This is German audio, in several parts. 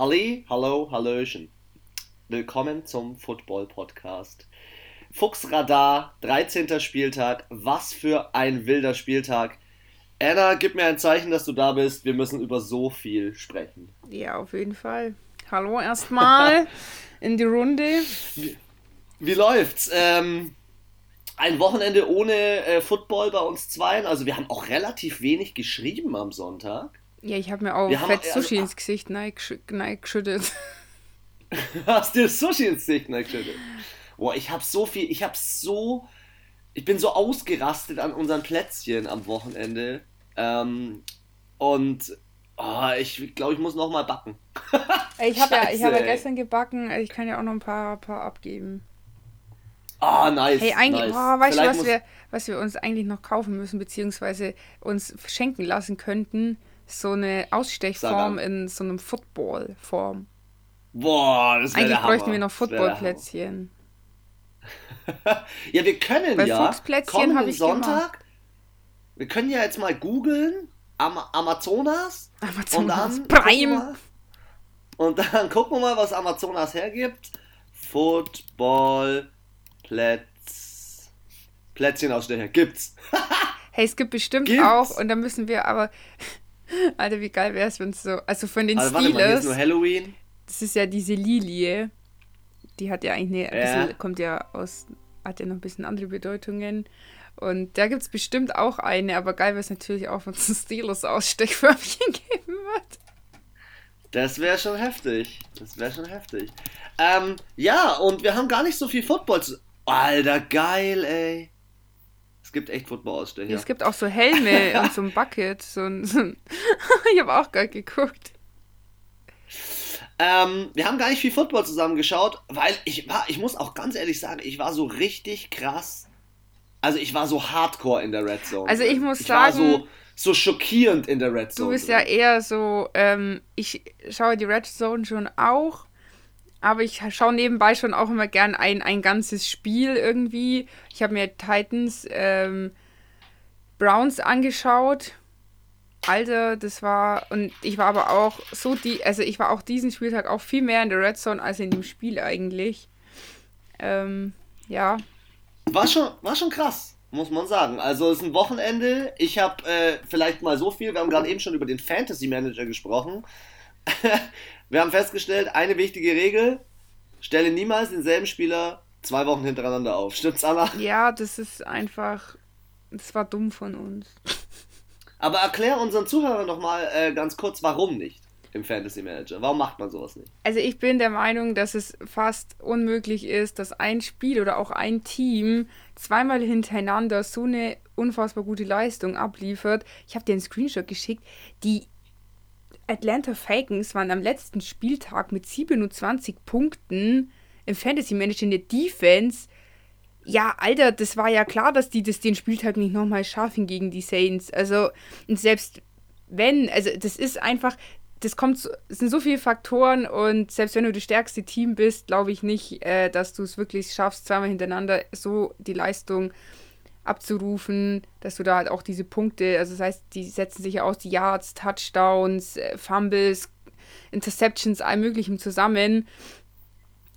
Halli, hallo, hallöchen. Willkommen zum Football Podcast. Fuchsradar, 13. Spieltag. Was für ein wilder Spieltag. Anna, gib mir ein Zeichen, dass du da bist. Wir müssen über so viel sprechen. Ja, auf jeden Fall. Hallo erstmal in die Runde. Wie, wie läuft's? Ähm, ein Wochenende ohne äh, Football bei uns zweien. Also wir haben auch relativ wenig geschrieben am Sonntag. Ja, ich habe mir auch Wir fett also- Sushi ins Gesicht geschüttet. Hast dir Sushi ins Gesicht geschüttet? Boah, ich hab so viel, ich hab so, ich bin so ausgerastet an unseren Plätzchen am Wochenende. Ähm, und oh, ich glaube, ich muss noch mal backen. Ich habe ja, ich hab ja gestern gebacken, ich kann ja auch noch ein paar, paar abgeben. Ah, nice. Hey, eigentlich, nice. boah, weißt du, Vielleicht was muss- wir, was wir uns eigentlich noch kaufen müssen, beziehungsweise uns schenken lassen könnten? So eine Ausstechform in so einem Football-Form. Boah, das wäre Eigentlich der Hammer. bräuchten wir noch. Footballplätzchen. Ja, wir können Bei ja Fuchsplätzchen kommenden hab ich Sonntag. Wir können ja jetzt mal googeln am Amazonas und dann Amazonas Prime. gucken wir- Und dann gucken wir mal, was Amazonas hergibt. Football Plätz Plätzchenausstecher gibt's. Hey, es gibt bestimmt Gibt's? auch, und da müssen wir aber. Alter, wie geil wäre es, wenn es so. Also von den Also warte mal, hier ist Steelers, nur Halloween. das ist ja diese Lilie. Die hat ja eigentlich eine. Ja. Bisschen, kommt ja aus. Hat ja noch ein bisschen andere Bedeutungen. Und da gibt es bestimmt auch eine, aber geil wäre es natürlich auch, wenn es ein Steelers-Ausstechförmchen geben wird. Das wäre schon heftig. Das wäre schon heftig. Ähm, ja, und wir haben gar nicht so viel Football zu. Alter, geil, ey. Es gibt echt Football-Ausstecher. Es gibt auch so Helme und so ein Bucket. So ein, so ein ich habe auch gerade geguckt. Ähm, wir haben gar nicht viel Football zusammengeschaut, weil ich war, ich muss auch ganz ehrlich sagen, ich war so richtig krass. Also ich war so hardcore in der Red Zone. Also ich muss ich war sagen- so, so schockierend in der Red Zone. Du bist drin. ja eher so, ähm, ich schaue die Red Zone schon auch, aber ich schaue nebenbei schon auch immer gern ein, ein ganzes Spiel irgendwie. Ich habe mir Titans ähm, Browns angeschaut. Alter, das war, und ich war aber auch so die, also ich war auch diesen Spieltag auch viel mehr in der Red Zone als in dem Spiel eigentlich. Ähm, ja. War schon, war schon krass, muss man sagen. Also es ist ein Wochenende. Ich habe äh, vielleicht mal so viel. Wir haben gerade eben schon über den Fantasy Manager gesprochen. wir haben festgestellt, eine wichtige Regel: Stelle niemals denselben Spieler zwei Wochen hintereinander auf. Stimmt's, Anna? Ja, das ist einfach, das war dumm von uns. Aber erklär unseren Zuhörern noch mal äh, ganz kurz, warum nicht im Fantasy Manager. Warum macht man sowas nicht? Also ich bin der Meinung, dass es fast unmöglich ist, dass ein Spiel oder auch ein Team zweimal hintereinander so eine unfassbar gute Leistung abliefert. Ich habe dir einen Screenshot geschickt. Die Atlanta Falcons waren am letzten Spieltag mit 27 Punkten im Fantasy Manager in der Defense. Ja, Alter, das war ja klar, dass die das den Spieltag nicht nochmal schaffen gegen die Saints. Also, und selbst wenn, also das ist einfach, das kommt, es sind so viele Faktoren und selbst wenn du das stärkste Team bist, glaube ich nicht, äh, dass du es wirklich schaffst, zweimal hintereinander so die Leistung abzurufen, dass du da halt auch diese Punkte, also das heißt, die setzen sich ja aus, die Yards, Touchdowns, äh, Fumbles, Interceptions, allem möglichen zusammen.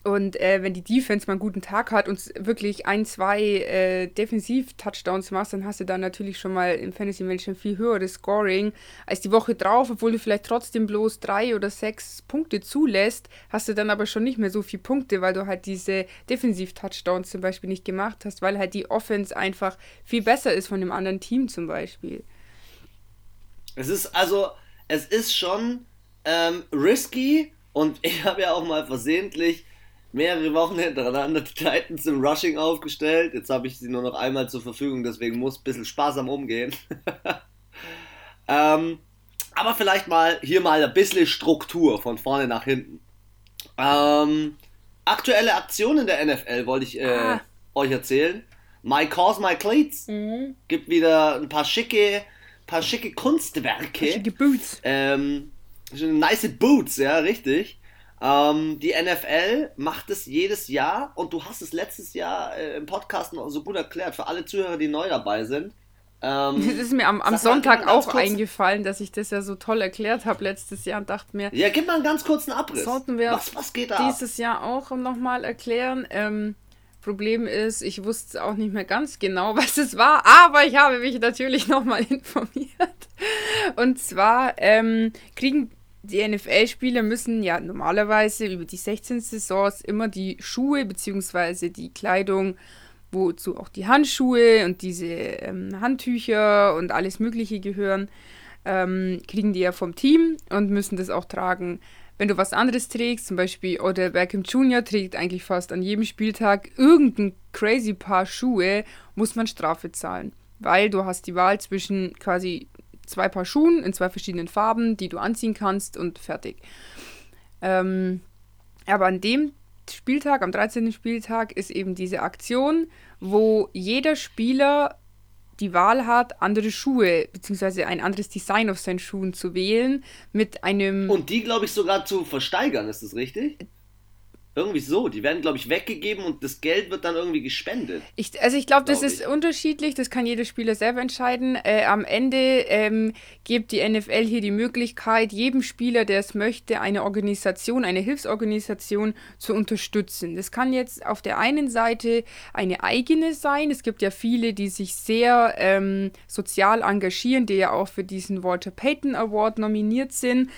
Und äh, wenn die Defense mal einen guten Tag hat und wirklich ein, zwei äh, Defensiv-Touchdowns machst, dann hast du dann natürlich schon mal im Fantasy Manager viel höheres Scoring als die Woche drauf, obwohl du vielleicht trotzdem bloß drei oder sechs Punkte zulässt, hast du dann aber schon nicht mehr so viele Punkte, weil du halt diese Defensiv-Touchdowns zum Beispiel nicht gemacht hast, weil halt die Offense einfach viel besser ist von dem anderen Team zum Beispiel. Es ist also, es ist schon ähm, risky und ich habe ja auch mal versehentlich mehrere Wochen hintereinander die Titans im Rushing aufgestellt. Jetzt habe ich sie nur noch einmal zur Verfügung, deswegen muss ein bisschen sparsam umgehen. ähm, aber vielleicht mal hier mal ein bisschen Struktur von vorne nach hinten. Ähm, aktuelle Aktionen der NFL wollte ich äh, Ah. euch erzählen. My Cause, My Cleats gibt wieder ein paar schicke, paar schicke Kunstwerke. Schicke Boots. Ähm, nice Boots, ja, richtig. Ähm, die NFL macht es jedes Jahr und du hast es letztes Jahr äh, im Podcast noch so gut erklärt für alle Zuhörer, die neu dabei sind. Ähm, das ist mir am, am Sonntag auch eingefallen, dass ich das ja so toll erklärt habe letztes Jahr und dachte mir. Ja, gib mal einen ganz kurzen Abriss. Sollten wir was, was geht da dieses ab? Jahr auch nochmal erklären. Ähm, Problem ist, ich wusste auch nicht mehr ganz genau, was es war, aber ich habe mich natürlich nochmal informiert. Und zwar ähm, kriegen die NFL-Spieler müssen ja normalerweise über die 16 Saisons immer die Schuhe bzw. die Kleidung, wozu auch die Handschuhe und diese ähm, Handtücher und alles Mögliche gehören, ähm, kriegen die ja vom Team und müssen das auch tragen. Wenn du was anderes trägst, zum Beispiel oder Beckham Jr. trägt eigentlich fast an jedem Spieltag irgendein crazy Paar Schuhe, muss man Strafe zahlen. Weil du hast die Wahl zwischen quasi zwei Paar Schuhen in zwei verschiedenen Farben, die du anziehen kannst und fertig. Ähm, aber an dem Spieltag, am 13. Spieltag, ist eben diese Aktion, wo jeder Spieler die Wahl hat, andere Schuhe bzw. ein anderes Design auf seinen Schuhen zu wählen mit einem. Und die, glaube ich, sogar zu versteigern, ist das richtig? Irgendwie so. Die werden, glaube ich, weggegeben und das Geld wird dann irgendwie gespendet. Ich, also ich glaube, das glaub ist unterschiedlich. Das kann jeder Spieler selber entscheiden. Äh, am Ende ähm, gibt die NFL hier die Möglichkeit, jedem Spieler, der es möchte, eine Organisation, eine Hilfsorganisation zu unterstützen. Das kann jetzt auf der einen Seite eine eigene sein. Es gibt ja viele, die sich sehr ähm, sozial engagieren, die ja auch für diesen Walter Payton Award nominiert sind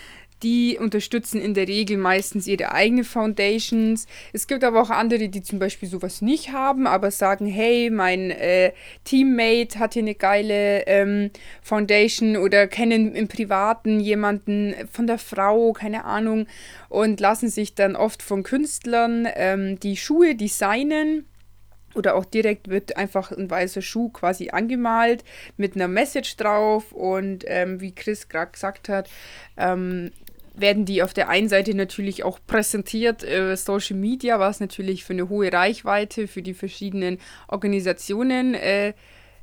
die unterstützen in der Regel meistens ihre eigenen Foundations. Es gibt aber auch andere, die zum Beispiel sowas nicht haben, aber sagen, hey, mein äh, Teammate hat hier eine geile ähm, Foundation oder kennen im Privaten jemanden von der Frau, keine Ahnung, und lassen sich dann oft von Künstlern ähm, die Schuhe designen. Oder auch direkt wird einfach ein weißer Schuh quasi angemalt mit einer Message drauf. Und ähm, wie Chris gerade gesagt hat, ähm, werden die auf der einen Seite natürlich auch präsentiert, äh, Social Media, was natürlich für eine hohe Reichweite für die verschiedenen Organisationen äh,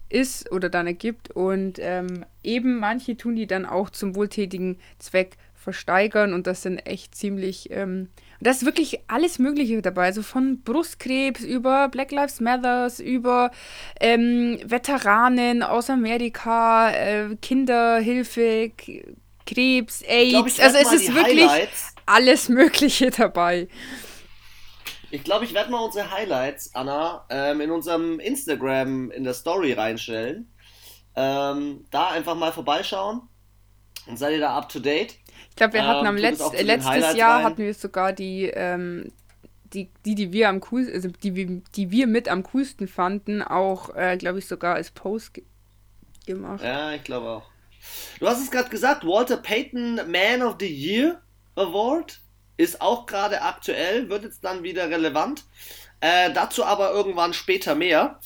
ist oder dann ergibt. Und ähm, eben manche tun die dann auch zum wohltätigen Zweck versteigern und das sind echt ziemlich. Ähm, da ist wirklich alles Mögliche dabei, also von Brustkrebs über Black Lives Matters, über ähm, Veteranen aus Amerika, äh, Kinderhilfe, Krebs, AIDS. Glaub, also es ist wirklich Highlights. alles Mögliche dabei. Ich glaube, ich werde mal unsere Highlights, Anna, ähm, in unserem Instagram in der Story reinstellen. Ähm, da einfach mal vorbeischauen. Und seid ihr da up to date? Ich glaube, wir hatten ähm, am Letz letztes Jahr rein. hatten wir sogar die, ähm, die, die, die wir am coolsten, also die, die wir mit am coolsten fanden, auch, äh, glaube ich, sogar als Post ge gemacht. Ja, ich glaube auch. Du hast es gerade gesagt, Walter Payton Man of the Year Award ist auch gerade aktuell, wird jetzt dann wieder relevant. Äh, dazu aber irgendwann später mehr.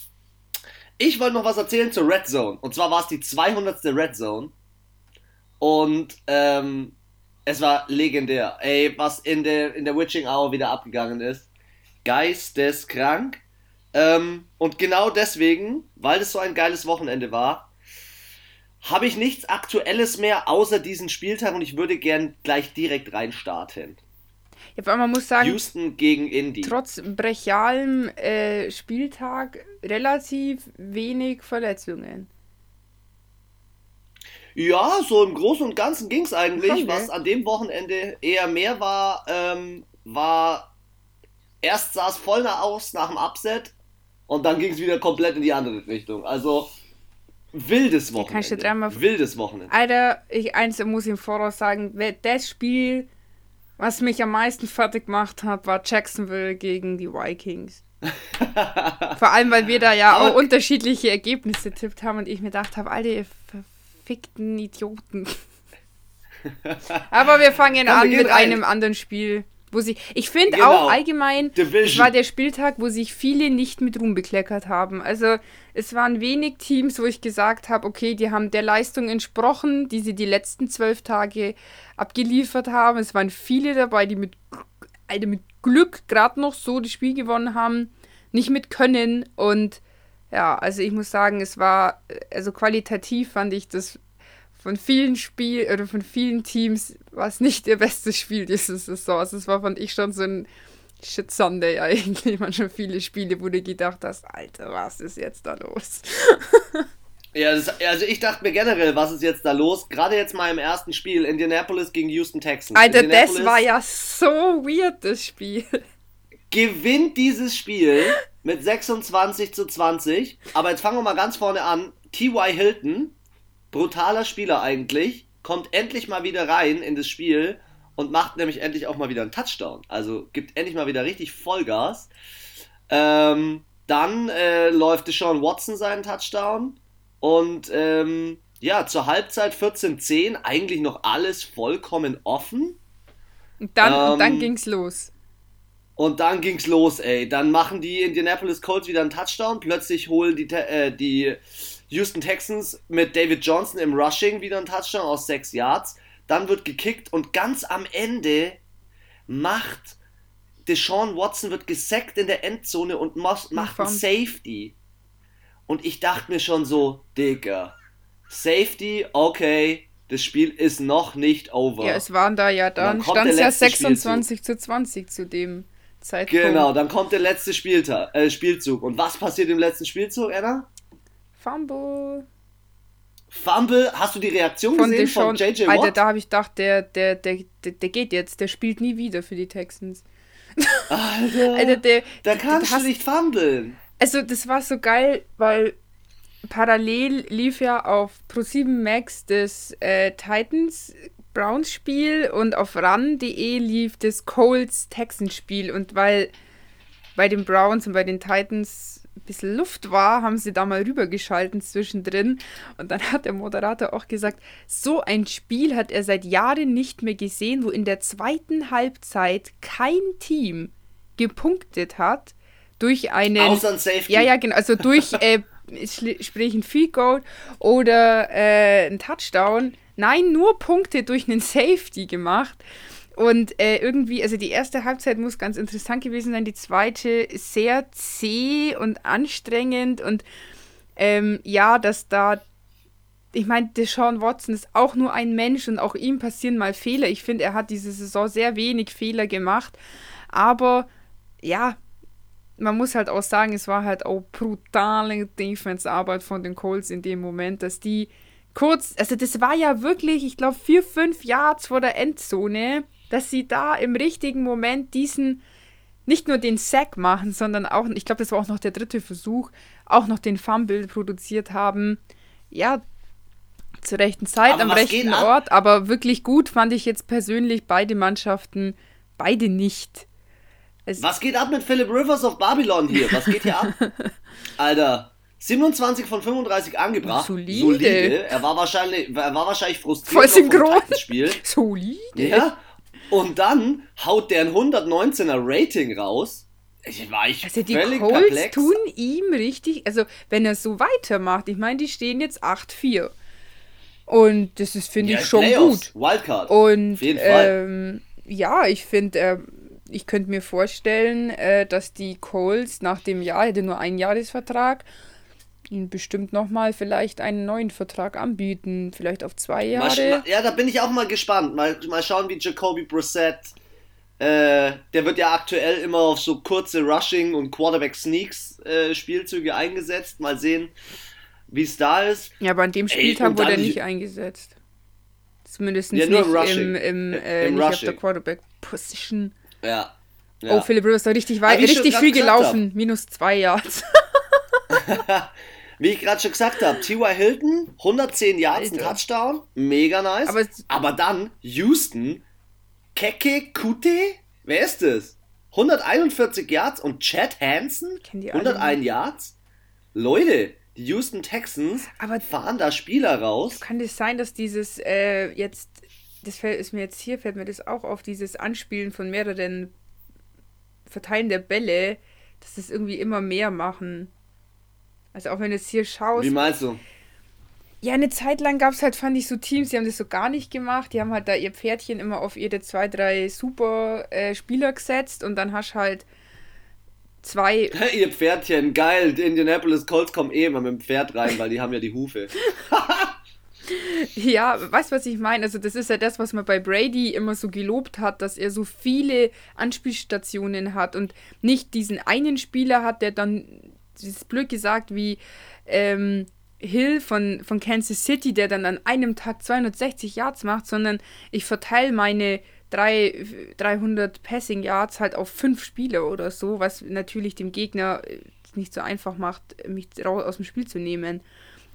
Ich wollte noch was erzählen zur Red Zone. Und zwar war es die 200. Red Zone. Und ähm, es war legendär. Ey, was in der, in der Witching Hour wieder abgegangen ist. Geisteskrank. Ähm, und genau deswegen, weil es so ein geiles Wochenende war, habe ich nichts Aktuelles mehr außer diesen Spieltag und ich würde gern gleich direkt reinstarten. Ja, aber man muss sagen, Houston gegen Indy. Trotz brachialem äh, Spieltag relativ wenig Verletzungen. Ja, so im Großen und Ganzen ging es eigentlich. Was an dem Wochenende eher mehr war, ähm, war erst sah es voll aus nach dem Upset und dann ging es wieder komplett in die andere Richtung. Also Wildes Wochenende. Dreimal... Wildes Wochenende. Alter, ich eins muss im Voraus sagen, das Spiel, was mich am meisten fertig gemacht hat, war Jacksonville gegen die Vikings. Vor allem, weil wir da ja auch unterschiedliche Ergebnisse tippt haben und ich mir gedacht habe, Alter, ihr verfickten Idioten. Aber wir fangen an mit rein. einem anderen Spiel. Wo sie, ich finde genau. auch allgemein, es war der Spieltag, wo sich viele nicht mit Ruhm bekleckert haben. Also es waren wenig Teams, wo ich gesagt habe, okay, die haben der Leistung entsprochen, die sie die letzten zwölf Tage abgeliefert haben. Es waren viele dabei, die mit, also mit Glück gerade noch so das Spiel gewonnen haben, nicht mit Können. Und ja, also ich muss sagen, es war, also qualitativ fand ich das von vielen Spiel oder von vielen Teams war es nicht ihr bestes Spiel diese Saison. Also es war, fand ich, schon so ein Shit Sunday eigentlich. Man schon viele Spiele, wo du gedacht hast, Alter, was ist jetzt da los? Ja, das, also ich dachte mir generell, was ist jetzt da los? Gerade jetzt mal im ersten Spiel, Indianapolis gegen Houston Texans. Alter, das war ja so weird, das Spiel. Gewinnt dieses Spiel mit 26 zu 20. Aber jetzt fangen wir mal ganz vorne an. T.Y. Hilton, brutaler Spieler eigentlich, kommt endlich mal wieder rein in das Spiel und macht nämlich endlich auch mal wieder einen Touchdown. Also gibt endlich mal wieder richtig Vollgas. Ähm, dann äh, läuft Sean Watson seinen Touchdown. Und ähm, ja, zur Halbzeit 14-10, eigentlich noch alles vollkommen offen. Und dann, ähm, und dann ging's los. Und dann ging's los, ey. Dann machen die Indianapolis Colts wieder einen Touchdown. Plötzlich holen die, äh, die Houston Texans mit David Johnson im Rushing wieder einen Touchdown aus 6 Yards. Dann wird gekickt und ganz am Ende macht Deshaun Watson wird gesackt in der Endzone und macht einen Safety. Und ich dachte mir schon so, Digga, Safety, okay, das Spiel ist noch nicht over. Ja, es waren da ja dann, dann stand es ja 26 Spielzug. zu 20 zu dem Zeitpunkt. Genau, dann kommt der letzte Spieltag, äh, Spielzug. Und was passiert im letzten Spielzug, Anna? Fumble. Fumble, hast du die Reaktion von gesehen von JJ Watt? Alter, da habe ich gedacht, der, der, der, der, geht jetzt, der spielt nie wieder für die Texans. Alter, Alter der, da kannst du nicht fumblen. Also, das war so geil, weil parallel lief ja auf Pro7 Max das äh, Titans Browns Spiel und auf run.de lief das Colts Texans Spiel und weil bei den Browns und bei den Titans ein bisschen Luft war, haben sie da mal rübergeschalten zwischendrin. Und dann hat der Moderator auch gesagt, so ein Spiel hat er seit Jahren nicht mehr gesehen, wo in der zweiten Halbzeit kein Team gepunktet hat durch einen. Außer ein Safety. Ja, ja, genau. Also durch, äh, sprich ein Field Goal oder äh, ein Touchdown. Nein, nur Punkte durch einen Safety gemacht. Und äh, irgendwie, also die erste Halbzeit muss ganz interessant gewesen sein, die zweite sehr zäh und anstrengend. Und ähm, ja, dass da, ich meine, Deshaun Watson ist auch nur ein Mensch und auch ihm passieren mal Fehler. Ich finde, er hat diese Saison sehr wenig Fehler gemacht. Aber ja, man muss halt auch sagen, es war halt auch brutale Defense-Arbeit von den Colts in dem Moment, dass die kurz, also das war ja wirklich, ich glaube, vier, fünf Yards vor der Endzone, dass sie da im richtigen Moment diesen, nicht nur den Sack machen, sondern auch, ich glaube, das war auch noch der dritte Versuch, auch noch den Fumble produziert haben. Ja, zur rechten Zeit, aber am rechten Ort, aber wirklich gut fand ich jetzt persönlich beide Mannschaften, beide nicht. Es Was geht ab mit Philip Rivers auf Babylon hier? Was geht hier ab? Alter, 27 von 35 angebracht. Solide. Solide. Er war wahrscheinlich, er war wahrscheinlich frustriert Voll synchron. Spiel. Solide. Ja. Und dann haut der ein 119er Rating raus. Ich war ich also die völlig Colts perplex. tun ihm richtig, also wenn er so weitermacht, ich meine, die stehen jetzt 8-4. Und das ist, finde ja, ich, schon Playoffs, gut. Wildcard. Und Auf jeden Fall. Ähm, ja, ich finde, er ich könnte mir vorstellen, äh, dass die Coles nach dem Jahr, er hätte nur einen Jahresvertrag, ihn bestimmt nochmal vielleicht einen neuen Vertrag anbieten, vielleicht auf zwei Jahre. ja, da bin ich auch mal gespannt. Mal, mal schauen, wie Jacoby Brissett, äh, der wird ja aktuell immer auf so kurze Rushing- und Quarterback-Sneaks-Spielzüge äh, eingesetzt. Mal sehen, wie es da ist. Ja, aber an dem Spieltag wurde er nicht eingesetzt. Zumindest ja, nicht im, im, äh, Im nicht auf der Quarterback-Position. Ja. ja. Oh, Philip Rivers war richtig weit, richtig viel gelaufen. Hab. Minus zwei Yards. Wie ich gerade schon gesagt habe, T.Y. Hilton, 110 Yards, ein Touchdown, mega nice. Aber, Aber, dann Houston, Keke Kute, wer ist das? 141 Yards und Chad Hansen, 101 Yards. Leute, die Houston Texans Aber fahren da Spieler raus. Kann es das sein, dass dieses äh, jetzt das fällt, ist mir jetzt hier, fällt mir das auch auf, dieses Anspielen von mehreren Verteilen der Bälle, dass das irgendwie immer mehr machen. Also auch wenn du es hier schaust. Wie meinst du? Ja, eine Zeit lang gab es halt, fand ich, so Teams, die haben das so gar nicht gemacht. Die haben halt da ihr Pferdchen immer auf ihre zwei, drei super äh, Spieler gesetzt und dann hast du halt zwei. ihr Pferdchen, geil. Die Indianapolis Colts kommen eh immer mit dem Pferd rein, weil die haben ja die Hufe. Ja, weißt du, was ich meine? Also, das ist ja das, was man bei Brady immer so gelobt hat, dass er so viele Anspielstationen hat und nicht diesen einen Spieler hat, der dann, das ist blöd gesagt, wie ähm, Hill von, von Kansas City, der dann an einem Tag 260 Yards macht, sondern ich verteile meine drei, 300 Passing Yards halt auf fünf Spieler oder so, was natürlich dem Gegner äh, nicht so einfach macht, mich raus aus dem Spiel zu nehmen.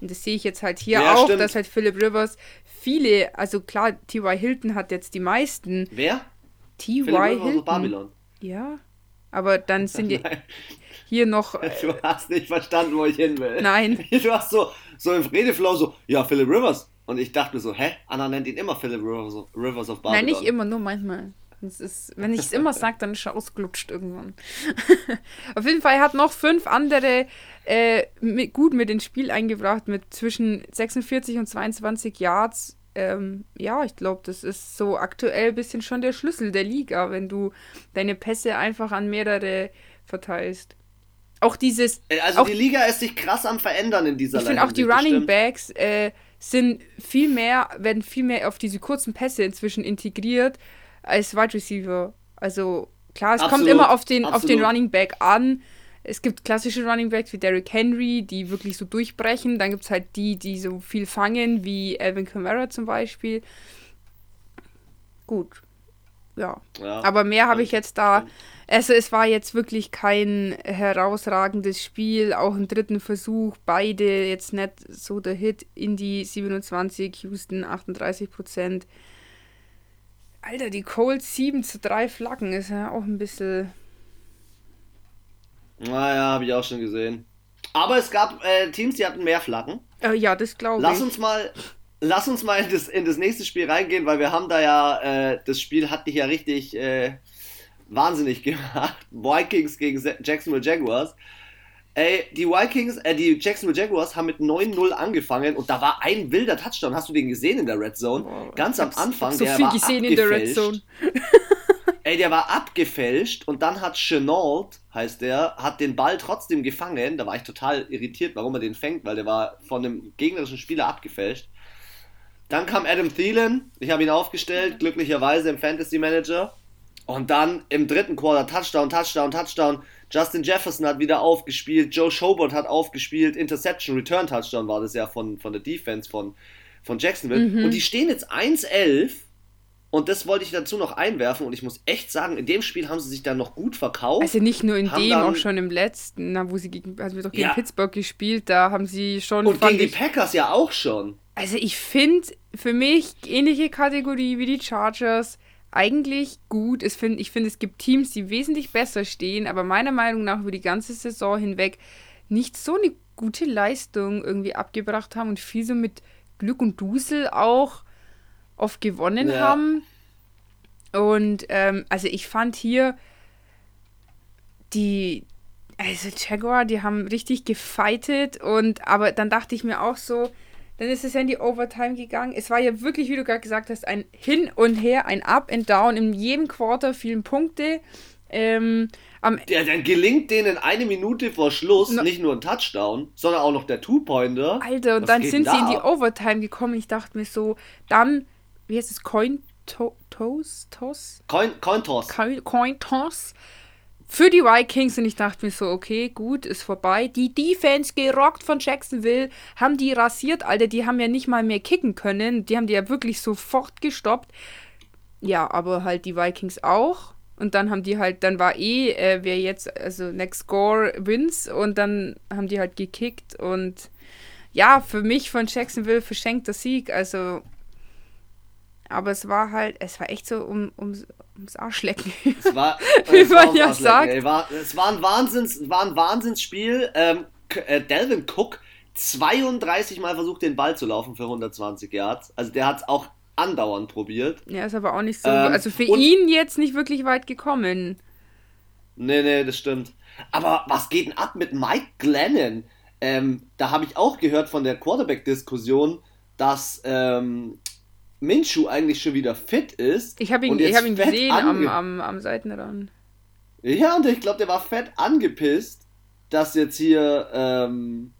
Und das sehe ich jetzt halt hier ja, auch, stimmt. dass halt Philip Rivers viele, also klar, T.Y. Hilton hat jetzt die meisten. Wer? T.Y. Hilton. Babylon. Ja, aber dann sind die hier noch. Du hast nicht verstanden, wo ich hin will. Nein. Du hast so, so im Redeflow so, ja, Philip Rivers. Und ich dachte mir so, hä? Anna nennt ihn immer Philip Rivers Rivers of Babylon. Nein, nicht immer, nur manchmal. Das ist, wenn ich es immer sage, dann ist er ausgelutscht irgendwann. Auf jeden Fall hat noch fünf andere äh, mit, gut mit ins Spiel eingebracht, mit zwischen 46 und 22 Yards. Ähm, ja, ich glaube, das ist so aktuell ein bisschen schon der Schlüssel der Liga, wenn du deine Pässe einfach an mehrere verteilst. Auch dieses. Äh, also auch, die Liga ist sich krass am Verändern in dieser Ich finde auch die Running Backs äh, sind viel mehr, werden viel mehr auf diese kurzen Pässe inzwischen integriert als Wide Receiver. Also klar, es absolut, kommt immer auf den, auf den Running Back an. Es gibt klassische Running Backs wie Derrick Henry, die wirklich so durchbrechen. Dann gibt es halt die, die so viel fangen, wie Alvin Kamara zum Beispiel. Gut. Ja. ja Aber mehr habe ich jetzt da. Also es war jetzt wirklich kein herausragendes Spiel. Auch im dritten Versuch. Beide jetzt nicht so der Hit. Indy 27, Houston 38 Prozent. Alter, die Colts 7 zu 3 Flaggen ist ja auch ein bisschen. Naja, habe ich auch schon gesehen. Aber es gab äh, Teams, die hatten mehr Flaggen. Äh, ja, das glaube ich. Lass uns mal, lass uns mal in das, in das nächste Spiel reingehen, weil wir haben da ja, äh, das Spiel hat dich ja richtig äh, wahnsinnig gemacht. Vikings gegen Jacksonville Jaguars. Ey, die Vikings, äh, die Jacksonville Jaguars haben mit 9-0 angefangen und da war ein wilder Touchdown. Hast du den gesehen in der Red Zone? Oh, Ganz am Anfang. so der viel war gesehen in der Red Zone. Ey, der war abgefälscht und dann hat Chenault, heißt der, hat den Ball trotzdem gefangen. Da war ich total irritiert, warum er den fängt, weil der war von einem gegnerischen Spieler abgefälscht. Dann kam Adam Thielen, ich habe ihn aufgestellt, glücklicherweise im Fantasy Manager. Und dann im dritten Quarter Touchdown, Touchdown, Touchdown. Justin Jefferson hat wieder aufgespielt, Joe Schobert hat aufgespielt, Interception, Return Touchdown war das ja von, von der Defense von, von Jacksonville. Mhm. Und die stehen jetzt 1-11 und das wollte ich dazu noch einwerfen und ich muss echt sagen, in dem Spiel haben sie sich dann noch gut verkauft. Also nicht nur in dem, dann, auch schon im letzten, na, wo sie gegen, also wir doch gegen ja. Pittsburgh gespielt, da haben sie schon. Und gegen die Packers ja auch schon. Also ich finde für mich ähnliche Kategorie wie die Chargers eigentlich gut. Es find, ich finde, es gibt Teams, die wesentlich besser stehen, aber meiner Meinung nach über die ganze Saison hinweg nicht so eine gute Leistung irgendwie abgebracht haben und viel so mit Glück und Dusel auch oft gewonnen ja. haben. Und ähm, also ich fand hier die, also Jaguar, die haben richtig gefeitet und aber dann dachte ich mir auch so, dann ist es ja in die Overtime gegangen. Es war ja wirklich, wie du gerade gesagt hast, ein Hin und Her, ein Up and Down. In jedem Quarter vielen Punkte. Ähm, ja, dann gelingt denen eine Minute vor Schluss no, nicht nur ein Touchdown, sondern auch noch der Two-Pointer. Alter, und Was dann sind sie in die Overtime gekommen. Ich dachte mir so, dann, wie heißt es, Coin Toss? Toss? Coin, Coin Toss. Coin, Coin Toss für die Vikings und ich dachte mir so, okay, gut, ist vorbei. Die Defense gerockt von Jacksonville, haben die rasiert, Alter, die haben ja nicht mal mehr kicken können. Die haben die ja wirklich sofort gestoppt. Ja, aber halt die Vikings auch. Und dann haben die halt, dann war eh, äh, wer jetzt, also Next Score wins und dann haben die halt gekickt und ja, für mich von Jacksonville verschenkter Sieg. Also aber es war halt, es war echt so um, um, ums Arschlecken. Es war, wie man ja sagt. War, es war ein, Wahnsinns, war ein Wahnsinnsspiel. Ähm, äh, Delvin Cook 32 Mal versucht, den Ball zu laufen für 120 Yards. Also der hat es auch andauernd probiert. Ja, ist aber auch nicht so. Ähm, also für ihn jetzt nicht wirklich weit gekommen. Nee, nee, das stimmt. Aber was geht denn ab mit Mike Glennon? Ähm, da habe ich auch gehört von der Quarterback-Diskussion, dass ähm, Minshu eigentlich schon wieder fit ist. Ich habe ihn, hab ihn gesehen am, am, am Seitenrand. Ja, und ich glaube, der war fett angepisst, dass jetzt hier, ähm,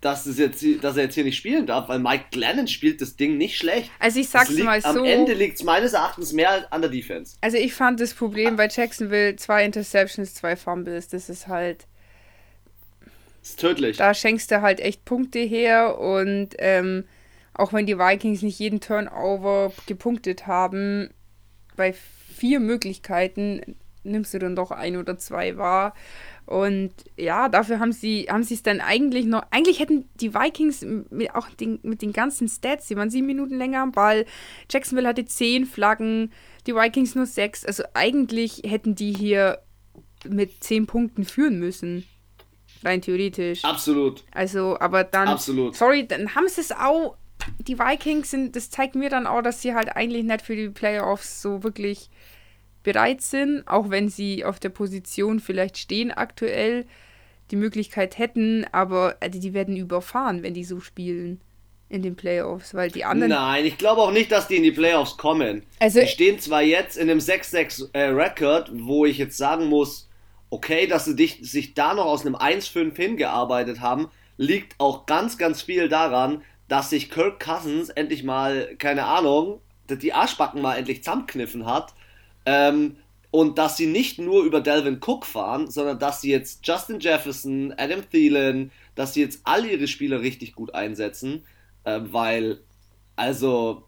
dass, es jetzt, dass er jetzt hier nicht spielen darf, weil Mike Glennon spielt das Ding nicht schlecht. Also ich sag's liegt, mal so. Am Ende liegt es meines Erachtens mehr an der Defense. Also ich fand das Problem bei Jacksonville zwei Interceptions, zwei Fumbles. Das ist halt. ist tödlich. Da schenkst du halt echt Punkte her und ähm, auch wenn die Vikings nicht jeden Turnover gepunktet haben, bei vier Möglichkeiten nimmst du dann doch ein oder zwei wahr. Und ja, dafür haben sie haben sie es dann eigentlich noch. Eigentlich hätten die Vikings mit, auch den, mit den ganzen Stats, die waren sieben Minuten länger am Ball. Jacksonville hatte zehn Flaggen, die Vikings nur sechs. Also eigentlich hätten die hier mit zehn Punkten führen müssen. Rein theoretisch. Absolut. Also, aber dann. Absolut. Sorry, dann haben sie es auch. Die Vikings sind, das zeigt mir dann auch, dass sie halt eigentlich nicht für die Playoffs so wirklich bereit sind, auch wenn sie auf der Position vielleicht stehen aktuell, die Möglichkeit hätten, aber also die werden überfahren, wenn die so spielen in den Playoffs, weil die anderen. Nein, ich glaube auch nicht, dass die in die Playoffs kommen. Also, die stehen zwar jetzt in einem 6-6-Record, äh, wo ich jetzt sagen muss, okay, dass sie dich, sich da noch aus einem 1-5 hingearbeitet haben, liegt auch ganz, ganz viel daran, dass sich Kirk Cousins endlich mal, keine Ahnung, die Arschbacken mal endlich zusammenkniffen hat ähm, und dass sie nicht nur über Delvin Cook fahren, sondern dass sie jetzt Justin Jefferson, Adam Thielen, dass sie jetzt alle ihre Spieler richtig gut einsetzen, äh, weil, also,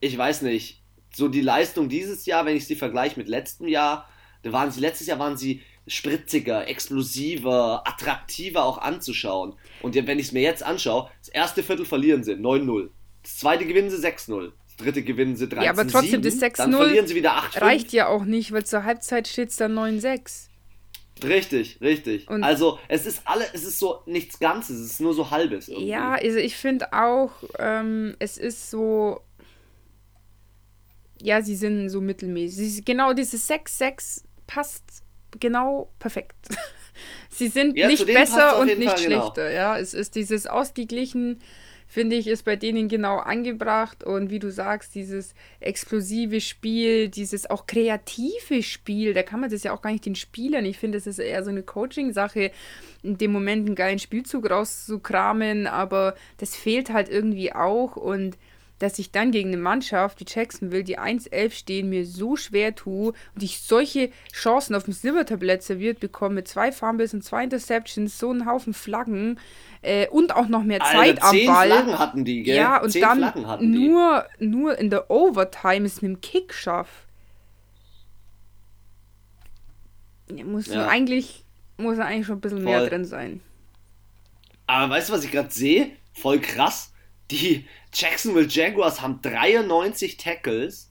ich weiß nicht, so die Leistung dieses Jahr, wenn ich sie vergleiche mit letztem Jahr, da waren sie, letztes Jahr waren sie spritziger, explosiver, attraktiver auch anzuschauen. Und wenn ich es mir jetzt anschaue, das erste Viertel verlieren sie 9-0. Das zweite gewinnen sie 6-0 dritte gewinnen sie 13 Ja, aber trotzdem, das 6-0 dann verlieren sie wieder 8 reicht ja auch nicht, weil zur Halbzeit steht es dann 9-6. Richtig, richtig. Und also es ist alle, es ist so nichts Ganzes, es ist nur so halbes. Irgendwie. Ja, also ich finde auch, ähm, es ist so. Ja, sie sind so mittelmäßig. Genau dieses 6-6 passt genau perfekt. sie sind ja, nicht besser und nicht Fall genau. schlechter. Genau. Ja, es ist dieses ausgeglichen finde ich, ist bei denen genau angebracht. Und wie du sagst, dieses explosive Spiel, dieses auch kreative Spiel, da kann man das ja auch gar nicht den Spielern. Ich finde, es ist eher so eine Coaching-Sache, in dem Moment einen geilen Spielzug rauszukramen, aber das fehlt halt irgendwie auch. Und dass ich dann gegen eine Mannschaft wie Jacksonville, die 1-11 stehen, mir so schwer tue und ich solche Chancen auf dem Silbertablett serviert bekomme, mit zwei Fumbles und zwei Interceptions, so einen Haufen Flaggen, äh, und auch noch mehr Zeit Alter, am Ball. Flaggen hatten die, gell? Ja, und zehn dann nur, nur in der Overtime es mit dem Kick schafft. Ja, muss ja. eigentlich muss eigentlich schon ein bisschen Voll. mehr drin sein. Aber weißt du, was ich gerade sehe? Voll krass. Die Jacksonville Jaguars haben 93 Tackles,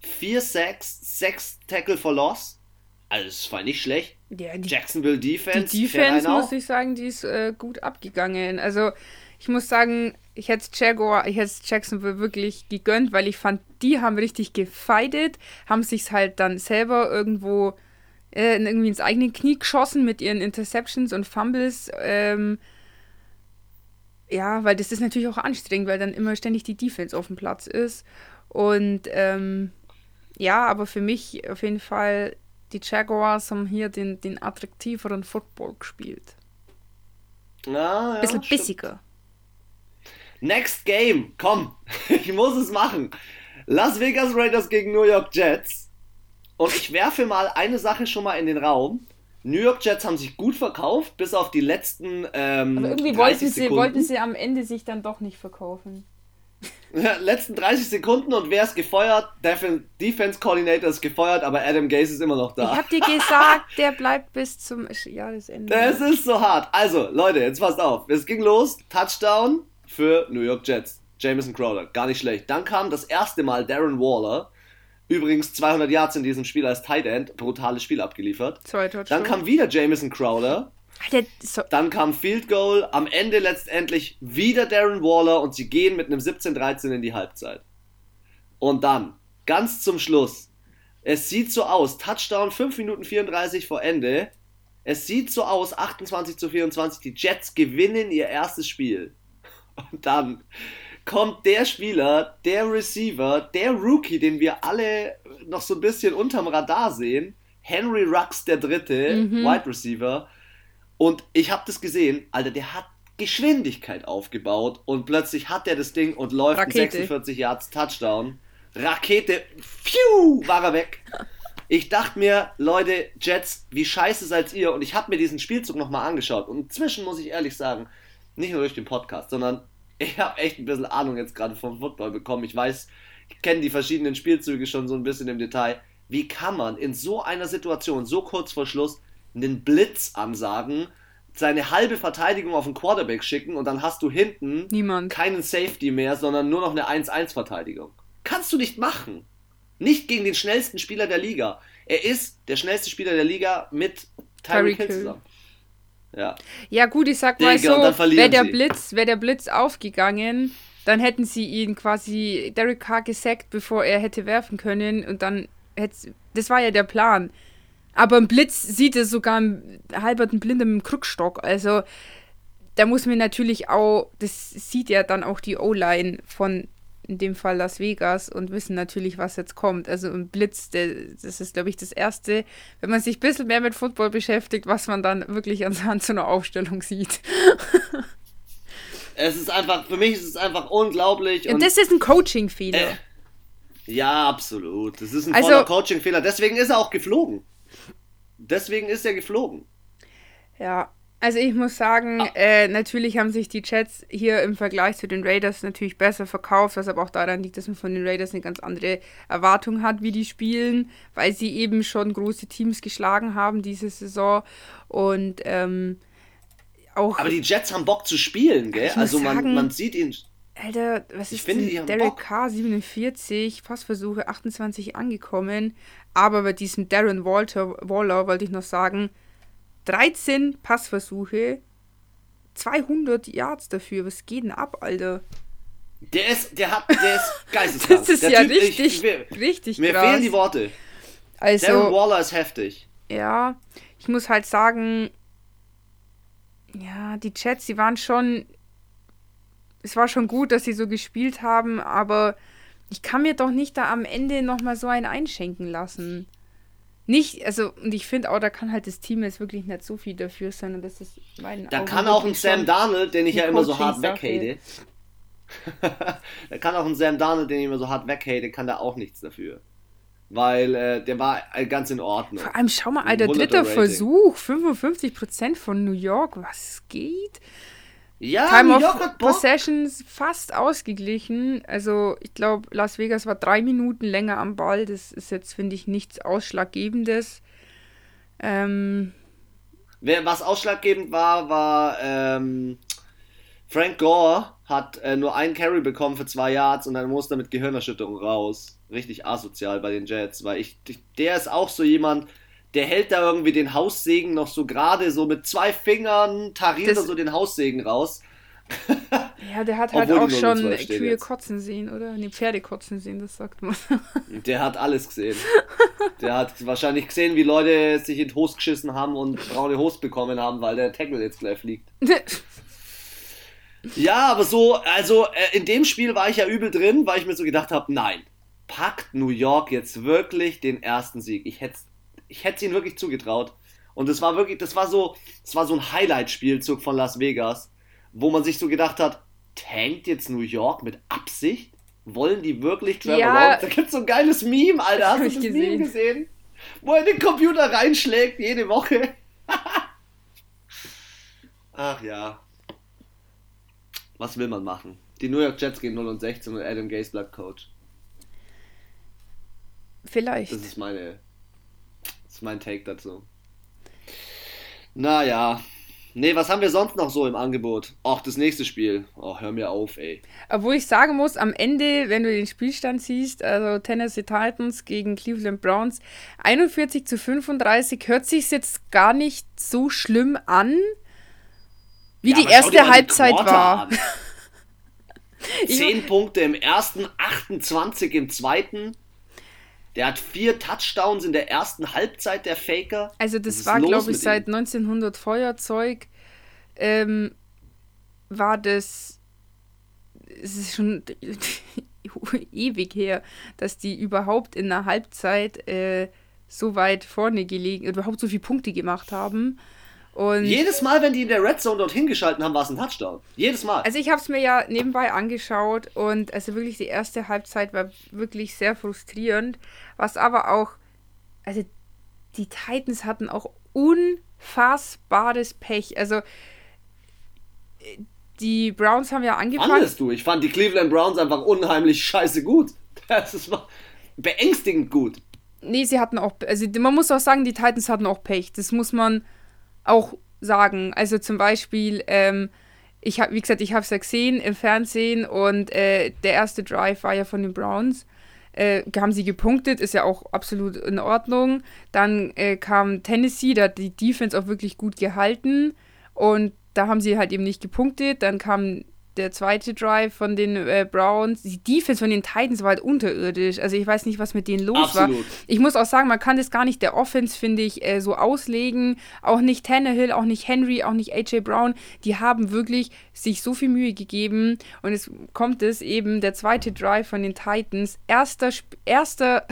4 Sacks, 6 Tackle for Loss. Also, das war nicht schlecht. Ja, die, Jacksonville Defense. Die Defense, muss ich sagen, die ist äh, gut abgegangen. Also, ich muss sagen, ich hätte Jaguar, ich hätte Jacksonville wirklich gegönnt, weil ich fand, die haben richtig gefeitet, haben sich halt dann selber irgendwo äh, irgendwie ins eigene Knie geschossen mit ihren Interceptions und Fumbles. Ähm, ja, weil das ist natürlich auch anstrengend, weil dann immer ständig die Defense auf dem Platz ist. Und ähm, ja, aber für mich auf jeden Fall die Jaguars haben hier den, den attraktiveren Football gespielt. Ja, ja, Bisschen bissiger. Next Game, komm, ich muss es machen. Las Vegas Raiders gegen New York Jets. Und ich werfe mal eine Sache schon mal in den Raum. New York Jets haben sich gut verkauft, bis auf die letzten. Ähm, Aber irgendwie wollten sie, wollten sie am Ende sich dann doch nicht verkaufen. letzten 30 Sekunden und wer ist gefeuert? Defense Coordinator ist gefeuert, aber Adam Gase ist immer noch da. Ich hab dir gesagt, der bleibt bis zum Jahresende. Das ist so hart. Also, Leute, jetzt passt auf. Es ging los. Touchdown für New York Jets. Jameson Crowder. Gar nicht schlecht. Dann kam das erste Mal Darren Waller. Übrigens 200 Yards in diesem Spiel als Tight End. Brutales Spiel abgeliefert. Zwei Dann kam wieder Jameson Crowder. Alter, so Dann kam Field Goal, am Ende letztendlich wieder Darren Waller und sie gehen mit einem 17-13 in die Halbzeit. Und dann, ganz zum Schluss, es sieht so aus, Touchdown 5 Minuten 34 vor Ende. Es sieht so aus, 28 zu 24, die Jets gewinnen ihr erstes Spiel. Und dann kommt der Spieler, der Receiver, der Rookie, den wir alle noch so ein bisschen unterm Radar sehen, Henry Rux der Dritte, mhm. Wide Receiver, und ich habe das gesehen, Alter, der hat Geschwindigkeit aufgebaut und plötzlich hat er das Ding und läuft Rakete. 46 Yards Touchdown. Rakete, pfiuh, war er weg. ich dachte mir, Leute, Jets, wie scheiße seid ihr? Und ich habe mir diesen Spielzug nochmal angeschaut. Und inzwischen muss ich ehrlich sagen, nicht nur durch den Podcast, sondern ich habe echt ein bisschen Ahnung jetzt gerade vom Football bekommen. Ich weiß, ich kenne die verschiedenen Spielzüge schon so ein bisschen im Detail. Wie kann man in so einer Situation, so kurz vor Schluss, einen Blitz ansagen, seine halbe Verteidigung auf den Quarterback schicken und dann hast du hinten Niemand. keinen Safety mehr, sondern nur noch eine 1-1-Verteidigung? Kannst du nicht machen. Nicht gegen den schnellsten Spieler der Liga. Er ist der schnellste Spieler der Liga mit Tyreek Hill. zusammen. Ja. Ja, gut, ich sag mal Digga, so, wäre der. Blitz, wäre der Blitz aufgegangen, dann hätten sie ihn quasi Derek Carr gesackt, bevor er hätte werfen können und dann hätte das war ja der Plan. Aber ein Blitz sieht es sogar ein halberten Blinder mit dem Krückstock, also da muss man natürlich auch, das sieht ja dann auch die O-Line von in dem Fall Las Vegas und wissen natürlich, was jetzt kommt. Also ein Blitz, der, das ist, glaube ich, das Erste, wenn man sich ein bisschen mehr mit Football beschäftigt, was man dann wirklich anhand so einer Aufstellung sieht. Es ist einfach, für mich ist es einfach unglaublich. Und das ist ein Coaching-Fehler. Äh, ja, absolut. Das ist ein Also- voller Coaching-Fehler. Deswegen ist er auch geflogen. Deswegen ist er geflogen. Ja, also ich muss sagen, Ah. äh, natürlich haben sich die Jets hier im Vergleich zu den Raiders natürlich besser verkauft, was aber auch daran liegt, dass man von den Raiders eine ganz andere Erwartung hat, wie die spielen, weil sie eben schon große Teams geschlagen haben diese Saison und ähm, auch, Aber die Jets haben Bock zu spielen, gell? Also man, sagen- man sieht ihn. Alter, was Ich ist finde, denn Derek Bock. Carr 47, Passversuche 28 angekommen, aber bei diesem Darren Walter, Waller wollte ich noch sagen, 13 Passversuche, 200 Yards dafür, was geht denn ab, Alter? Der ist, der hat, der ist geisteskrank. Das ist der ja Typ, ich- richtig, ich, mir richtig mir krass. fehlen die Worte. Darren also, Waller ist heftig. ja, ich muss halt sagen, ja, die Jets, die waren schon, es war schon gut, dass sie so gespielt haben, aber ich kann mir doch nicht da am Ende nochmal so einen einschenken lassen. Nicht, also, und ich finde auch, da kann halt das Team jetzt wirklich nicht so viel dafür sein und das ist mein Da kann auch ein Sam Darnold, den ich ja immer so hart weghate. da kann auch ein Sam Darnold, den ich immer so hart weghate, kann da auch nichts dafür. Weil äh, der war äh, ganz in Ordnung. Vor allem, schau mal, Alter, 100er dritter Rating. Versuch, 55% von New York, was geht? Ja, Time New of York. Possessions fast ausgeglichen. Also ich glaube, Las Vegas war drei Minuten länger am Ball. Das ist jetzt, finde ich, nichts Ausschlaggebendes. Ähm, was ausschlaggebend war, war ähm, Frank Gore hat äh, nur einen Carry bekommen für zwei Yards und dann musste er mit Gehirnerschütterung raus. Richtig asozial bei den Jets, weil ich, ich der ist auch so jemand, der hält da irgendwie den Haussegen noch so gerade so mit zwei Fingern, tariert Das- er so den Haussegen raus. ja, der hat halt auch schon 0-12 stehen Kühe jetzt. kotzen sehen, oder? Nee, Pferde kotzen sehen, das sagt man. Der hat alles gesehen. Der hat wahrscheinlich gesehen, wie Leute sich in die Hose geschissen haben und braune Hose bekommen haben, weil der Tackle jetzt gleich fliegt. Ja, aber so, also äh, in dem Spiel war ich ja übel drin, weil ich mir so gedacht habe, nein, packt New York jetzt wirklich den ersten Sieg. Ich hätte ich hätte ihnen wirklich zugetraut. Und das war wirklich, das war so, das war so ein Highlight-Spielzug von Las Vegas, wo man sich so gedacht hat, tankt jetzt New York mit Absicht? Wollen die wirklich Trevor Ja. Lawrence? Da gibt's so ein geiles Meme, Alter. Hast du ich das gesehen. Meme gesehen? Wo er den Computer reinschlägt jede Woche. Ach ja. Was will man machen? Die New York Jets gehen 0 und 16 und Adam Gase bleibt Coach. Vielleicht. Das ist meine. Ist mein Take dazu. Naja. Nee, was haben wir sonst noch so im Angebot? Ach, das nächste Spiel. Oh, hör mir auf, ey. Obwohl ich sagen muss, am Ende, wenn du den Spielstand siehst, also Tennessee Titans gegen Cleveland Browns, 41 zu 35, hört sich jetzt gar nicht so schlimm an, wie Ja, die erste die Halbzeit war. 10 Punkte im ersten, 28 im zweiten. Der hat vier Touchdowns in der ersten Halbzeit, der Faker. Also das war, glaube ich, seit ihm? 1900 Feuerzeug ähm, war das, es ist schon ewig her, dass die überhaupt in der Halbzeit äh, so weit vorne gelegen, überhaupt so viele Punkte gemacht haben. Und Jedes Mal, wenn die in der Red Zone dorthin geschalten haben, war es ein Touchdown. Jedes Mal. also ich habe es mir ja nebenbei angeschaut und also wirklich die erste Halbzeit war wirklich sehr frustrierend, was aber auch also die Titans hatten auch unfassbares Pech. Also die Browns haben ja angefangen. Fandest du? Ich fand die Cleveland Browns einfach unheimlich scheiße gut. Das ist beängstigend gut. Nee, sie hatten auch, also man muss auch sagen, die Titans hatten auch Pech. Das muss man auch sagen. Also zum Beispiel, ähm, ich habe, wie gesagt, ich habe es ja gesehen im Fernsehen und äh, der erste Drive war ja von den Browns. Äh, haben sie gepunktet, ist ja auch absolut in Ordnung. Dann äh, kam Tennessee, da hat die Defense auch wirklich gut gehalten und da haben sie halt eben nicht gepunktet. Dann kam der zweite Drive von den äh, Browns. Die Defense von den Titans war halt unterirdisch. Also ich weiß nicht, was mit denen los Absolut. war. Ich muss auch sagen, man kann das gar nicht der Offense, finde ich, äh, so auslegen. Auch nicht Tannehill, auch nicht Henry, auch nicht AJ Brown. Die haben wirklich sich so viel Mühe gegeben. Und es kommt es eben, der zweite Drive von den Titans. Erster, erster,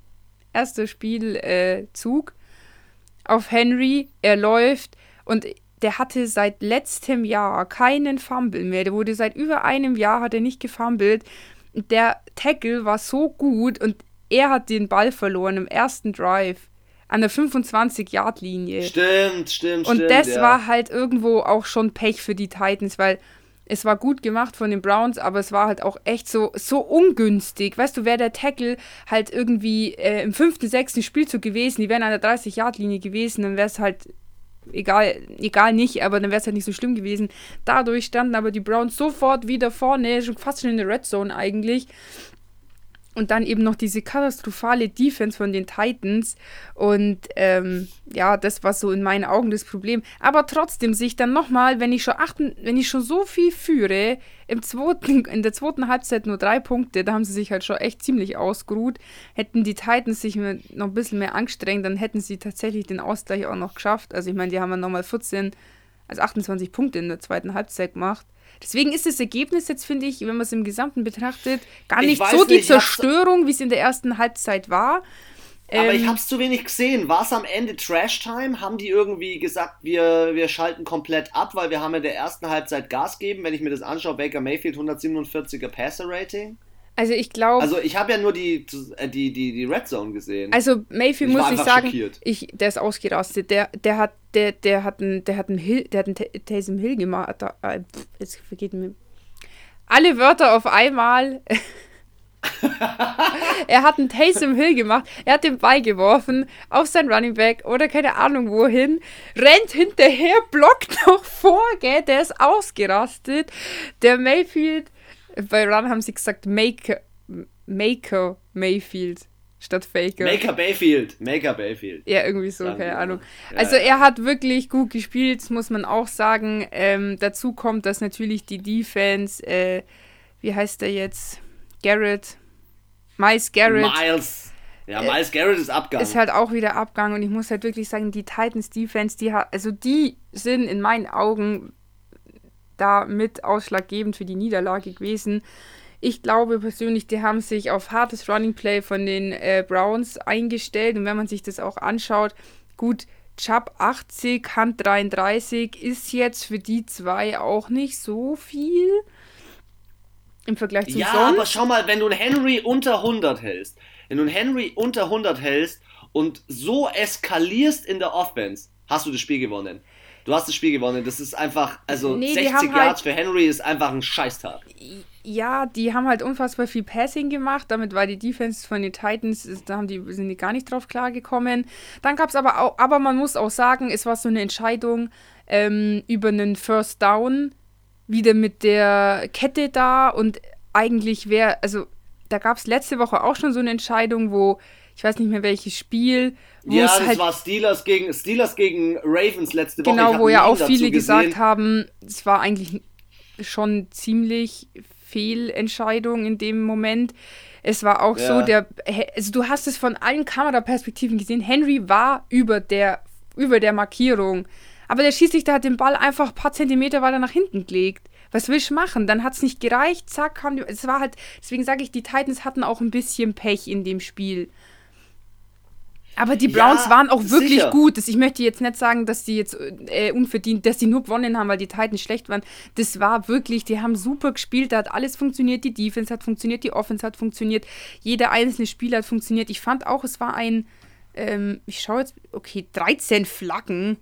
erster Spielzug äh, auf Henry. Er läuft und der hatte seit letztem Jahr keinen Fumble mehr. Der wurde seit über einem Jahr hat er nicht gefummelt. Der Tackle war so gut und er hat den Ball verloren im ersten Drive an der 25-Yard-Linie. Stimmt, stimmt, und stimmt. Und das ja. war halt irgendwo auch schon Pech für die Titans, weil es war gut gemacht von den Browns, aber es war halt auch echt so, so ungünstig. Weißt du, wäre der Tackle halt irgendwie äh, im fünften, sechsten Spielzug gewesen, die wären an der 30-Yard-Linie gewesen, dann wäre es halt egal, egal nicht, aber dann wäre es halt nicht so schlimm gewesen. Dadurch standen aber die Browns sofort wieder vorne, schon fast schon in der Red Zone eigentlich. Und dann eben noch diese katastrophale Defense von den Titans. Und ähm, ja, das war so in meinen Augen das Problem. Aber trotzdem sich dann nochmal, wenn ich schon achten, wenn ich schon so viel führe, im zweiten, in der zweiten Halbzeit nur drei Punkte, da haben sie sich halt schon echt ziemlich ausgeruht. Hätten die Titans sich noch ein bisschen mehr angestrengt, dann hätten sie tatsächlich den Ausgleich auch noch geschafft. Also ich meine, die haben ja nochmal 14, also 28 Punkte in der zweiten Halbzeit gemacht. Deswegen ist das Ergebnis jetzt, finde ich, wenn man es im Gesamten betrachtet, gar nicht so die Zerstörung, wie es in der ersten Halbzeit war. Aber ähm, ich habe es zu wenig gesehen. War es am Ende Trash-Time? Haben die irgendwie gesagt, wir, wir schalten komplett ab, weil wir haben in der ersten Halbzeit Gas geben? Wenn ich mir das anschaue, Baker Mayfield 147er Passer-Rating. Also ich glaube. Also ich habe ja nur die, äh, die, die, die Red Zone gesehen. Also Mayfield ich muss ich sagen, ich, der ist ausgerastet. Der, der hat, der, der hat einen, der hat einen Hill, der hat einen Taysom Hill gemacht. Äh, jetzt vergeht mir alle Wörter auf einmal. er hat einen Taysom Hill gemacht, er hat den Ball geworfen auf sein Running Back oder keine Ahnung wohin, rennt hinterher, blockt noch vor, gell, der ist ausgerastet. Der Mayfield bei Run haben sie gesagt Maker, Maker Mayfield statt Faker. Maker Bayfield. Maker Bayfield. Ja, irgendwie so, keine Ahnung. Ja, also er hat wirklich gut gespielt, muss man auch sagen. Ähm, dazu kommt, dass natürlich die Defense, äh, wie heißt der jetzt? Garrett. Miles Garrett. Miles. Ja, äh, Miles Garrett ist Abgang. Ist halt auch wieder Abgang und ich muss halt wirklich sagen, die Titans Defense, die hat, also die sind in meinen Augen da mit ausschlaggebend für die Niederlage gewesen. Ich glaube persönlich, die haben sich auf hartes Running Play von den äh, Browns eingestellt. Und wenn man sich das auch anschaut, gut, Chubb 80, Hand 33 ist jetzt für die zwei auch nicht so viel im Vergleich zu Ja, sonst. aber schau mal, wenn du einen Henry unter 100 hältst, wenn du einen Henry unter 100 hältst und so eskalierst in der Offense, hast du das Spiel gewonnen. Du hast das Spiel gewonnen. Das ist einfach, also nee, 60 Yards halt, für Henry ist einfach ein Scheißtag. Ja, die haben halt unfassbar viel Passing gemacht. Damit war die Defense von den Titans, da haben die, sind die gar nicht drauf klargekommen. Dann gab es aber auch, aber man muss auch sagen, es war so eine Entscheidung ähm, über einen First Down, wieder mit der Kette da und eigentlich wäre, also da gab es letzte Woche auch schon so eine Entscheidung, wo ich weiß nicht mehr welches Spiel. ja, das halt, war Steelers gegen, Steelers gegen Ravens letzte Woche. Genau, wo ja auch viele gesagt haben, es war eigentlich schon ziemlich Fehlentscheidung in dem Moment. Es war auch ja. so, der, also du hast es von allen Kameraperspektiven gesehen, Henry war über der, über der Markierung. Aber der Schiedsrichter hat den Ball einfach ein paar Zentimeter weiter nach hinten gelegt. Was willst du machen? Dann hat es nicht gereicht, zack, haben die, es war halt, deswegen sage ich, die Titans hatten auch ein bisschen Pech in dem Spiel. Aber die Browns ja, waren auch wirklich sicher. gut. Ich möchte jetzt nicht sagen, dass die jetzt äh, unverdient, dass die nur gewonnen haben, weil die Titans schlecht waren. Das war wirklich, die haben super gespielt, da hat alles funktioniert. Die Defense hat funktioniert, die Offense hat funktioniert, jeder einzelne Spieler hat funktioniert. Ich fand auch, es war ein Ähm, ich schaue jetzt, okay, 13 Flaggen.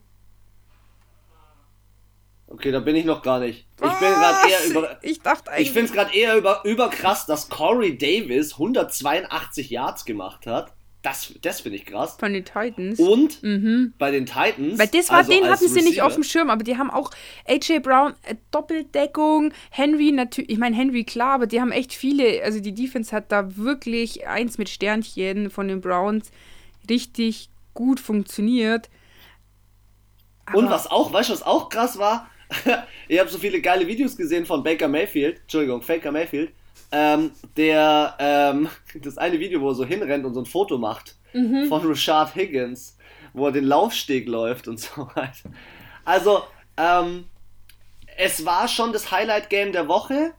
Okay, da bin ich noch gar nicht. Ich bin gerade eher über. Ich dachte eigentlich. Ich finde es gerade eher über, überkrass, dass Corey Davis 182 Yards gemacht hat. Das, das finde ich krass. Von den Titans. Und mhm. bei den Titans. Weil das war, also den hatten Receiver. sie nicht auf dem Schirm, aber die haben auch AJ Brown, äh, Doppeldeckung, Henry natürlich, ich meine Henry klar, aber die haben echt viele, also die Defense hat da wirklich eins mit Sternchen von den Browns richtig gut funktioniert. Aber Und was auch, weißt du, was auch krass war? ich habe so viele geile Videos gesehen von Baker Mayfield, Entschuldigung, Faker Mayfield, ähm, der, ähm, das eine Video, wo er so hinrennt und so ein Foto macht mhm. von Rashad Higgins, wo er den Laufsteg läuft und so weiter. Also, ähm, es war schon das Highlight-Game der Woche,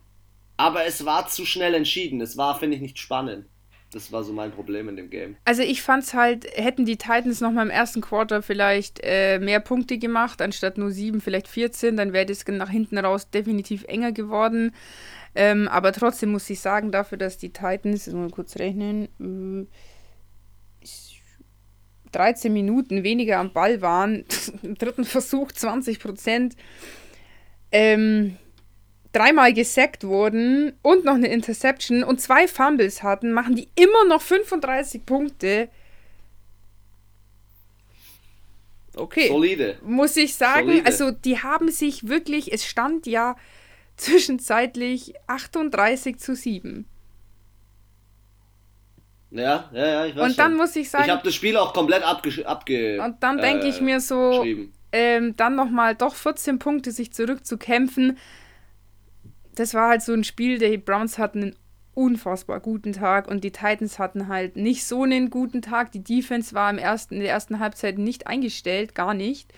aber es war zu schnell entschieden. Es war, finde ich, nicht spannend. Das war so mein Problem in dem Game. Also ich fand es halt, hätten die Titans noch mal im ersten Quarter vielleicht äh, mehr Punkte gemacht, anstatt nur sieben, vielleicht 14, dann wäre das nach hinten raus definitiv enger geworden. Ähm, aber trotzdem muss ich sagen, dafür, dass die Titans, jetzt mal kurz rechnen, äh, 13 Minuten weniger am Ball waren, im dritten Versuch 20 Prozent, ähm, dreimal gesackt wurden und noch eine Interception und zwei Fumbles hatten, machen die immer noch 35 Punkte. Okay. Solide. Muss ich sagen, Solide. also die haben sich wirklich, es stand ja zwischenzeitlich 38 zu 7. Ja, ja, ja, ich weiß Und dann schon. muss ich sagen. Ich habe das Spiel auch komplett abge. abge und dann denke äh, ich mir so, ähm, dann nochmal doch 14 Punkte sich zurückzukämpfen das war halt so ein Spiel, die Browns hatten einen unfassbar guten Tag und die Titans hatten halt nicht so einen guten Tag. Die Defense war im ersten, in der ersten Halbzeit nicht eingestellt, gar nicht.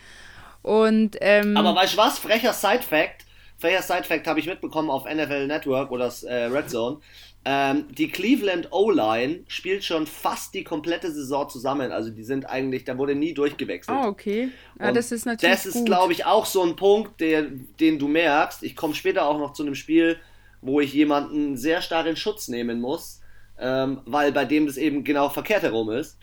Und, ähm, Aber weißt du was? Frecher Side-Fact. Frecher Side-Fact habe ich mitbekommen auf NFL Network oder das äh, Red Zone. Ähm, die Cleveland O-Line spielt schon fast die komplette Saison zusammen. Also die sind eigentlich, da wurde nie durchgewechselt. Ah, okay. Ja, das ist natürlich. Das ist, glaube ich, auch so ein Punkt, der, den du merkst. Ich komme später auch noch zu einem Spiel, wo ich jemanden sehr stark in Schutz nehmen muss, ähm, weil bei dem das eben genau verkehrt herum ist.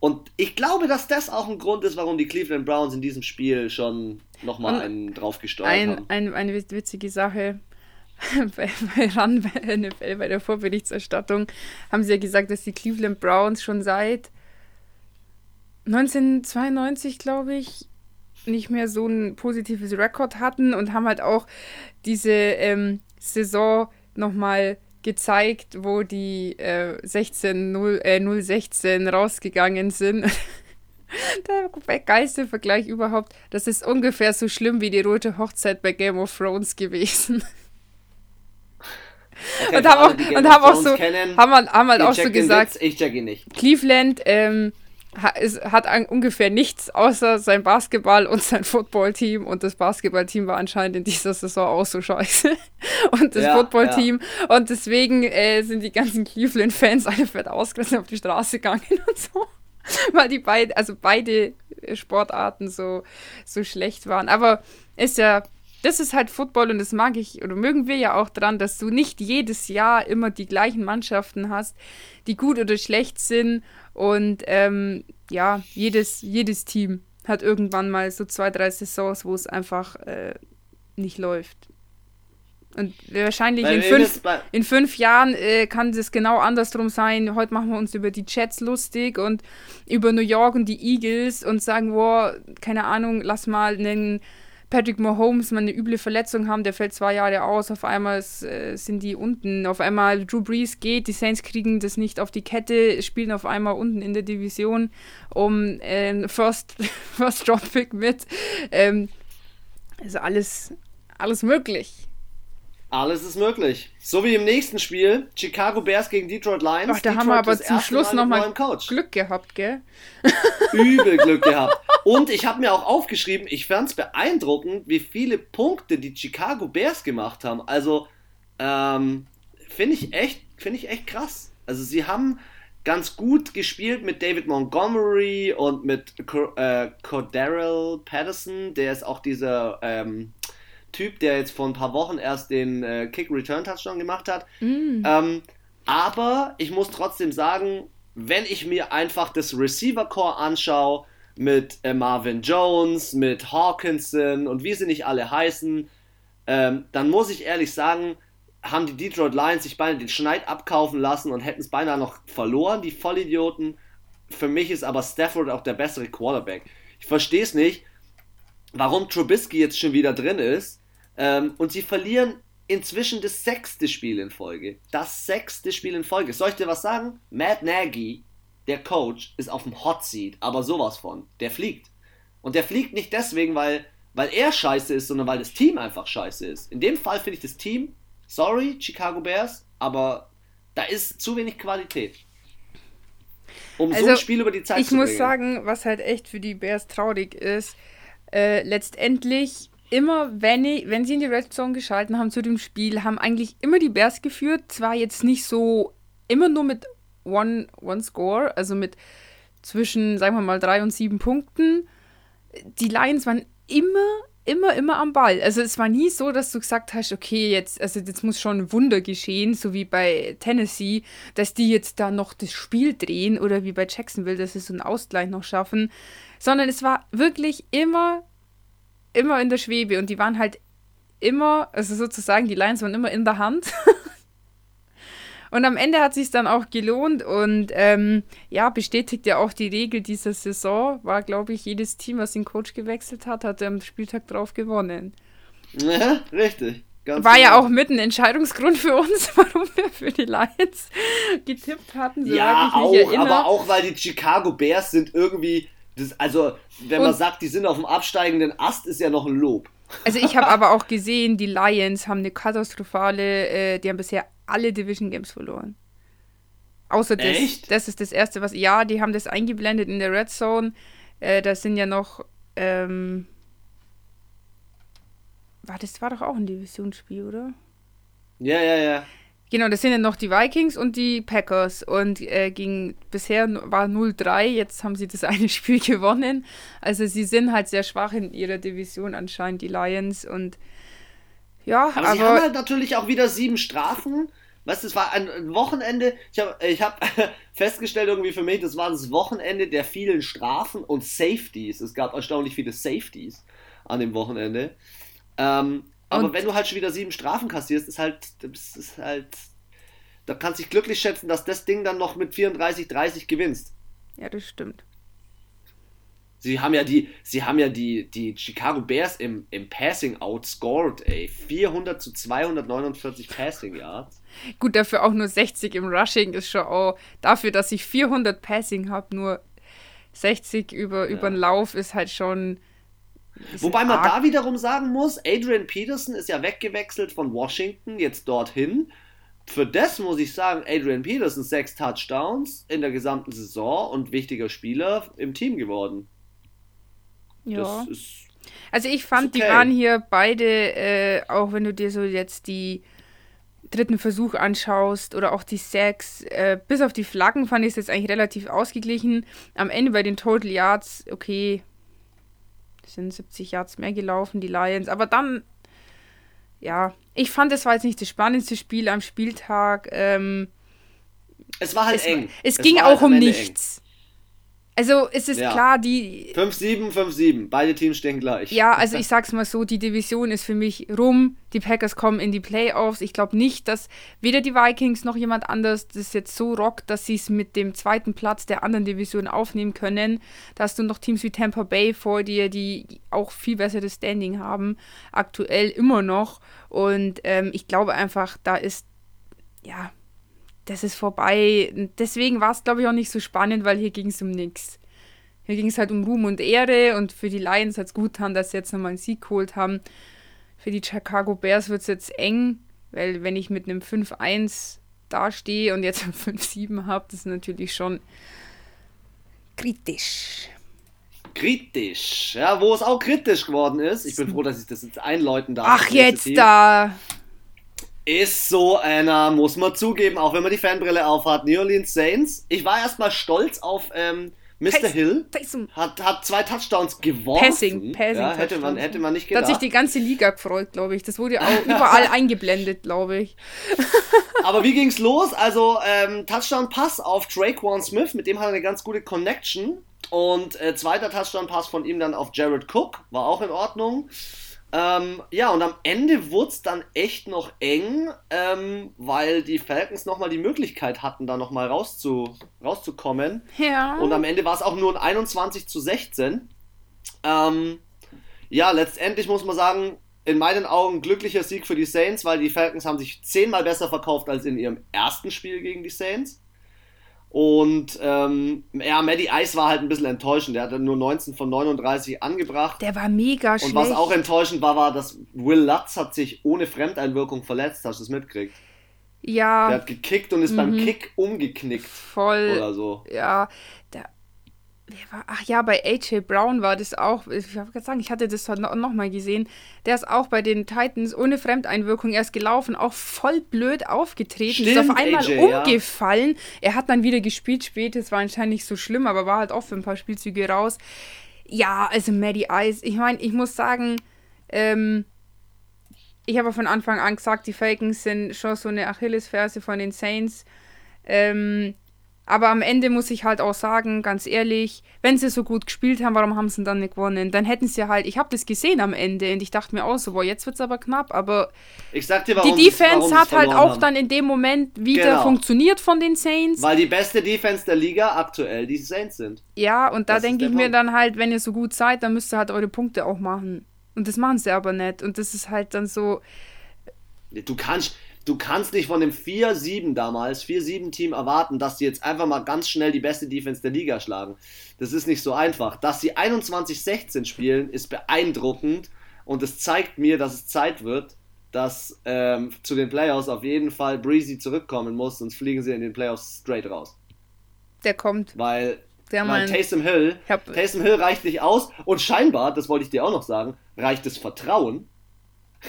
Und ich glaube, dass das auch ein Grund ist, warum die Cleveland Browns in diesem Spiel schon nochmal einen draufgesteuert ein, haben. Ein, eine witzige Sache bei, bei RAN, bei NFL, bei der Vorberichterstattung, haben sie ja gesagt, dass die Cleveland Browns schon seit 1992, glaube ich, nicht mehr so ein positives Rekord hatten und haben halt auch diese ähm, Saison nochmal gezeigt, wo die äh, 16, 0, äh, 016 rausgegangen sind. Der geilste Vergleich überhaupt, das ist ungefähr so schlimm wie die rote Hochzeit bei Game of Thrones gewesen. Okay, und haben auch, und haben auch so, kennen, haben, haben halt auch so gesagt, Witz, ich check ihn nicht. Cleveland ähm, hat ungefähr nichts außer sein Basketball und sein Footballteam. Und das Basketballteam war anscheinend in dieser Saison auch so scheiße. Und das ja, Footballteam. ja. und deswegen äh, sind die ganzen Cleveland-Fans alle fett ausgerissen auf die Straße gegangen und so, weil die beiden, also beide Sportarten so, so schlecht waren, aber ist ja das ist halt Football und das mag ich oder mögen wir ja auch dran, dass du nicht jedes Jahr immer die gleichen Mannschaften hast, die gut oder schlecht sind und ähm, ja, jedes, jedes Team hat irgendwann mal so zwei, drei Saisons, wo es einfach äh, nicht läuft. Und wahrscheinlich in fünf, in fünf Jahren äh, kann das genau andersrum sein. Heute machen wir uns über die Jets lustig und über New York und die Eagles und sagen, wow, keine Ahnung, lass mal einen Patrick Mahomes mal eine üble Verletzung haben, der fällt zwei Jahre aus, auf einmal äh, sind die unten, auf einmal Drew Brees geht, die Saints kriegen das nicht auf die Kette, spielen auf einmal unten in der Division um äh, First, First Drop Pick mit. Ähm, also alles, alles möglich. Alles ist möglich. So wie im nächsten Spiel, Chicago Bears gegen Detroit Lions. Ach, da Detroit haben wir aber zum Schluss nochmal Glück gehabt, gell? Übel Glück gehabt. Und ich habe mir auch aufgeschrieben, ich fand es beeindruckend, wie viele Punkte die Chicago Bears gemacht haben. Also, ähm, finde ich echt, finde ich echt krass. Also sie haben ganz gut gespielt mit David Montgomery und mit äh, Cordarrelle Patterson, der ist auch dieser ähm, Typ, der jetzt vor ein paar Wochen erst den äh, Kick-Return-Touchdown gemacht hat. Mm. Ähm, aber ich muss trotzdem sagen, wenn ich mir einfach das Receiver-Core anschaue, mit äh, Marvin Jones, mit Hawkinson und wie sie nicht alle heißen, ähm, dann muss ich ehrlich sagen, haben die Detroit Lions sich beinahe den Schneid abkaufen lassen und hätten es beinahe noch verloren, die Vollidioten. Für mich ist aber Stafford auch der bessere Quarterback. Ich verstehe es nicht, warum Trubisky jetzt schon wieder drin ist. Ähm, und sie verlieren inzwischen das sechste Spiel in Folge. Das sechste Spiel in Folge. Soll ich dir was sagen? Matt Nagy der Coach ist auf dem Hot Seat, aber sowas von. Der fliegt. Und der fliegt nicht deswegen, weil, weil er scheiße ist, sondern weil das Team einfach scheiße ist. In dem Fall finde ich das Team, sorry, Chicago Bears, aber da ist zu wenig Qualität. Um also, so ein Spiel über die Zeit zu Ich muss sagen, was halt echt für die Bears traurig ist, äh, letztendlich immer, wenn, ich, wenn sie in die Red Zone geschalten haben zu dem Spiel, haben eigentlich immer die Bears geführt. Zwar jetzt nicht so immer nur mit One, One Score, also mit zwischen, sagen wir mal, drei und sieben Punkten. Die Lions waren immer, immer, immer am Ball. Also es war nie so, dass du gesagt hast, okay, jetzt, also jetzt muss schon ein Wunder geschehen, so wie bei Tennessee, dass die jetzt da noch das Spiel drehen oder wie bei Jacksonville, dass sie so einen Ausgleich noch schaffen. Sondern es war wirklich immer, immer in der Schwebe und die waren halt immer, also sozusagen, die Lions waren immer in der Hand. Und am Ende hat sich dann auch gelohnt und ähm, ja, bestätigt ja auch die Regel dieser Saison. War, glaube ich, jedes Team, was den Coach gewechselt hat, hat am Spieltag drauf gewonnen. Ja, richtig. Ganz War genau. ja auch mit ein Entscheidungsgrund für uns, warum wir für die Lions getippt hatten. So ja, auch, aber auch weil die Chicago Bears sind irgendwie, das, also wenn und, man sagt, die sind auf dem absteigenden Ast, ist ja noch ein Lob. Also ich habe aber auch gesehen, die Lions haben eine katastrophale, äh, die haben bisher alle Division Games verloren. Außer das. Echt? Das ist das erste, was. Ja, die haben das eingeblendet in der Red Zone. Äh, das sind ja noch. Ähm, war, das war doch auch ein Divisionsspiel, oder? Ja, ja, ja. Genau, das sind ja noch die Vikings und die Packers. Und äh, ging, bisher war 0-3, jetzt haben sie das eine Spiel gewonnen. Also sie sind halt sehr schwach in ihrer Division anscheinend, die Lions. Und ja, aber, aber sie haben halt natürlich auch wieder sieben Strafen. Weißt du, es war ein Wochenende. Ich habe ich hab festgestellt, irgendwie für mich, das war das Wochenende der vielen Strafen und Safeties. Es gab erstaunlich viele Safeties an dem Wochenende. Ähm, aber wenn du halt schon wieder sieben Strafen kassierst, ist halt, ist halt. Da kannst du dich glücklich schätzen, dass das Ding dann noch mit 34, 30 gewinnst. Ja, das stimmt. Sie haben ja die, sie haben ja die, die Chicago Bears im, im Passing outscored, ey. 400 zu 249 Passing Yards. Gut, dafür auch nur 60 im Rushing ist schon auch, dafür, dass ich 400 Passing habe, nur 60 über, ja. über den Lauf ist halt schon. Wobei man arg. da wiederum sagen muss, Adrian Peterson ist ja weggewechselt von Washington jetzt dorthin. Für das muss ich sagen, Adrian Peterson sechs Touchdowns in der gesamten Saison und wichtiger Spieler im Team geworden. Ja. also ich fand, okay. die waren hier beide, äh, auch wenn du dir so jetzt die dritten Versuch anschaust oder auch die Sacks, äh, bis auf die Flaggen fand ich es jetzt eigentlich relativ ausgeglichen. Am Ende bei den Total Yards, okay, sind 70 Yards mehr gelaufen, die Lions, aber dann, ja, ich fand, es war jetzt nicht das spannendste Spiel am Spieltag. Ähm, es war halt es, eng. Es, es ging auch halt um nichts. Eng. Also es ist ja. klar, die. 5-7, 5-7. Beide Teams stehen gleich. Ja, also ich sag's mal so, die Division ist für mich rum. Die Packers kommen in die Playoffs. Ich glaube nicht, dass weder die Vikings noch jemand anders das jetzt so rockt, dass sie es mit dem zweiten Platz der anderen Division aufnehmen können. Da hast du noch Teams wie Tampa Bay vor dir, die auch viel besseres Standing haben. Aktuell immer noch. Und ähm, ich glaube einfach, da ist. Ja, das ist vorbei. Deswegen war es, glaube ich, auch nicht so spannend, weil hier ging es um nichts. Hier ging es halt um Ruhm und Ehre und für die Lions hat es gut getan, dass sie jetzt nochmal einen Sieg geholt haben. Für die Chicago Bears wird es jetzt eng, weil wenn ich mit einem 5-1 dastehe und jetzt ein 5-7 habe, das ist natürlich schon kritisch. Kritisch, ja, wo es auch kritisch geworden ist. Ich bin froh, dass ich das jetzt einläuten darf. Ach, jetzt da! Ist so einer, muss man zugeben, auch wenn man die Fanbrille aufhat, New Orleans Saints. Ich war erstmal stolz auf, ähm, Mr. Taysom- Hill hat, hat zwei Touchdowns geworfen. Passing, Passing. ja, hätte, man, hätte man nicht Da hat gedacht. sich die ganze Liga gefreut, glaube ich. Das wurde auch überall eingeblendet, glaube ich. Aber wie ging's los? Also ähm, Touchdown-Pass auf Traquan Smith, mit dem hat er eine ganz gute Connection. Und äh, zweiter Touchdown-Pass von ihm dann auf Jared Cook, war auch in Ordnung. Ähm, ja, und am Ende wurde es dann echt noch eng, ähm, weil die Falcons nochmal die Möglichkeit hatten, da nochmal rauszu, rauszukommen. Ja. Und am Ende war es auch nur ein 21 zu 16. Ähm, ja, letztendlich muss man sagen, in meinen Augen glücklicher Sieg für die Saints, weil die Falcons haben sich zehnmal besser verkauft als in ihrem ersten Spiel gegen die Saints. Und ähm, ja, Maddie Ice war halt ein bisschen enttäuschend. Der hat dann nur 19 von 39 angebracht. der war mega Und schlecht. was auch enttäuschend war, war, dass Will Lutz hat sich ohne Fremdeinwirkung verletzt. Hast du das mitgekriegt? Der ja, hat gekickt und ist beim Kick umgeknickt voll. oder so. Ja, der. Wer war, ach ja, bei AJ Brown war das auch. Ich habe gerade sagen, ich hatte das heute noch, noch mal gesehen. Der ist auch bei den Titans ohne Fremdeinwirkung erst gelaufen, auch voll blöd aufgetreten. ist Stimmt, auf einmal AJ, ja. umgefallen. Er hat dann wieder gespielt später. Es war anscheinend nicht so schlimm, aber war halt auch für ein paar Spielzüge raus. Ja, also Maddie Ice. Ich meine, ich muss sagen, ähm, ich habe von Anfang an gesagt, die Falcons sind schon so eine Achillesferse von den Saints. Ähm, aber am Ende muss ich halt auch sagen, ganz ehrlich, wenn sie so gut gespielt haben, warum haben sie dann nicht gewonnen? Dann hätten sie halt, ich habe das gesehen am Ende und ich dachte mir auch so, boah, jetzt wird es aber knapp. Aber Ich sag dir, die warum Defense warum hat halt auch haben. dann in dem Moment wieder Genau. funktioniert von den Saints. Weil die beste Defense der Liga aktuell die Saints sind. Ja, und da denke ich mir Punkt. dann halt, wenn ihr so gut seid, dann müsst ihr halt eure Punkte auch machen. Und das machen sie aber nicht. Und das ist halt dann so, Du kannst, du kannst nicht von dem 4-7 damals, 4-7-Team erwarten, dass die jetzt einfach mal ganz schnell die beste Defense der Liga schlagen. Das ist nicht so einfach. Dass sie 21-16 spielen, ist beeindruckend und es zeigt mir, dass es Zeit wird, dass ähm, zu den Playoffs auf jeden Fall Breezy zurückkommen muss, sonst fliegen sie in den Playoffs straight raus. der kommt. Weil, Der weil. Taysom Hill, Taysom Hill reicht nicht aus und scheinbar, das wollte ich dir auch noch sagen, reicht das Vertrauen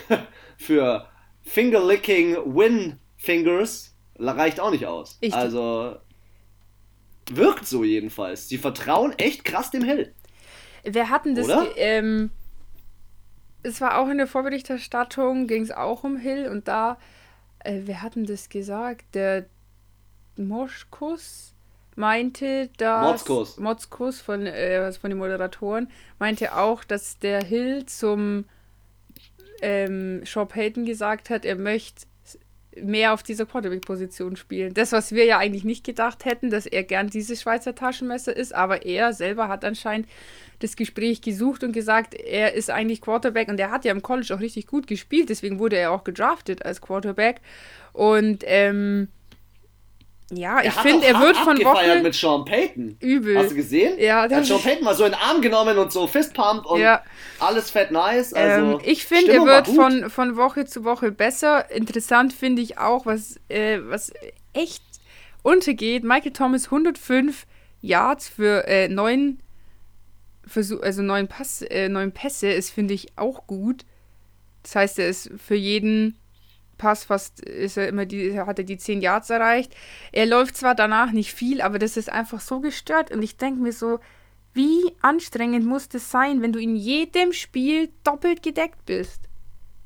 für Finger-Licking Win-Fingers reicht auch nicht aus. Ich- also wirkt so jedenfalls. Die vertrauen echt krass dem Hill. Wer hatten das? Ähm, es war auch in der Vorberichterstattung, ging es auch um Hill und da, äh, wer hatten das gesagt? Der Moschkus meinte, dass. Motzkus. Motzkus von, äh, von den Moderatoren meinte auch, dass der Hill zum ähm, Sean Payton gesagt hat, er möchte mehr auf dieser Quarterback-Position spielen. Das, was wir ja eigentlich nicht gedacht hätten, dass er gern dieses Schweizer Taschenmesser ist, aber er selber hat anscheinend das Gespräch gesucht und gesagt, er ist eigentlich Quarterback und er hat ja im College auch richtig gut gespielt, deswegen wurde er auch gedraftet als Quarterback. Und ähm, ja, ich Er finde, er wird von abgefeiert Woche mit Sean Payton. übel. Hast du gesehen? Ja, Er hat Sean Payton mal so in den Arm genommen und so Fistpump und Ja. alles fett nice. Also, ähm, ich finde, er wird von, von Woche zu Woche besser. Interessant finde ich auch, was, äh, was echt untergeht. Michael Thomas 105 Yards für äh, neun Versuch, also neun, Pass, äh, neun Pässe ist, finde ich, auch gut. Das heißt, er ist für jeden Pass fast, ist er immer die, hat er die 10 Yards erreicht. Er läuft zwar danach nicht viel, aber das ist einfach so gestört. Und ich denke mir so, wie anstrengend muss das sein, wenn du in jedem Spiel doppelt gedeckt bist?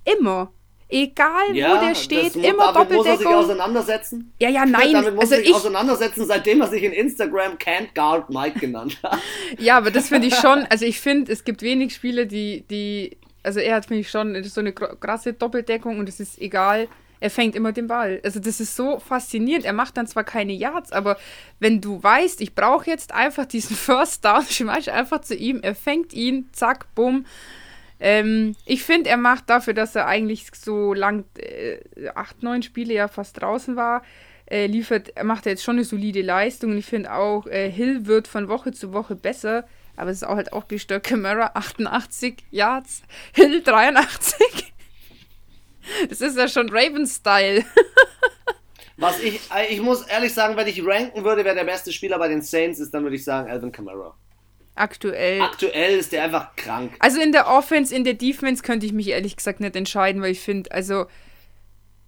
Immer. Egal, ja, wo der steht, das, mu- immer damit muss er sich Doppeldeckung. auseinandersetzen. Ja, ja, nein. Damit muss Also sich ich, auseinandersetzen, seitdem er sich in Instagram Can't Guard Mike genannt hat. Ja, aber das finde ich schon, also ich finde, es gibt wenig Spiele, die, die, also er hat, finde ich schon, so eine krasse Doppeldeckung und es ist egal, er fängt immer den Ball. Also das ist so faszinierend. Er macht dann zwar keine Yards, aber wenn du weißt, ich brauche jetzt einfach diesen First Down, schmeiß einfach zu ihm, er fängt ihn, zack, bumm. Ähm, ich finde, er macht dafür, dass er eigentlich so lang, äh, acht, neun Spiele ja fast draußen war, äh, liefert, er macht jetzt schon eine solide Leistung. Und ich finde auch, äh, Hill wird von Woche zu Woche besser. Aber es ist auch halt auch gestört. Camara 88 Yards, Hill 83. Das ist ja schon Raven-Style. Was ich, äh, ich muss ehrlich sagen, wenn ich ranken würde, wer der beste Spieler bei den Saints ist, dann würde ich sagen Alvin Kamara. Aktuell. Aktuell ist der einfach krank. Also in der Offense, in der Defense könnte ich mich ehrlich gesagt nicht entscheiden, weil ich finde, also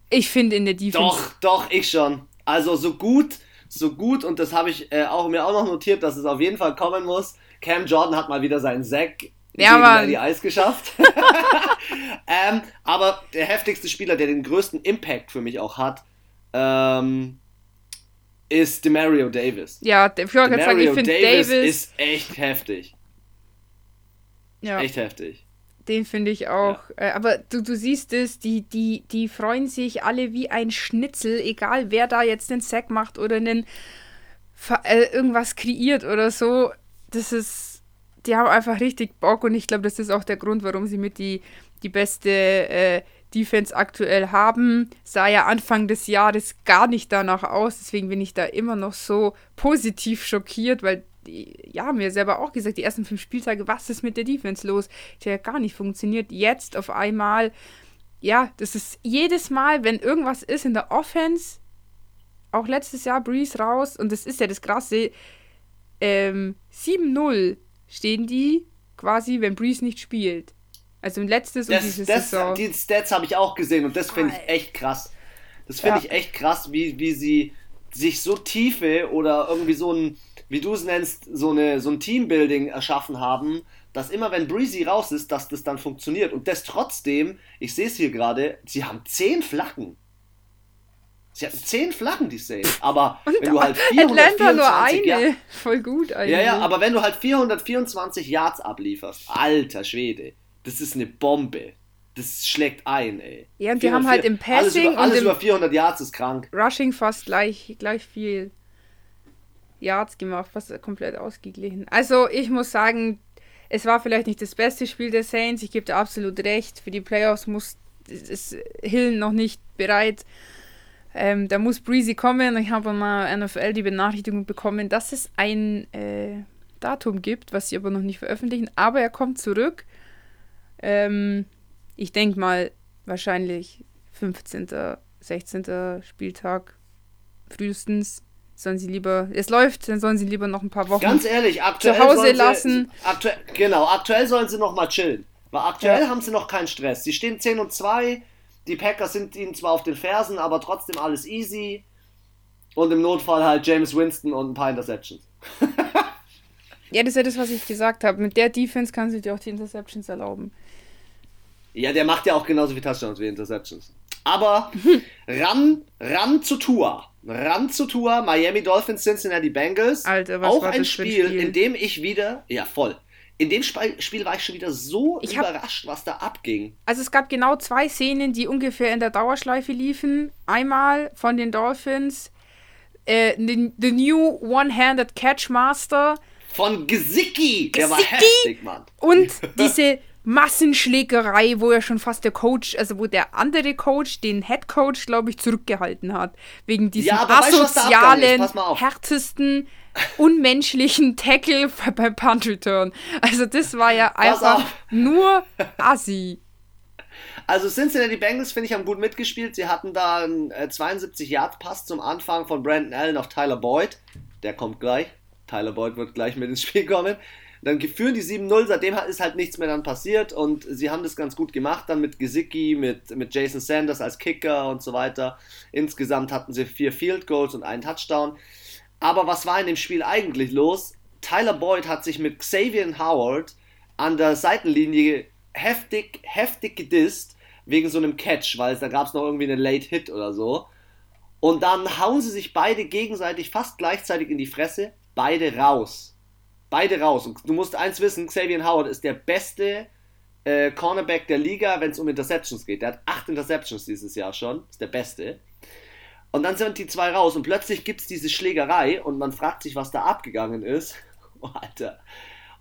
ich finde in der Defense. Doch, doch, ich schon. Also so gut, so gut und das habe ich äh, auch, mir auch noch notiert, dass es auf jeden Fall kommen muss. Cam Jordan hat mal wieder seinen Sack ja, gegen die Eis geschafft. ähm, aber der heftigste Spieler, der den größten Impact für mich auch hat, ähm, ist Demario Davis. Ja, der Demario sagen, ich finde Davis, Davis ist echt heftig. Ja. Echt heftig. Den finde ich auch. Ja. Äh, aber du, du siehst es, die, die, die freuen sich alle wie ein Schnitzel, egal wer da jetzt den Sack macht oder einen, äh, irgendwas kreiert oder so. Das ist, die haben einfach richtig Bock und ich glaube, das ist auch der Grund, warum sie mit die, die beste äh, Defense aktuell haben. Sah ja Anfang des Jahres gar nicht danach aus, deswegen bin ich da immer noch so positiv schockiert, weil ja, mir selber auch gesagt, die ersten fünf Spieltage, was ist mit der Defense los? Die hat gar nicht funktioniert. Jetzt auf einmal, ja, das ist jedes Mal, wenn irgendwas ist in der Offense, auch letztes Jahr Breeze raus, und das ist ja das Krasse, ähm, 7-0 stehen die quasi, wenn Breeze nicht spielt. Also letztes das, und dieses das, Saison. Die Stats habe ich auch gesehen und das finde ich echt krass. Das finde ja. ich echt krass, wie, wie sie sich so tiefe oder irgendwie so ein wie du es nennst, so, eine, so ein Teambuilding erschaffen haben, dass immer wenn Breezy raus ist, dass das dann funktioniert. Und das trotzdem, ich sehe es hier gerade, sie haben zehn Flacken. Sie hatten zehn Flacken, die Save. Aber und wenn du halt 424 Atlanta nur eine. Ja, Voll gut eigentlich. Ja, ja, aber wenn du halt 424 Yards ablieferst, alter Schwede, das ist eine Bombe. Das schlägt ein, ey. Ja, und die haben halt im Passing alles über, alles über 400 Yards ist krank. Rushing fast gleich, gleich viel. Yards gemacht, fast komplett ausgeglichen. Also ich muss sagen, es war vielleicht nicht das beste Spiel der Saints. Ich gebe dir absolut recht. Für die Playoffs muss ist Hill noch nicht bereit. Ähm, da muss Breezy kommen. Ich habe mal NFL die Benachrichtigung bekommen, dass es ein äh, Datum gibt, was sie aber noch nicht veröffentlichen. Aber er kommt zurück. Ähm, ich denke mal wahrscheinlich 15., 16. Spieltag frühestens sollen sie lieber, es läuft, dann sollen sie lieber noch ein paar Wochen Ganz ehrlich, aktuell zu Hause lassen. Sie, aktuell, genau, aktuell sollen sie noch mal chillen. Weil aktuell ja. haben sie noch keinen Stress. Sie stehen 10 und 2, die Packers sind ihnen zwar auf den Fersen, aber trotzdem alles easy. Und im Notfall halt James Winston und ein paar Interceptions. ja, das ist ja das, was ich gesagt habe. Mit der Defense kannst du dir auch die Interceptions erlauben. Ja, der macht ja auch genauso viel Touchdowns wie Interceptions. Aber ran, ran zu Tour. Ran zu Tour. Miami Dolphins, Cincinnati Bengals. Alter, was auch war ein das Spiel, Spiel, in dem ich wieder, ja voll, in dem Spiel war ich schon wieder so ich überrascht, was da abging. Also es gab genau zwei Szenen, die ungefähr in der Dauerschleife liefen. Einmal von den Dolphins, äh, the, the New One-Handed Catch Master. Von Gesicki. Der war heftig, Mann. Und diese Massenschlägerei, wo ja schon fast der Coach, also wo der andere Coach den Head Coach, glaube ich, zurückgehalten hat. Wegen diesem ja, asozialen, weißt, härtesten, unmenschlichen Tackle beim Punt Return. Also das war ja einfach nur assi. Also Cincinnati Bengals, finde ich, haben gut mitgespielt. Sie hatten da einen äh, 72-Yard-Pass zum Anfang von Brandon Allen auf Tyler Boyd. Der kommt gleich. Tyler Boyd wird gleich mit ins Spiel kommen. Dann führen die 7-0, seitdem ist halt nichts mehr dann passiert und sie haben das ganz gut gemacht, dann mit Gesicki, mit, mit Jason Sanders als Kicker und so weiter. Insgesamt hatten sie vier Field Goals und einen Touchdown. Aber was war in dem Spiel eigentlich los? Tyler Boyd hat sich mit Xavier Howard an der Seitenlinie heftig, heftig gedisst wegen so einem Catch, weil da gab es noch irgendwie einen Late Hit oder so. Und dann hauen sie sich beide gegenseitig fast gleichzeitig in die Fresse, beide raus. Beide raus. Und du musst eins wissen, Xavier Howard ist der beste äh, Cornerback der Liga, wenn es um Interceptions geht. Der hat acht Interceptions dieses Jahr schon. Ist der beste. Und dann sind die zwei raus und plötzlich gibt es diese Schlägerei und man fragt sich, was da abgegangen ist. Oh, Alter.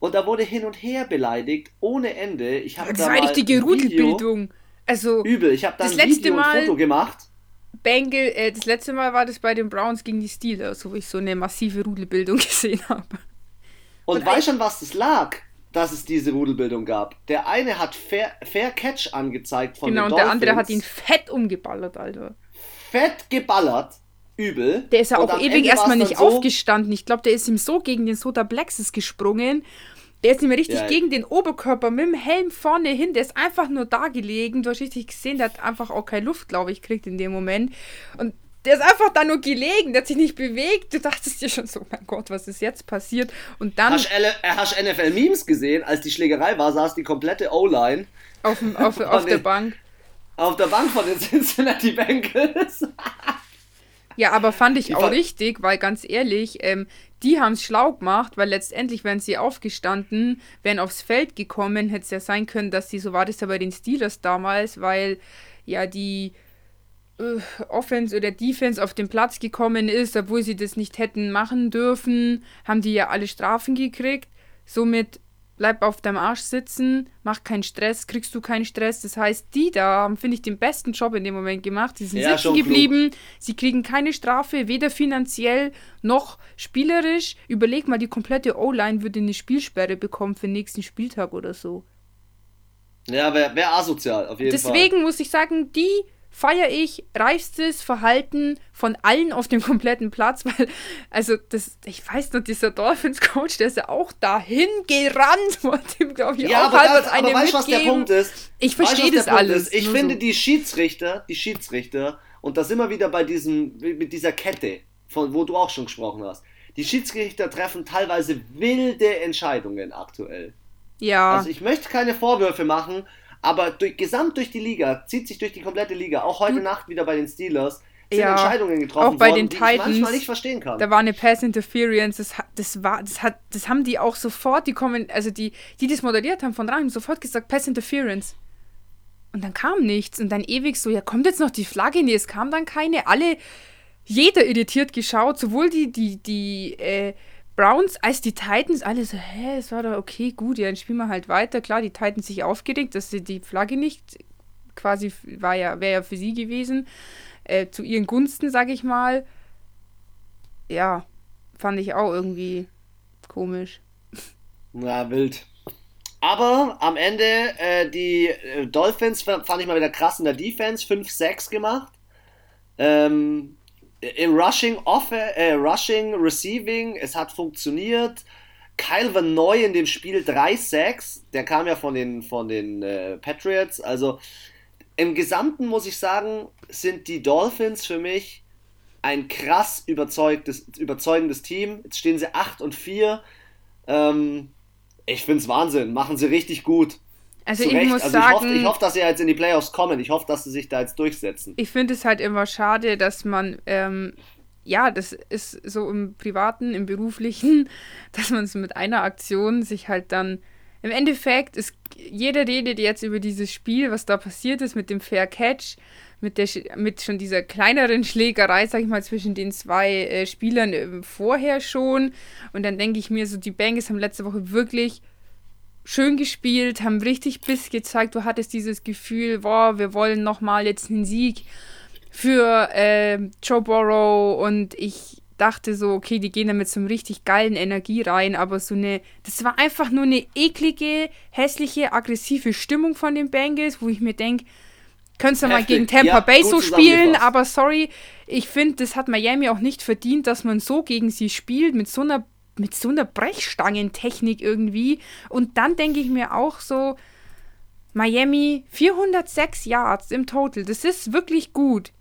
Und da wurde hin und her beleidigt, ohne Ende. Ich habe das da richtige Rudelbildung. Also, übel. Ich habe dann ein Video Mal, und Foto gemacht. Bengal, äh, das letzte Mal war das bei den Browns gegen die Steelers, wo ich so eine massive Rudelbildung gesehen habe. Und, und weißt schon, was das lag? Dass es diese Rudelbildung gab. Der eine hat Fair, Fair Catch angezeigt von genau, den Genau, und der andere hat ihn fett umgeballert, Alter. Fett geballert. Übel. Der ist ja auch ewig erstmal nicht so aufgestanden. Ich glaube, der ist ihm so gegen den Soda Plexus gesprungen. Der ist ihm richtig ja, gegen den Oberkörper mit dem Helm vorne hin. Der ist einfach nur da gelegen. Du hast richtig gesehen, der hat einfach auch keine Luft, glaube ich, kriegt in dem Moment. Und Der ist einfach da nur gelegen, der hat sich nicht bewegt. Du dachtest dir schon so, oh mein Gott, was ist jetzt passiert? Und dann. Hast, hast NFL-Memes gesehen? Als die Schlägerei war, saß die komplette O-Line auf, auf, auf der Bank. Auf der Bank von den Cincinnati Bengals. ja, aber fand ich auch richtig, weil ganz ehrlich, ähm, die haben es schlau gemacht, weil letztendlich wären sie aufgestanden, wären aufs Feld gekommen, hätte es ja sein können, dass sie, so war das ja bei den Steelers damals, weil ja die äh, Offense oder Defense auf den Platz gekommen ist, obwohl sie das nicht hätten machen dürfen, haben die ja alle Strafen gekriegt. Somit bleib auf deinem Arsch sitzen, mach keinen Stress, kriegst du keinen Stress. Das heißt, die da haben, finde ich, den besten Job in dem Moment gemacht. Sie sind ja, sitzen geblieben, klug. sie kriegen keine Strafe, weder finanziell noch spielerisch. Überleg mal, die komplette O-Line würde eine Spielsperre bekommen für den nächsten Spieltag oder so. Ja, wäre wär asozial, auf jeden Deswegen Fall. Deswegen muss ich sagen, die feiere ich reifstes Verhalten von allen auf dem kompletten Platz, weil, also, das, ich weiß noch, dieser Dolphins-Coach, der ist ja auch dahin gerannt, wollte ihm, glaube ich, ja, auch aber, halt aber, aber weißt was der Punkt ist? Ich verstehe das alles. Ich finde, so. die Schiedsrichter, die Schiedsrichter, und da sind wir wieder bei diesem, mit dieser Kette, von wo du auch schon gesprochen hast. Die Schiedsrichter treffen teilweise wilde Entscheidungen aktuell. Ja. Also ich möchte keine Vorwürfe machen, aber durch, gesamt durch die Liga, zieht sich durch die komplette Liga, auch heute Nacht wieder bei den Steelers, sind ja, Entscheidungen getroffen auch bei worden, den Titans, die ich manchmal nicht verstehen kann. Da war eine Pass Interference, das, das war, das hat, das haben die auch sofort, die kommen, also die, die das moderiert haben von rein, sofort gesagt, Pass Interference. Und dann kam nichts und dann ewig so, ja, kommt jetzt noch die Flagge? Nee, es kam dann keine. Alle, jeder irritiert geschaut, sowohl die, die, die, äh, Browns als die Titans alle so, hä, es war doch okay, gut, ja, dann spielen wir halt weiter. Klar, die Titans sich aufgeregt, dass sie die Flagge nicht quasi war ja, wäre ja für sie gewesen. Äh, zu ihren Gunsten, sag ich mal. Ja, fand ich auch irgendwie komisch. Na, wild. Aber am Ende, äh, die äh, Dolphins fand ich mal wieder krass in der Defense, 5-6 gemacht. Ähm, im Rushing, off, äh, Rushing, Receiving, es hat funktioniert. Kyle Van Neu in dem Spiel 3 Sacks, der kam ja von den, von den äh, Patriots. Also im Gesamten muss ich sagen, sind die Dolphins für mich ein krass überzeugtes, überzeugendes Team. Jetzt stehen sie 8 und 4. Ähm, ich finde es Wahnsinn, machen sie richtig gut. Also ich muss also sagen, ich hoffe, ich hoffe, dass sie jetzt in die Playoffs kommen. Ich hoffe, dass sie sich da jetzt durchsetzen. Ich finde es halt immer schade, dass man, ähm, ja, das ist so im Privaten, im Beruflichen, dass man es mit einer Aktion sich halt dann, im Endeffekt ist, jeder redet jetzt über dieses Spiel, was da passiert ist mit dem Fair Catch, mit, der, mit schon dieser kleineren Schlägerei, sag ich mal, zwischen den zwei äh, Spielern äh, vorher schon. Und dann denke ich mir so, die Bengals haben letzte Woche wirklich schön gespielt, haben richtig Biss gezeigt. Du hattest dieses Gefühl, boah, wir wollen nochmal jetzt einen Sieg für äh, Joe Burrow. Und ich dachte so, okay, die gehen da mit so einem richtig geilen Energie rein, aber so eine, das war einfach nur eine eklige, hässliche, aggressive Stimmung von den Bengals, wo ich mir denke, könntest du mal gegen Tampa ja, Bay so spielen, aber sorry, ich finde, das hat Miami auch nicht verdient, dass man so gegen sie spielt, mit so einer mit so einer Brechstangentechnik irgendwie. Und dann denke ich mir auch so, Miami 406 Yards im Total, das ist wirklich gut.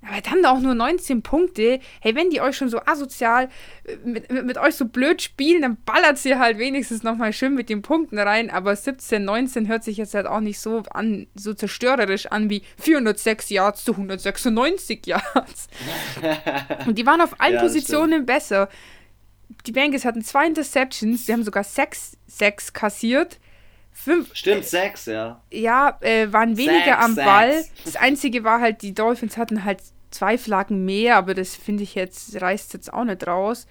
Aber dann auch nur 19 Punkte. Hey, wenn die euch schon so asozial äh, mit, mit, mit euch so blöd spielen, dann ballert sie halt wenigstens nochmal schön mit den Punkten rein. Aber 17, 19 hört sich jetzt halt auch nicht so an, so zerstörerisch an wie 406 Yards zu 196 Yards. Und die waren auf allen ja, Positionen besser die Bengals hatten zwei Interceptions, sie haben sogar sechs Sacks kassiert. Fünf, Stimmt, sechs, ja. Ja, äh, waren weniger sechs, am Ball. Das Einzige war halt, die Dolphins hatten halt zwei Flaggen mehr, aber das finde ich jetzt, reißt jetzt auch nicht raus.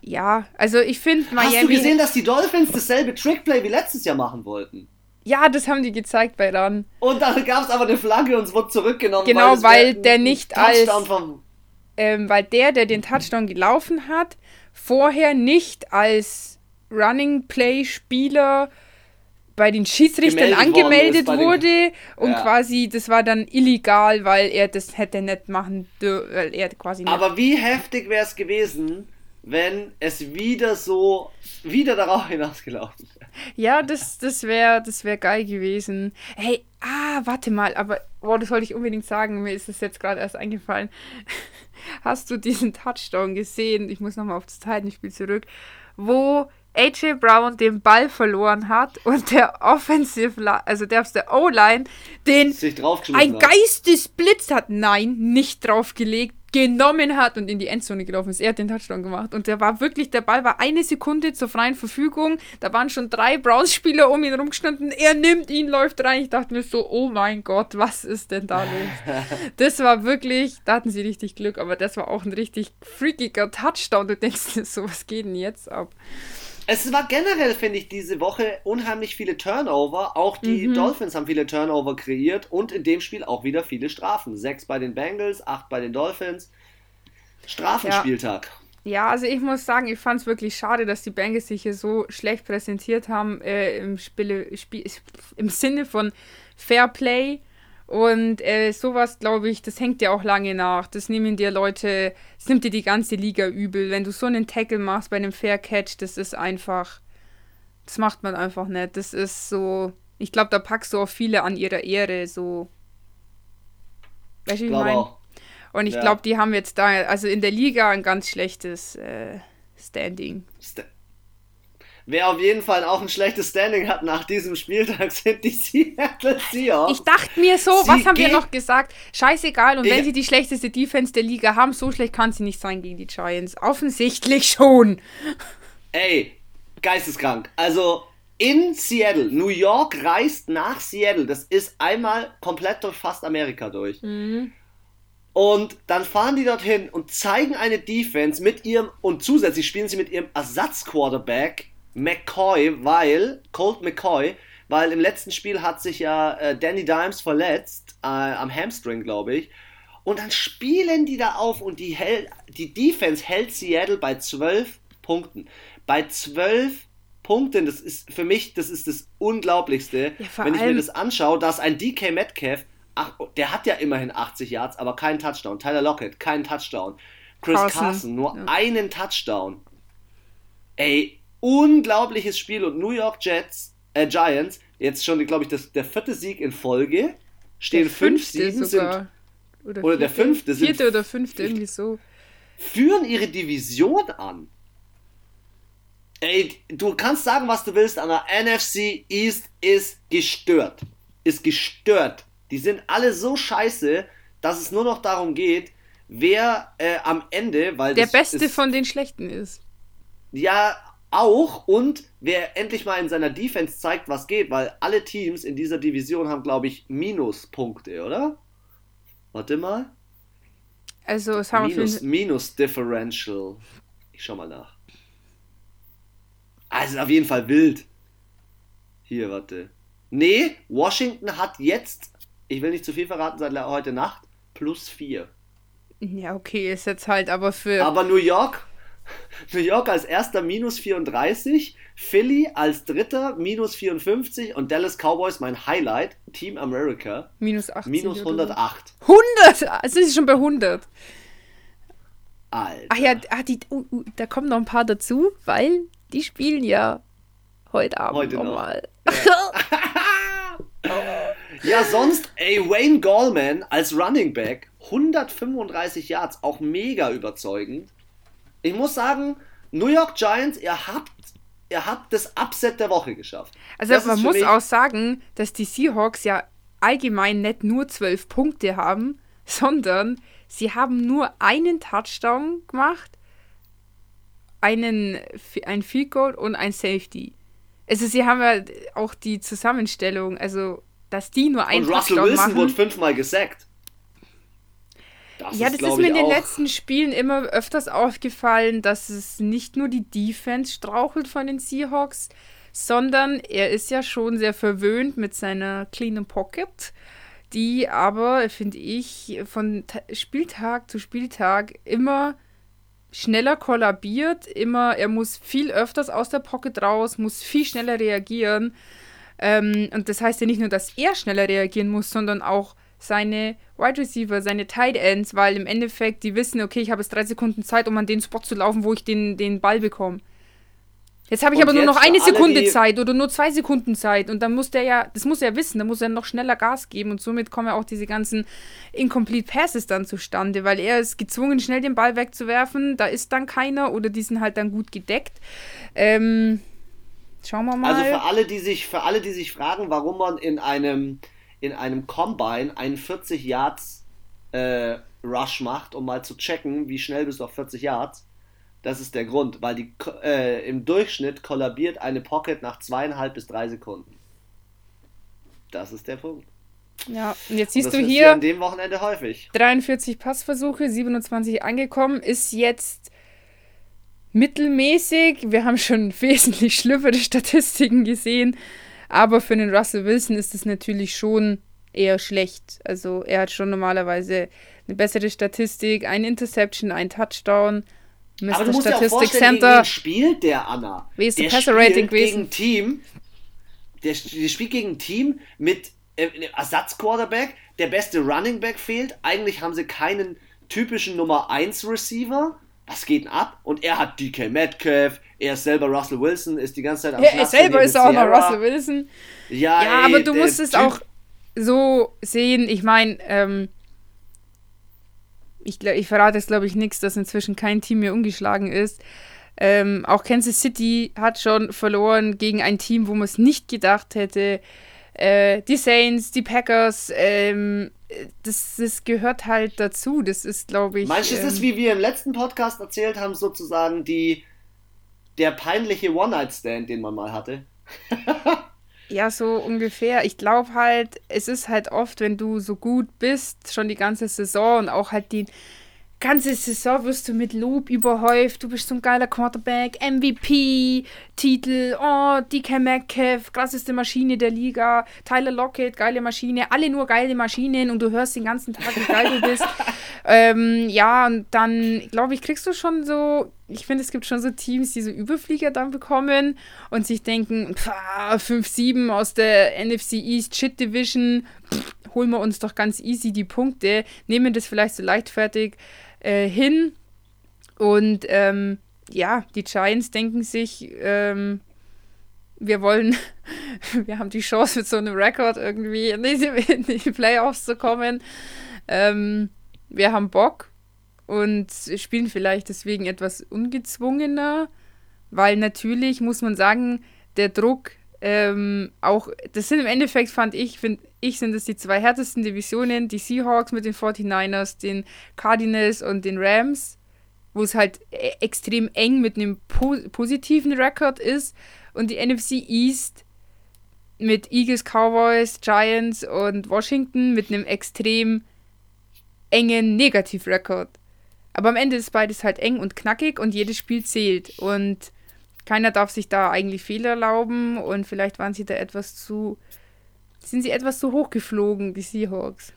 Ja, also ich finde Miami. Hast du gesehen, dass die Dolphins dasselbe Trickplay wie letztes Jahr machen wollten? Ja, das haben die gezeigt bei Run. Und dann gab es aber eine Flagge und es wurde zurückgenommen. Genau, weil, weil der nicht als. Ähm, weil der, der den Touchdown gelaufen hat, vorher nicht als Running Play Spieler bei den Schiedsrichtern gemeldet angemeldet wurde und ja. quasi das war dann illegal, weil er das hätte nicht machen weil er quasi Aber wie heftig wäre es gewesen, wenn es wieder so wieder darauf hinausgelaufen wäre. Ja, das das wäre das wäre geil gewesen. Hey, ah, warte mal, aber boah, das wollte ich unbedingt sagen, mir ist es jetzt gerade erst eingefallen. Hast du diesen Touchdown gesehen? Ich muss nochmal auf das Titanspiel zurück, wo AJ Brown den Ball verloren hat und der Offensive, also der der O-Line, den ein Geistesblitz hat. Nein, nicht draufgelegt genommen hat und in die Endzone gelaufen ist. Er hat den Touchdown gemacht. Und der war wirklich, der Ball war eine Sekunde zur freien Verfügung. Da waren schon drei Browns-Spieler um ihn rumgestanden. Er nimmt ihn, läuft rein. Ich dachte mir so, oh mein Gott, was ist denn da los? das war wirklich, da hatten sie richtig Glück, aber das war auch ein richtig freakiger Touchdown. Du denkst dir so, was geht denn jetzt ab? Es war generell, finde ich, diese Woche unheimlich viele Turnover. Auch die mhm. Dolphins haben viele Turnover kreiert und in dem Spiel auch wieder viele Strafen. Sechs bei den Bengals, acht bei den Dolphins. Strafenspieltag. Ja. ja also ich muss sagen, ich fand es wirklich schade, dass die Bengals sich hier so schlecht präsentiert haben äh, im, Spiele, Spiel, im Sinne von Fair Play. Und äh, sowas, glaube ich, das hängt dir auch lange nach. Das nehmen dir Leute, das nimmt dir die ganze Liga übel. Wenn du so einen Tackle machst bei einem Fair Catch, das ist einfach, das macht man einfach nicht. Das ist so, ich glaube, da packst du auch viele an ihrer Ehre, so. Weißt du, ich meine? Und ich ja. glaube, die haben jetzt da, also in der Liga ein ganz schlechtes äh, Standing. St Wer auf jeden Fall auch ein schlechtes Standing hat nach diesem Spieltag, sind die Seattle Seahawks. Ich dachte mir so, sie was haben wir noch gesagt? Scheißegal, und wenn sie die schlechteste Defense der Liga haben, so schlecht kann sie nicht sein gegen die Giants. Offensichtlich schon. Ey, geisteskrank. Also in Seattle, New York reist nach Seattle. Das ist einmal komplett durch fast Amerika durch. Mhm. Und dann fahren die dorthin und zeigen eine Defense mit ihrem, und zusätzlich spielen sie mit ihrem Ersatzquarterback McCoy, weil, Colt McCoy, weil im letzten Spiel hat sich ja äh, Danny Dimes verletzt, äh, am Hamstring, glaube ich. Und dann spielen die da auf und die, hält, die Defense hält Seattle bei 12 Punkten. Bei 12 Punkten, das ist für mich, das ist das Unglaublichste, ja, wenn ich mir das anschaue, dass ein DK Metcalf, ach, der hat ja immerhin 80 Yards, aber keinen Touchdown. Tyler Lockett, keinen Touchdown. Chris Carson, Carson nur ja. einen Touchdown. Ey, unglaubliches Spiel und New York Jets, äh, Giants, jetzt schon, glaube ich, das, der vierte Sieg in Folge, stehen 5-7 sind. Oder, oder der fünfte sind. Vierte oder fünfte, irgendwie so. Führen ihre Division an. Ey, du kannst sagen, was du willst, aber NFC East ist gestört. Ist gestört. Die sind alle so scheiße, dass es nur noch darum geht, wer äh, am Ende, weil der Beste ist, von den Schlechten ist. Ja, auch und wer endlich mal in seiner Defense zeigt, was geht, weil alle Teams in dieser Division haben, glaube ich, Minuspunkte, oder? Warte mal. Also es haben Minus, Minus Differential. Ich schau mal nach. Also auf jeden Fall wild. Hier, warte. Nee, Washington hat jetzt, ich will nicht zu viel verraten, seit heute Nacht, plus 4. Ja, okay, ist jetzt halt aber für. Aber New York New York als erster minus 34, Philly als dritter minus 54 und Dallas Cowboys, mein Highlight, Team America, minus 80 minus 108. 100? Also ist schon bei 100. Alter. Ach ja, ah, die, uh, uh, da kommen noch ein paar dazu, weil die spielen ja heute Abend heute nochmal. Ja. ja, sonst, ey, Wayne Gallman als Running Back, 135 Yards, auch mega überzeugend ich muss sagen, New York Giants, ihr habt, ihr habt das Upset der Woche geschafft. Also das man muss auch sagen, dass die Seahawks ja allgemein nicht nur zwölf Punkte haben, sondern sie haben nur einen Touchdown gemacht, einen, ein Field Goal und ein Safety. Also sie haben ja auch die Zusammenstellung, also dass die nur einen Touchdown machen. Und Russell Wilson wurde fünfmal gesackt. Das ja, ist, das ist mir in den letzten Spielen immer öfters aufgefallen, dass es nicht nur die Defense strauchelt von den Seahawks, sondern er ist ja schon sehr verwöhnt mit seiner cleanen Pocket, die aber, finde ich, von Spieltag zu Spieltag immer schneller kollabiert, immer, er muss viel öfters aus der Pocket raus, muss viel schneller reagieren. Ähm, und das heißt ja nicht nur, dass er schneller reagieren muss, sondern auch seine Wide Receiver, seine Tight Ends, weil im Endeffekt die wissen, okay, ich habe jetzt drei Sekunden Zeit, um an den Spot zu laufen, wo ich den, den Ball bekomme. Jetzt habe ich Und aber nur noch eine alle, Sekunde Zeit oder nur zwei Sekunden Zeit und dann muss der ja, das muss er wissen, dann muss er noch schneller Gas geben und somit kommen ja auch diese ganzen Incomplete Passes dann zustande, weil er ist gezwungen, schnell den Ball wegzuwerfen, da ist dann keiner oder die sind halt dann gut gedeckt. Ähm, schauen wir mal. Also für alle, die sich, für alle, die sich fragen, warum man in einem, in einem Combine einen 40 Yards äh, Rush macht, um mal zu checken, wie schnell bist du auf 40 Yards, das ist der Grund, weil die äh, im Durchschnitt kollabiert eine Pocket nach zweieinhalb bis drei Sekunden. Das ist der Punkt. ja, und jetzt Und siehst das du ist hier an dem Wochenende häufig. 43 Passversuche, 27 angekommen, ist jetzt mittelmäßig. Wir haben schon wesentlich schlimmere Statistiken gesehen, aber für den Russell Wilson ist es natürlich schon eher schlecht. Also er hat schon normalerweise eine bessere Statistik, ein Interception, ein Touchdown. Mr. Aber du musst dir auch Statistic vorstellen, gegen Center. wen spielt der Anna? Wie ist der Passer-Rating spielt gewesen? gegen ein Team, der, der spielt gegen ein Team mit äh, einem Ersatzquarterback, der beste Running Back fehlt. Eigentlich haben sie keinen typischen Nummer 1 Receiver. Was geht denn ab? Und er hat DK Metcalf, er ist selber Russell Wilson, ist die ganze Zeit am Ja, er selber ist auch noch. Russell Wilson. Ja, Ja, ey, aber du musst es auch so sehen. Ich meine, ähm, ich, ich verrate jetzt, glaube ich, nichts, dass inzwischen kein Team mehr ungeschlagen ist. Ähm, auch Kansas City hat schon verloren gegen ein Team, wo man es nicht gedacht hätte. Äh, die Saints, die Packers, ähm, das, das gehört halt dazu. Das ist, glaube ich. Meinst du, es ähm, ist, wie wir im letzten Podcast erzählt haben, sozusagen die, der peinliche One-Night-Stand, den man mal hatte? Ja, so ungefähr. Ich glaube halt, es ist halt oft, wenn du so gut bist, schon die ganze Saison und auch halt die ganze Saison wirst du mit Lob überhäuft. Du bist so ein geiler Quarterback, MVP, Titel, oh, DK Metcalf, krasseste Maschine der Liga, Tyler Lockett, geile Maschine, alle nur geile Maschinen und du hörst den ganzen Tag, wie geil du bist. ähm, ja, und dann, glaube ich, kriegst du schon so, ich finde, es gibt schon so Teams, die so Überflieger dann bekommen und sich denken, pah, 5-7 aus der NFC East Shit Division, pff, holen wir uns doch ganz easy die Punkte, nehmen das vielleicht so leichtfertig äh, hin und ähm, ja, die Giants denken sich, ähm, wir wollen, wir haben die Chance mit so einem Rekord irgendwie in die, in die Playoffs zu kommen. Ähm, wir haben Bock und spielen vielleicht deswegen etwas ungezwungener, weil natürlich muss man sagen, der Druck ähm, auch, das sind im Endeffekt, fand ich, finde ich, sind es die zwei härtesten Divisionen, die Seahawks mit den 49ers, den Cardinals und den Rams, wo es halt e extrem eng mit einem po positiven Rekord ist und die NFC East mit Eagles, Cowboys, Giants und Washington mit einem extrem engen Negativrekord. Aber am Ende ist beides halt eng und knackig und jedes Spiel zählt. Und keiner darf sich da eigentlich Fehler erlauben und vielleicht waren sie da etwas zu. Sind sie etwas zu hoch geflogen, die Seahawks?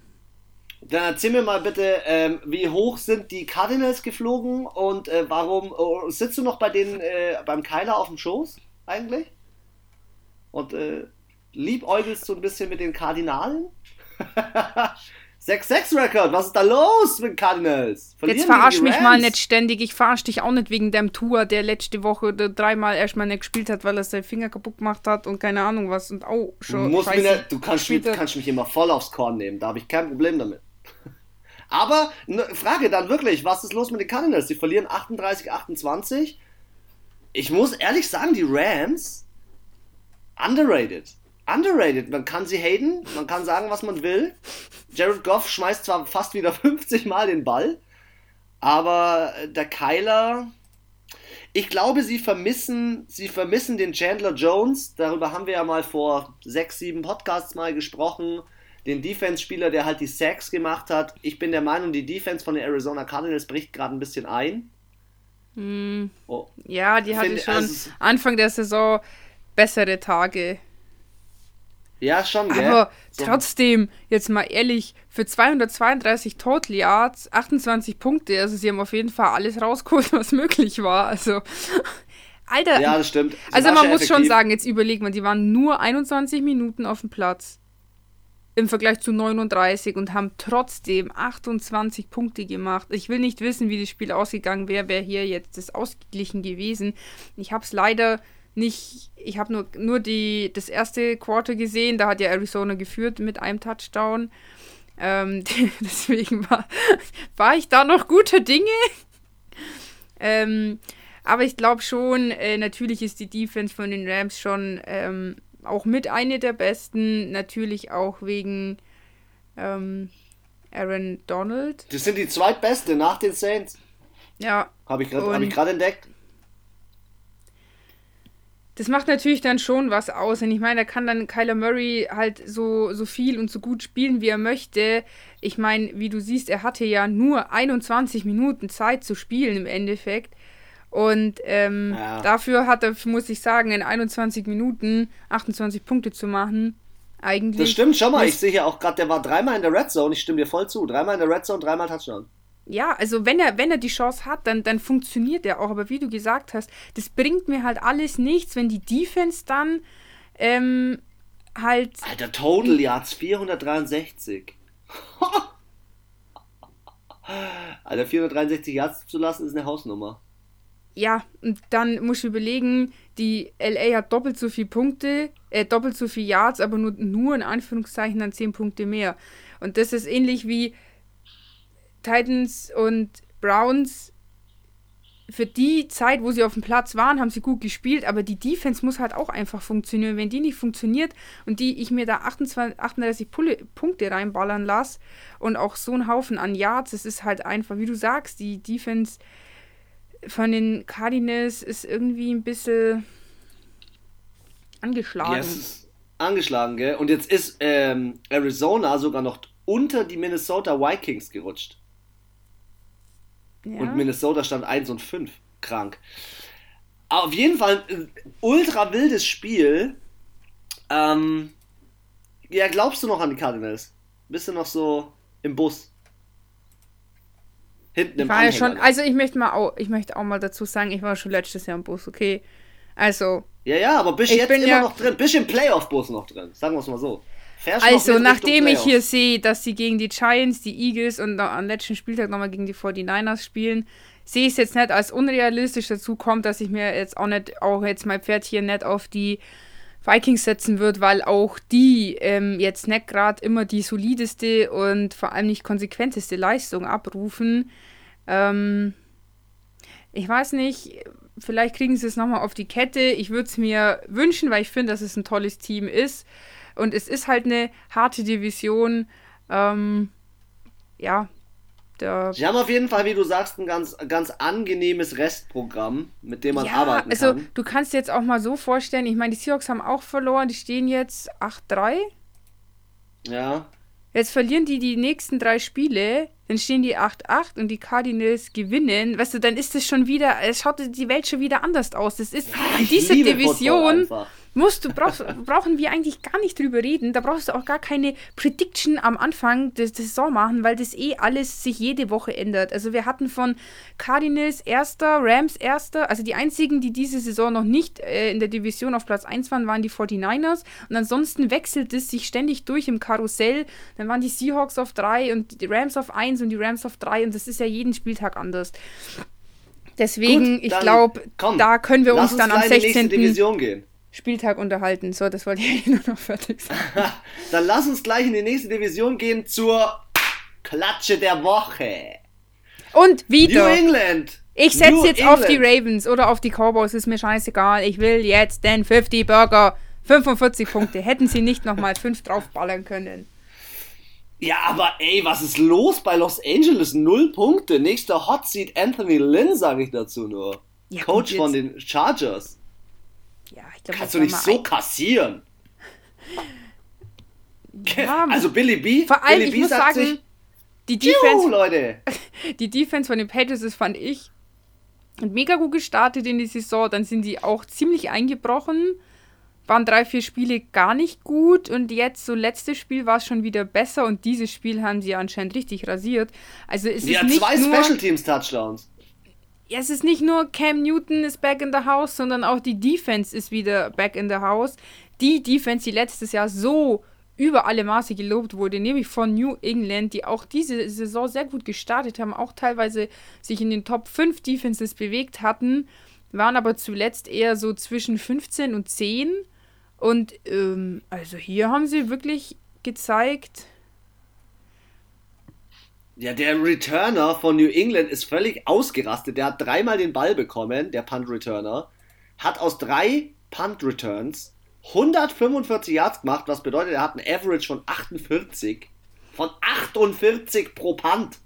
Dann erzähl mir mal bitte, ähm, wie hoch sind die Cardinals geflogen und äh, warum oh, sitzt du noch bei denen äh, beim Keiler auf dem Schoß eigentlich? Und äh, liebäugelst so ein bisschen mit den Kardinalen? 6-6-Rekord, was ist da los mit Cardinals? Verlieren Jetzt verarsch mich mal nicht ständig. Ich verarsch dich auch nicht wegen dem Tour, der letzte Woche oder dreimal erstmal nicht gespielt hat, weil er seinen Finger kaputt gemacht hat und keine Ahnung was. Und Du, schon. scheiße nicht, du kannst, mich, kannst mich immer voll aufs Korn nehmen, da habe ich kein Problem damit. Aber ne, Frage dann wirklich, was ist los mit den Cardinals? Die verlieren 38-28. Ich muss ehrlich sagen, die Rams underrated. Underrated. Man kann sie haten, man kann sagen, was man will. Jared Goff schmeißt zwar fast wieder 50 Mal den Ball, aber äh, der Kyler, ich glaube, sie vermissen, sie vermissen den Chandler Jones. Darüber haben wir ja mal vor sechs, sieben Podcasts mal gesprochen. Den Defense-Spieler, der halt die Sacks gemacht hat. Ich bin der Meinung, die Defense von den Arizona Cardinals bricht gerade ein bisschen ein. Hm, Oh, ja, die hatte Finde- schon also- Anfang der Saison bessere Tage. Ja, schon, gell? Aber So. trotzdem, jetzt mal ehrlich, für 232 Total Yards, 28 Punkte, also sie haben auf jeden Fall alles rausgeholt, was möglich war. Also, Alter, Ja, das stimmt. Sie also man schon muss schon effektiv. sagen, jetzt überlegt man, die waren nur 21 Minuten auf dem Platz im Vergleich zu 39 und haben trotzdem 28 Punkte gemacht. Ich will nicht wissen, wie das Spiel ausgegangen wäre, wäre hier jetzt das ausgeglichen gewesen. Ich habe es leider nicht, ich habe nur, nur die, das erste Quarter gesehen, da hat ja Arizona geführt mit einem Touchdown. Ähm, deswegen war, war ich da noch guter Dinge. ähm, aber ich glaube schon, äh, natürlich ist die Defense von den Rams schon ähm, auch mit eine der besten. Natürlich auch wegen ähm, Aaron Donald. Das sind die zweitbeste nach den Saints. Ja. Habe ich gerade hab entdeckt. Das macht natürlich dann schon was aus. Und ich meine, da kann dann Kyler Murray halt so, so viel und so gut spielen, wie er möchte. Ich meine, wie du siehst, er hatte ja nur 21 Minuten Zeit zu spielen im Endeffekt. Und ähm, ja. dafür hat er, muss ich sagen, in 21 Minuten 28 Punkte zu machen. Eigentlich. Das stimmt, schau mal, ich sehe hier auch gerade, der war dreimal in der Red Zone, ich stimme dir voll zu. Dreimal in der Red Zone, dreimal Touchdown. Ja, also wenn er, wenn er die Chance hat, dann, dann funktioniert er auch. Aber wie du gesagt hast, das bringt mir halt alles nichts, wenn die Defense dann ähm, halt. Alter, Total Yards 463. Alter, 463 Yards zu lassen ist eine Hausnummer. Ja, und dann muss ich überlegen, die LA hat doppelt so viele Punkte, äh, doppelt so viele Yards, aber nur, nur in Anführungszeichen dann 10 Punkte mehr. Und das ist ähnlich wie Titans und Browns, für die Zeit, wo sie auf dem Platz waren, haben sie gut gespielt, aber die Defense muss halt auch einfach funktionieren. Wenn die nicht funktioniert und die ich mir da 28, 38 Punkte reinballern lasse und auch so einen Haufen an Yards, es ist halt einfach, wie du sagst, die Defense von den Cardinals ist irgendwie ein bisschen angeschlagen. Yes. Angeschlagen, gell? Und jetzt ist ähm, Arizona sogar noch unter die Minnesota Vikings gerutscht. Ja. Und Minnesota stand 1 und 5. Krank. Auf jeden Fall ein ultra wildes Spiel. Ähm, ja, glaubst du noch an die Cardinals? Bist du noch so im Bus? Hinten im war ja schon, also ich möchte mal auch, ich möchte auch mal dazu sagen, ich war schon letztes Jahr im Bus, okay? Also. Ja, ja, aber bist jetzt immer ja, noch drin, bist im Playoff-Bus noch drin, sagen wir es mal so. Also, nachdem ich hier sehe, dass sie gegen die Giants, die Eagles und am letzten Spieltag nochmal gegen die 49ers spielen, sehe ich es jetzt nicht als unrealistisch. Dazu kommt, dass ich mir jetzt auch nicht, auch jetzt mein Pferd hier nicht auf die Vikings setzen wird, weil auch die ähm, jetzt nicht gerade immer die solideste und vor allem nicht konsequenteste Leistung abrufen. Ähm, ich weiß nicht, vielleicht kriegen sie es nochmal auf die Kette. Ich würde es mir wünschen, weil ich finde, dass es ein tolles Team ist. Und es ist halt eine harte Division. Ähm, ja. Da Sie haben auf jeden Fall, wie du sagst, ein ganz, ganz angenehmes Restprogramm, mit dem man ja, arbeiten also, kann. Also du kannst dir jetzt auch mal so vorstellen, ich meine, die Seahawks haben auch verloren, die stehen jetzt 8-3. Ja. Jetzt verlieren die die nächsten drei Spiele, dann stehen die 8-8 und die Cardinals gewinnen. Weißt du, dann ist es schon wieder, es schaut die Welt schon wieder anders aus. Das ist diese Division musst du, brauchst, brauchen wir eigentlich gar nicht drüber reden. Da brauchst du auch gar keine Prediction am Anfang der, der Saison machen, weil das eh alles sich jede Woche ändert. Also wir hatten von Cardinals erster, Rams erster, also die einzigen, die diese Saison noch nicht äh, in der Division auf Platz 1 waren, waren die 49ers. Und ansonsten wechselt es sich ständig durch im Karussell. Dann waren die Seahawks auf 3 und die Rams auf 1 und die Rams auf 3 und das ist ja jeden Spieltag anders. Deswegen, Gut, ich glaube, da können wir uns dann am 16. Division gehen. Spieltag unterhalten. So, das wollte ich nur noch fertig sagen. Dann lass uns gleich in die nächste Division gehen zur Klatsche der Woche. Und wieder. New England. Ich setze jetzt England. auf die Ravens oder auf die Cowboys, ist mir scheißegal. Ich will jetzt den 50 Burger. 45 Punkte. Hätten sie nicht nochmal 5 draufballern können. Ja, aber ey, was ist los bei Los Angeles? Null Punkte. Nächster Hot Seat Anthony Lynn, sage ich dazu nur. Ja, Coach von den Chargers. Ja, ich glaube, Kannst du nicht so kassieren. Ja, also Billy B. Vor allem, Billy ich B muss sagen, sich, die Defense, Leute. die Defense von den Patriots, das fand ich, und mega gut gestartet in die Saison. Dann sind die auch ziemlich eingebrochen. Waren drei, vier Spiele gar nicht gut und jetzt so letztes Spiel war es schon wieder besser und dieses Spiel haben sie anscheinend richtig rasiert. Also es ja, ist nicht zwei Special Teams Touchdowns ja, es ist nicht nur Cam Newton ist back in the house, sondern auch die Defense ist wieder back in the house. Die Defense, die letztes Jahr so über alle Maße gelobt wurde, nämlich von New England, die auch diese Saison sehr gut gestartet haben, auch teilweise sich in den Top 5 Defenses bewegt hatten. waren aber zuletzt eher so zwischen 15 und 10. Und ähm, also hier haben sie wirklich gezeigt. Ja, der Returner von New England ist völlig ausgerastet. Der hat dreimal den Ball bekommen, der Punt-Returner. Hat aus drei Punt-Returns 145 Yards gemacht, was bedeutet, er hat einen Average von 48. Von 48 pro Punt.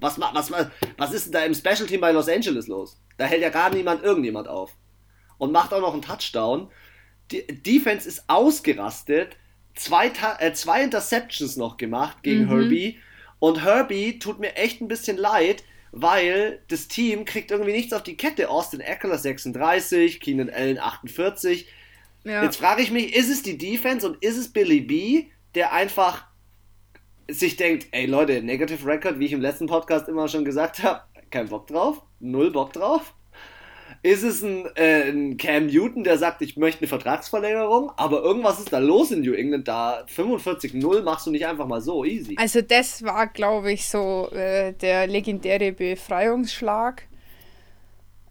Was, was, was ist denn da im Special Team bei Los Angeles los? Da hält ja gar niemand irgendjemand auf. Und macht auch noch einen Touchdown. Die Defense ist ausgerastet. Zwei, äh, zwei Interceptions noch gemacht gegen mhm. Herbie. Und Herbie tut mir echt ein bisschen leid, weil das Team kriegt irgendwie nichts auf die Kette. Austin Eckler 36, Keenan Allen 48. Ja. Jetzt frage ich mich, ist es die Defense und ist es Billy B, der einfach sich denkt, ey Leute, Negative Record, wie ich im letzten Podcast immer schon gesagt habe, kein Bock drauf, null Bock drauf. Ist es ein, äh, ein, Cam Newton, der sagt, ich möchte eine Vertragsverlängerung, aber irgendwas ist da los in New England, da 45-0 machst du nicht einfach mal so easy. Also das war, glaube ich, so äh, der legendäre Befreiungsschlag.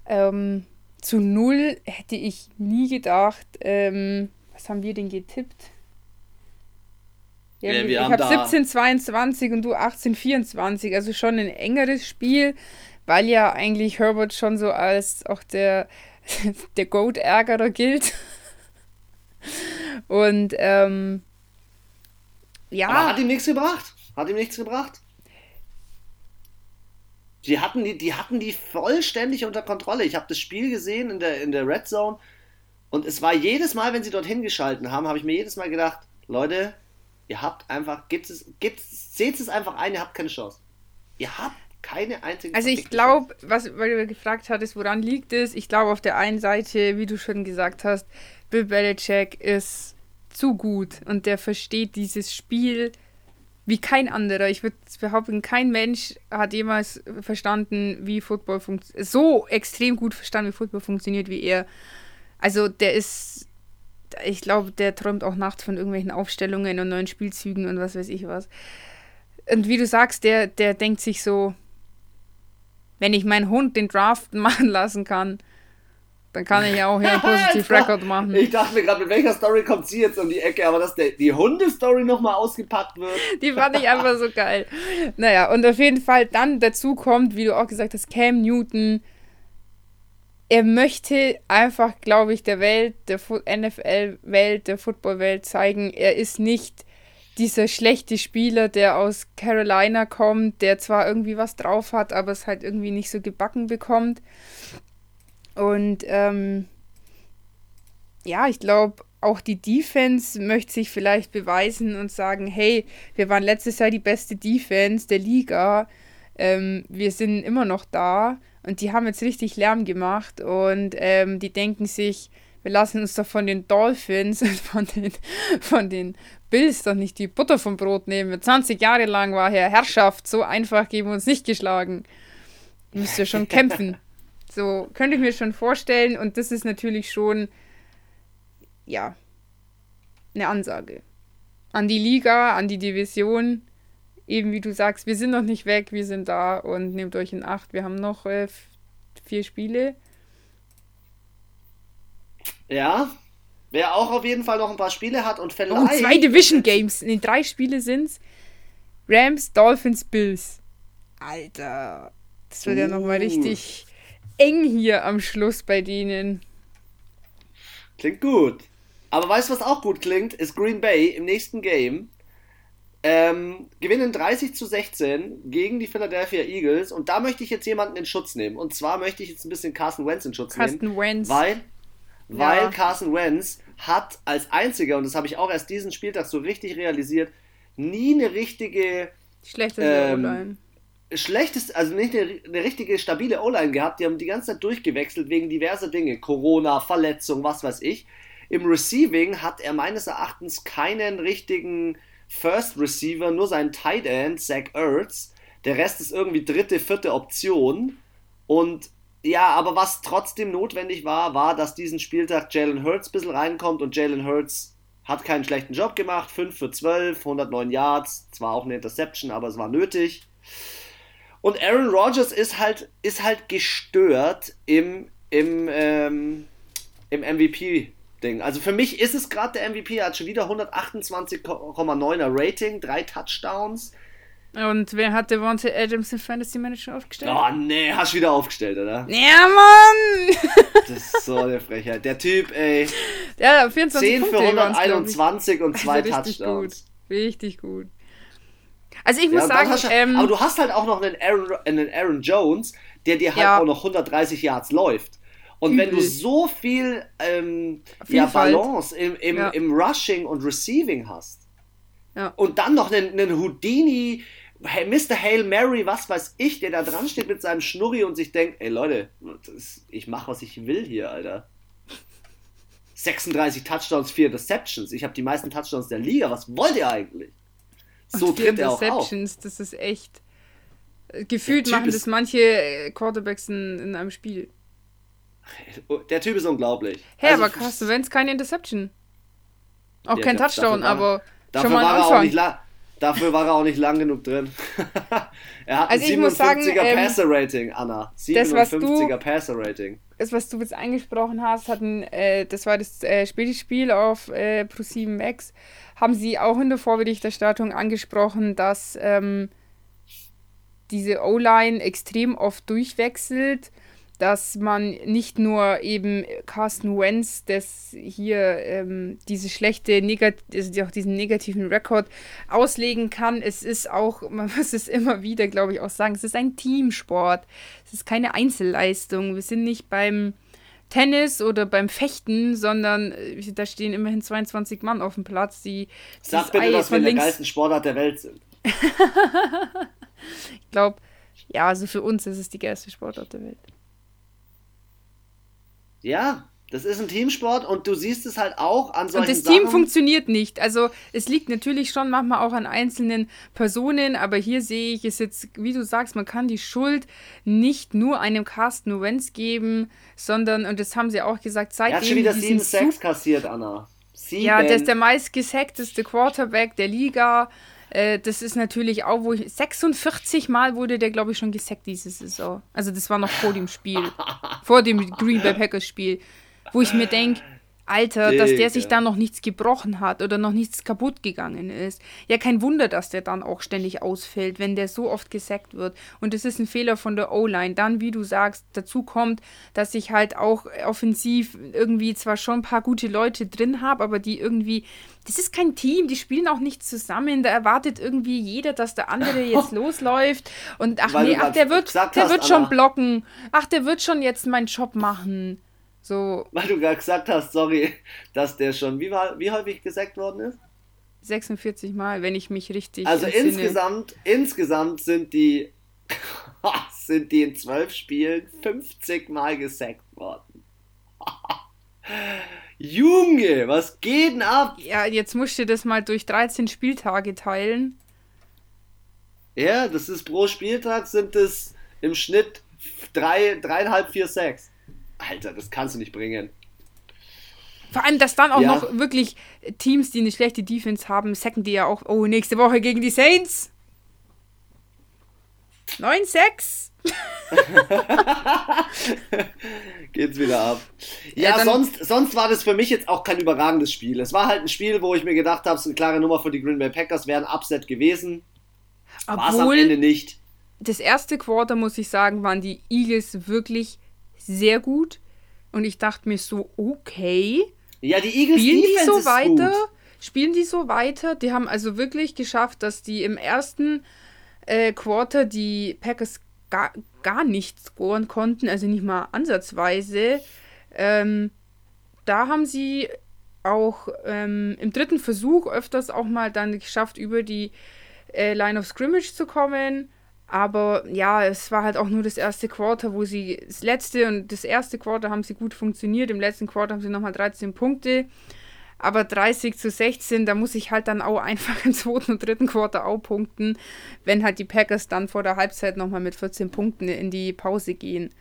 Ähm, zu null hätte ich nie gedacht. Ähm, was haben wir denn getippt? Ja, ja, ich habe hab 17, 22 und du 18, 24. Also schon ein engeres Spiel, weil ja eigentlich Herbert schon so als auch der, der Goat-Ärgerer gilt. Und ähm, ja. Aber hat ihm nichts gebracht. Hat ihm nichts gebracht. Die hatten die, die hatten die vollständig unter Kontrolle. Ich habe das Spiel gesehen in der, in der Red Zone und es war jedes Mal, wenn sie dorthin geschalten haben, habe ich mir jedes Mal gedacht, Leute, ihr habt einfach, gibt es, seht es einfach ein, ihr habt keine Chance. Ihr habt keine einzige Also ich glaube, was, weil du gefragt hattest, woran liegt es? Ich glaube auf der einen Seite, wie du schon gesagt hast, Bill Belichick ist zu gut und der versteht dieses Spiel wie kein anderer. Ich würde behaupten, kein Mensch hat jemals verstanden, wie Football funktioniert. So extrem gut verstanden, wie Football funktioniert wie er. Also der ist, ich glaube, der träumt auch nachts von irgendwelchen Aufstellungen und neuen Spielzügen und was weiß ich was. Und wie du sagst, der, der denkt sich so, wenn ich meinen Hund den Draft machen lassen kann, dann kann ich ja auch hier einen Positiv Record machen. Ich dachte mir gerade, mit welcher Story kommt sie jetzt um die Ecke, aber dass der, die Hundestory nochmal ausgepackt wird. Die fand ich einfach so geil. Naja, und auf jeden Fall dann dazu kommt, wie du auch gesagt hast, Cam Newton. Er möchte einfach, glaube ich, der Welt, der NFL-Welt, der Football-Welt zeigen, er ist nicht dieser schlechte Spieler, der aus Carolina kommt, der zwar irgendwie was drauf hat, aber es halt irgendwie nicht so gebacken bekommt. Und ähm, ja, ich glaube, auch die Defense möchte sich vielleicht beweisen und sagen, hey, wir waren letztes Jahr die beste Defense der Liga. Ähm, wir sind immer noch da und die haben jetzt richtig Lärm gemacht und ähm, die denken sich, wir lassen uns doch von den Dolphins und von den, von den Bills doch nicht die Butter vom Brot nehmen. 20 Jahre lang war hier Herrschaft, so einfach geben wir uns nicht geschlagen. Müsst ihr schon kämpfen. So könnte ich mir schon vorstellen und das ist natürlich schon, ja, eine Ansage. An die Liga, an die Division. Eben wie du sagst, wir sind noch nicht weg, wir sind da und nehmt euch in Acht. Wir haben noch äh, vier Spiele. Ja, wer auch auf jeden Fall noch ein paar Spiele hat und vielleicht. Oh, zwei Division Games. In den drei Spiele sind's Rams, Dolphins, Bills. Alter, das wird uh. ja nochmal richtig eng hier am Schluss bei denen. Klingt gut. Aber weißt du, was auch gut klingt? Ist Green Bay im nächsten Game. Ähm, gewinnen 30 zu 16 gegen die Philadelphia Eagles. Und da möchte ich jetzt jemanden in Schutz nehmen. Und zwar möchte ich jetzt ein bisschen Carson Wentz in Schutz Carson nehmen. Wentz. Weil, weil ja. Carson Wentz hat als einziger, und das habe ich auch erst diesen Spieltag so richtig realisiert, nie eine richtige. Schlechte ähm, schlechtes, also nicht eine, eine richtige stabile O-Line gehabt. Die haben die ganze Zeit durchgewechselt wegen diverser Dinge. Corona, Verletzung, was weiß ich. Im Receiving hat er meines Erachtens keinen richtigen First Receiver, nur seinen Tight End, Zach Ertz. Der Rest ist irgendwie dritte, vierte Option. Und ja, aber was trotzdem notwendig war, war, dass diesen Spieltag Jalen Hurts ein bisschen reinkommt und Jalen Hurts hat keinen schlechten Job gemacht. 5 für 12, 109 Yards, zwar auch eine Interception, aber es war nötig. Und Aaron Rodgers ist halt, ist halt gestört im im, ähm, im MVP-Ding. Also für mich ist es gerade der MVP. Er hat schon wieder 128,9er Rating, drei Touchdowns. Und wer hat Devontae Adams im Fantasy Manager aufgestellt? Oh nee, hast du wieder aufgestellt, oder? Ja, Mann! Das ist so eine Frechheit. Der Typ, ey. Ja, 24 10 Punkte für waren's, glaub ich. 121 und zwei Also richtig Touchdowns. gut. Richtig gut. Also ich Ja, muss sagen, du, ähm, aber du hast halt auch noch einen Aaron, einen Aaron Jones, der dir halt Ja. auch noch 130 Yards läuft. Und wenn du Übel. so viel ähm, ja. Balance im, im, im Rushing und Receiving hast ja. und dann noch einen, einen Houdini, Mr. Hail Mary, was weiß ich, der da dran steht mit seinem Schnurri und sich denkt, ey Leute, das, ich mach, was ich will hier, Alter. 36 Touchdowns, 4 Interceptions. Ich habe die meisten Touchdowns der Liga. Was wollt ihr eigentlich? So Und tritt er auch auf. Interceptions, das ist echt. äh, Gefühlt machen ist- das manche äh, Quarterbacks in, in einem Spiel. Der Typ ist unglaublich. Hey, Also, aber Carsten Wentz keine Interception. Auch kein Touchdown, aber Dafür war, er auch nicht lang, dafür war er auch nicht lang genug drin. er hat Also ein ich muss sagen, 57er ähm, Passer-Rating, Anna. das, was du- 57er Passer-Rating. das, was du jetzt angesprochen hast, hatten, äh, das war das äh, späte Spiel auf äh, Pro7 Max, haben sie auch in der Vorberichterstattung angesprochen, dass ähm, diese O-Line extrem oft durchwechselt, dass man nicht nur eben Carsten Wentz, das hier ähm, diese schlechte, Negat also auch diesen negativen Rekord auslegen kann. Es ist auch, man muss es immer wieder, glaube ich, auch sagen, es ist ein Teamsport. Es ist keine Einzelleistung. Wir sind nicht beim Tennis oder beim Fechten, sondern äh, da stehen immerhin 22 Mann auf dem Platz, die Sag bitte, Ei dass wir der geilsten Sportart der Welt sind. Ich glaube, ja, also für uns ist es die geilste Sportart der Welt. Ja, das ist ein Teamsport und du siehst es halt auch an Und solchen das Team Sachen. funktioniert nicht. Also es liegt natürlich schon manchmal auch an einzelnen Personen, aber hier sehe ich es jetzt, wie du sagst, man kann die Schuld nicht nur einem Carsten Wentz geben, sondern, und das haben sie auch gesagt, er hat seitdem schon wieder sieben Sacks kassiert, Anna. Sieben. Ja, der ist der meistgesackteste Quarterback der Liga. Äh, das ist natürlich auch, wo ich. 46 Mal wurde der, glaube ich, schon gesackt diese Saison. Also, das war noch vor dem Spiel. vor dem Green Bay Packers Spiel. Wo ich mir denke, Alter, dass der sich Digga. da noch nichts gebrochen hat oder noch nichts kaputt gegangen ist. Ja, kein Wunder, dass der dann auch ständig ausfällt, wenn der so oft gesackt wird. Und das ist ein Fehler von der O-Line. Dann, wie du sagst, dazu kommt, dass ich halt auch offensiv irgendwie zwar schon ein paar gute Leute drin habe, aber die irgendwie, das ist kein Team, die spielen auch nicht zusammen. Da erwartet irgendwie jeder, dass der andere jetzt losläuft. Und ach Weil nee, ach, der wird, der hast, wird schon Anna. blocken. Ach, der wird schon jetzt meinen Job machen. So Weil du gerade gesagt hast, sorry, dass der schon, wie, war, wie häufig gesackt worden ist? 46 Mal, wenn ich mich richtig Also entsinne. insgesamt, insgesamt sind die, sind die in zwölf Spielen 50 Mal gesackt worden. Junge, was geht denn ab? Ja, jetzt musst du das mal durch 13 Spieltage teilen. Ja, das ist pro Spieltag sind es im Schnitt drei, dreieinhalb, vier Sacks. Alter, das kannst du nicht bringen. Vor allem, dass dann auch Ja. noch wirklich Teams, die eine schlechte Defense haben, sacken die ja auch, oh, nächste Woche gegen die Saints. 9-6. Geht's wieder ab. Ja, Ja, sonst, sonst war das für mich jetzt auch kein überragendes Spiel. Es war halt ein Spiel, wo ich mir gedacht habe, es ist eine klare Nummer für die Green Bay Packers, wäre ein Upset gewesen. War es am Ende nicht. das erste Quarter, muss ich sagen, waren die Eagles wirklich sehr gut. Und ich dachte mir so, okay, Ja, die Eagles spielen die so weiter? Gut. Spielen die so weiter? Die haben also wirklich geschafft, dass die im ersten äh, Quarter die Packers gar, gar nicht scoren konnten, also nicht mal ansatzweise. Ähm, da haben sie auch ähm, im dritten Versuch öfters auch mal dann geschafft, über die äh, Line of Scrimmage zu kommen. Aber ja, es war halt auch nur das erste Quarter, wo sie das letzte und das erste Quarter haben sie gut funktioniert. Im letzten Quarter haben sie nochmal 13 Punkte. Aber 30 zu 16, da muss ich halt dann auch einfach im zweiten und dritten Quarter auch punkten, wenn halt die Packers dann vor der Halbzeit nochmal mit 14 Punkten in die Pause gehen.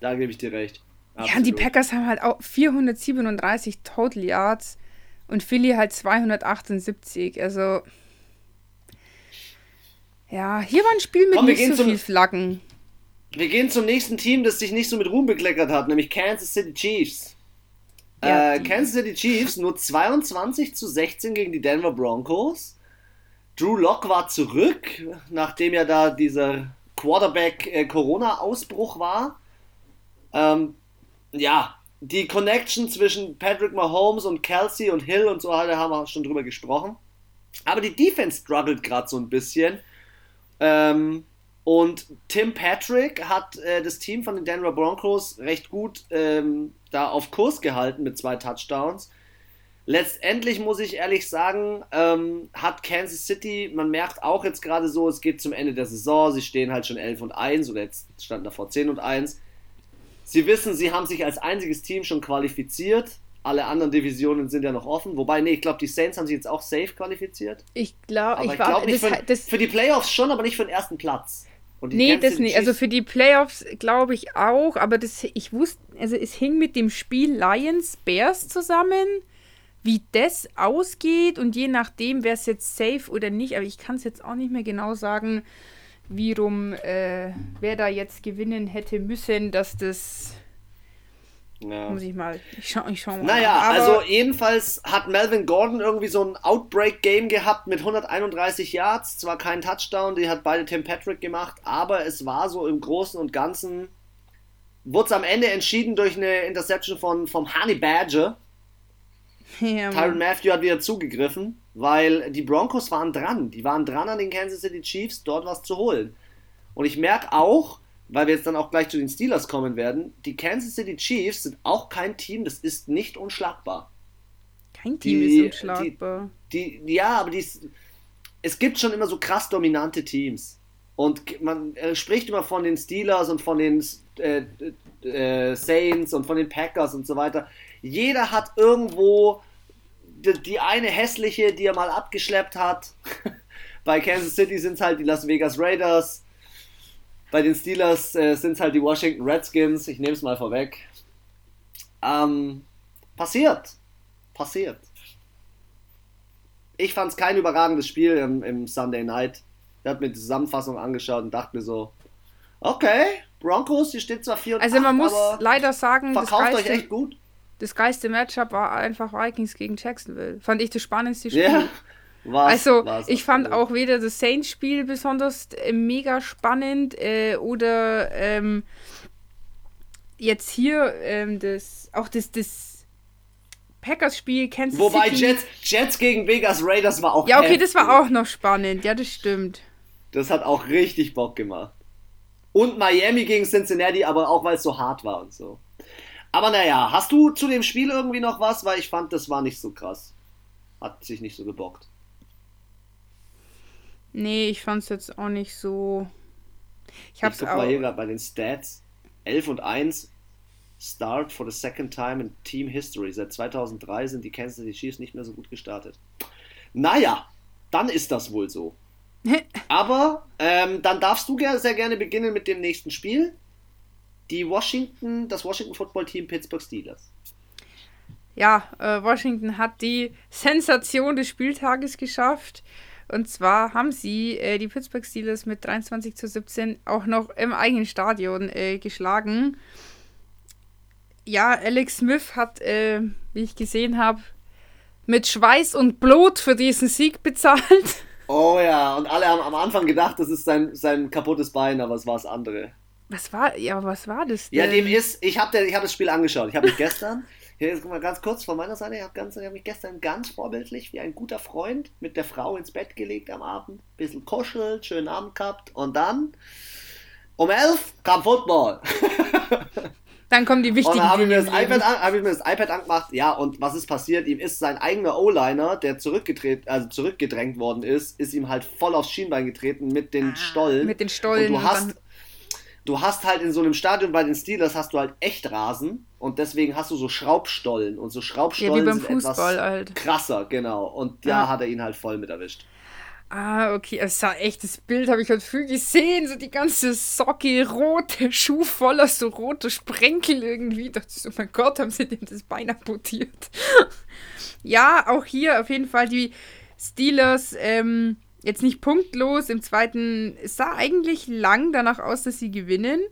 Da gebe ich dir recht. Ja, und die Absolut. Packers haben halt auch 437 Total Yards und Philly halt 278. Also, ja, hier war ein Spiel mit Komm, nicht so zum- viel Flaggen. Wir gehen zum nächsten Team, das sich nicht so mit Ruhm bekleckert hat, nämlich Kansas City Chiefs. Ja, äh, Kansas City Chiefs nur 22 zu 16 gegen die Denver Broncos. Drew Lock war zurück, nachdem ja da dieser Quarterback-Corona-Ausbruch äh, war. Ähm, ja, die Connection zwischen Patrick Mahomes und Kelsey und Hill und so weiter haben wir schon drüber gesprochen. Aber die Defense struggelt gerade so ein bisschen. Ähm, und Tim Patrick hat äh, das Team von den Denver Broncos recht gut ähm, da auf Kurs gehalten mit zwei Touchdowns. Letztendlich muss ich ehrlich sagen, ähm, hat Kansas City, man merkt auch jetzt gerade so, es geht zum Ende der Saison, sie stehen halt schon 11 und 1 oder jetzt standen davor 10 und 1. Sie wissen, sie haben sich als einziges Team schon qualifiziert. Alle anderen Divisionen sind ja noch offen. Wobei, nee, ich glaube, die Saints haben sich jetzt auch safe qualifiziert. Ich glaube, ich, ich glaube nicht das, für, das, für, die Playoffs schon, aber nicht für den ersten Platz. nee, das nicht. Also für die Playoffs glaube ich auch, aber das, ich wusste, also es hing mit dem Spiel Lions Bears zusammen, wie das ausgeht und je nachdem wäre es jetzt safe oder nicht, aber ich kann es jetzt auch nicht mehr genau sagen, wie rum, äh, wer da jetzt gewinnen hätte müssen, dass das ja. Muss ich mal. Ich schau, ich schau mal. Naja, Aber also jedenfalls hat Melvin Gordon irgendwie so ein Outbreak-Game gehabt mit 131 Yards. Zwar kein Touchdown, die hat beide Tim Patrick gemacht, aber es war so im Großen und Ganzen. Wurde es am Ende entschieden durch eine Interception von vom Honey Badger. Ja, Tyron Matthew hat wieder zugegriffen, weil die Broncos waren dran. Die waren dran an den Kansas City Chiefs, dort was zu holen. Und ich merke auch, weil wir jetzt dann auch gleich zu den Steelers kommen werden, die Kansas City Chiefs sind auch kein Team, das ist nicht unschlagbar. Kein Team die, ist unschlagbar. Die, die, ja, aber die, es gibt schon immer so krass dominante Teams. Und man spricht immer von den Steelers und von den äh, äh, Saints und von den Packers und so weiter. Jeder hat irgendwo die, die eine hässliche, die er mal abgeschleppt hat. Bei Kansas City sind es halt die Las Vegas Raiders. Bei den Steelers äh, sind es halt die Washington Redskins. Ich nehme es mal vorweg. Ähm, passiert. Passiert. Ich fand es kein überragendes Spiel im, im Sunday Night. Ich habe mir die Zusammenfassung angeschaut und dachte mir so, okay, Broncos, hier steht zwar 4 und Also man 8, muss leider sagen, verkauft das geilste, euch echt gut. Das geilste Matchup war einfach Vikings gegen Jacksonville. Fand ich das spannendste Spiel. Ja. Was, also, was ich fand auch weder das Saints-Spiel besonders äh, mega spannend äh, oder ähm, jetzt hier ähm, das, auch das, das Packers-Spiel Kansas Wobei City. Jets, Jets gegen Vegas Raiders war auch Ja, okay, heftig. das war auch noch spannend. Ja, das stimmt. Das hat auch richtig Bock gemacht. Und Miami gegen Cincinnati, aber auch weil es so hart war und so. Aber naja, hast du zu dem Spiel irgendwie noch was? Weil ich fand, das war nicht so krass. Hat sich nicht so gebockt. Nee, ich fand es jetzt auch nicht so. Ich hab's ich guck auch. mal hier gerade bei den Stats. 11 und 1. Start for the second time in Team History. Seit 2003 sind die Kansas City Chiefs nicht mehr so gut gestartet. Naja, dann ist das wohl so. Aber ähm, dann darfst du sehr gerne beginnen mit dem nächsten Spiel. Die Washington, das Washington Football Team Pittsburgh Steelers. Ja, äh, Washington hat die Sensation des Spieltages geschafft. Und zwar haben sie äh, die Pittsburgh Steelers mit 23 zu 17 auch noch im eigenen Stadion äh, geschlagen. Ja, Alex Smith hat, äh, wie ich gesehen habe, mit Schweiß und Blut für diesen Sieg bezahlt. Oh ja, und alle haben am Anfang gedacht, das ist sein, sein kaputtes Bein, aber es war das andere. Was war, ja, was war das denn? Ja, dem ist, ich habe hab das Spiel angeschaut. Ich habe mich gestern hier jetzt mal ganz kurz von meiner Seite. Ich habe hab mich gestern ganz vorbildlich wie ein guter Freund mit der Frau ins Bett gelegt am Abend. Bisschen kuschelt, schönen Abend gehabt. Und dann um elf kam Football. Dann kommen die wichtigen Und dann habe ich, mir das iPad an, hab ich mir das iPad angemacht. Ja, und was ist passiert? Ihm ist sein eigener O-Liner, der zurückgedreht, also zurückgedrängt worden ist, ist ihm halt voll aufs Schienbein getreten mit den ah, Stollen. Mit den Stollen. Und du hast, du hast halt in so einem Stadion bei den Steelers hast du halt echt Rasen und deswegen hast du so Schraubstollen und so Schraubstollen ja, wie beim sind Fußball etwas halt. krasser, genau. Und da ja. hat er ihn halt voll mit erwischt. Ah, okay, es sah echt, das Bild habe ich heute früh gesehen, so die ganze Socke, rote Schuh voller so rote Sprenkel irgendwie. Da dachte ich so, mein Gott, haben sie dem das Bein amputiert. ja, auch hier auf jeden Fall die Steelers, ähm, jetzt nicht punktlos. Im zweiten, es sah eigentlich lang danach aus, dass sie gewinnen.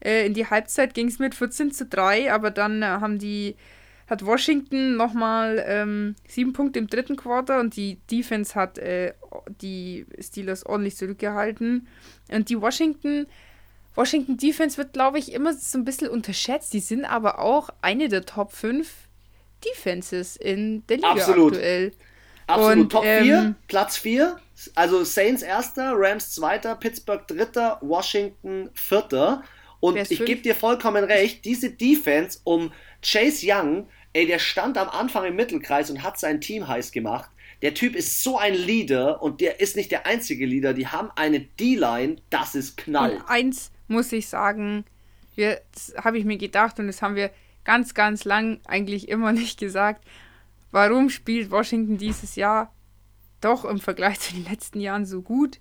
Äh, in die Halbzeit ging es mit 14 zu 3, aber dann äh, haben die, hat Washington nochmal ähm, sieben Punkte im dritten Quarter und die Defense hat äh, die Steelers ordentlich zurückgehalten. Und die Washington, Washington Defense wird, glaube ich, immer so ein bisschen unterschätzt. Die sind aber auch eine der Top 5 Defenses in der Liga Absolut. aktuell. Absolut. Und, Top ähm, 4, Platz 4. Also Saints erster, Rams zweiter, Pittsburgh dritter, Washington vierter. Und ich gebe dir vollkommen recht, diese Defense um Chase Young, ey, der stand am Anfang im Mittelkreis und hat sein Team heiß gemacht. Der Typ ist so ein Leader und der ist nicht der einzige Leader. Die haben eine D-Line, das ist Knall. Und eins muss ich sagen, habe ich mir gedacht und das haben wir ganz, ganz lang eigentlich immer nicht gesagt. Warum spielt Washington dieses Jahr doch im Vergleich zu den letzten Jahren so gut?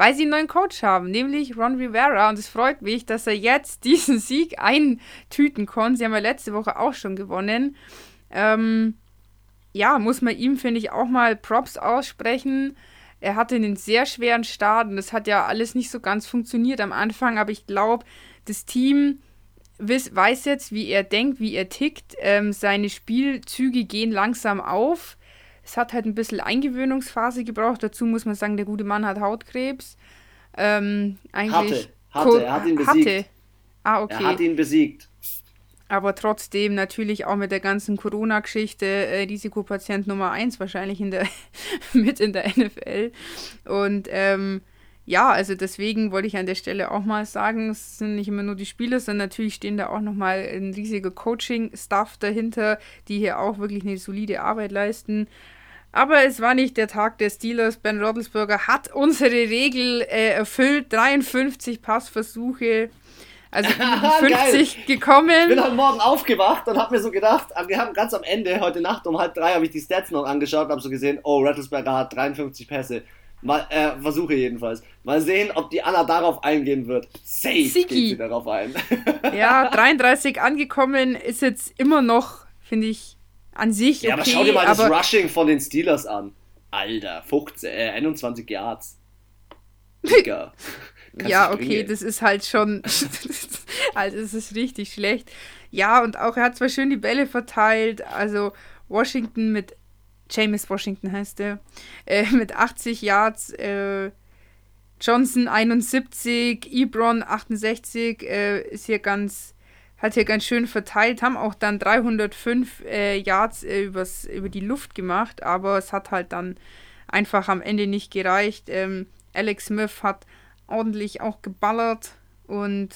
Weil sie einen neuen Coach haben, nämlich Ron Rivera. Und es freut mich, dass er jetzt diesen Sieg eintüten konnte. Sie haben ja letzte Woche auch schon gewonnen. Ähm, ja, muss man ihm, finde ich, auch mal Props aussprechen. Er hatte einen sehr schweren Start und es hat ja alles nicht so ganz funktioniert am Anfang, aber ich glaube, das Team weiß jetzt, wie er denkt, wie er tickt. Ähm, seine Spielzüge gehen langsam auf. Es hat halt ein bisschen Eingewöhnungsphase gebraucht. Dazu muss man sagen, der gute Mann hat Hautkrebs. Ähm, eigentlich Hatte, hatte, er hat ihn besiegt. Hatte. Ah, okay. Er hat ihn besiegt. Aber trotzdem natürlich auch mit der ganzen Corona-Geschichte äh, Risikopatient Nummer 1 wahrscheinlich in der, mit in der NFL. Und ähm, ja, also deswegen wollte ich an der Stelle auch mal sagen, es sind nicht immer nur die Spieler, sondern natürlich stehen da auch nochmal ein riesiger Coaching-Staff dahinter, die hier auch wirklich eine solide Arbeit leisten. Aber es war nicht der Tag der Steelers. Ben Roethlisberger hat unsere Regel äh, erfüllt. 53 Passversuche. Also über die 50 gekommen. Ich bin heute Morgen aufgewacht und habe mir so gedacht, wir haben ganz am Ende, heute Nacht um halb drei, habe ich die Stats noch angeschaut und habe so gesehen, oh, Rattlesberger hat 53 Pässe. Mal, äh, versuche jedenfalls. Mal sehen, ob die Anna darauf eingehen wird. Safe Sigi. geht sie darauf ein. Ja, 33 angekommen ist jetzt immer noch, finde ich, an sich ja, okay. aber schau dir mal das Rushing von den Steelers an. Alter, 15, äh, 21 Yards. Digga. Ja, okay, das ist halt schon, also es ist richtig schlecht. Ja, und auch er hat zwar schön die Bälle verteilt, also Washington mit, James Washington heißt der, äh, mit 80 Yards, äh, Johnson 71, Ebron 68, äh, ist hier ganz, hat hier ganz schön verteilt, haben auch dann 305 äh, Yards äh, übers, über die Luft gemacht, aber es hat halt dann einfach am Ende nicht gereicht. Ähm, Alex Smith hat ordentlich auch geballert und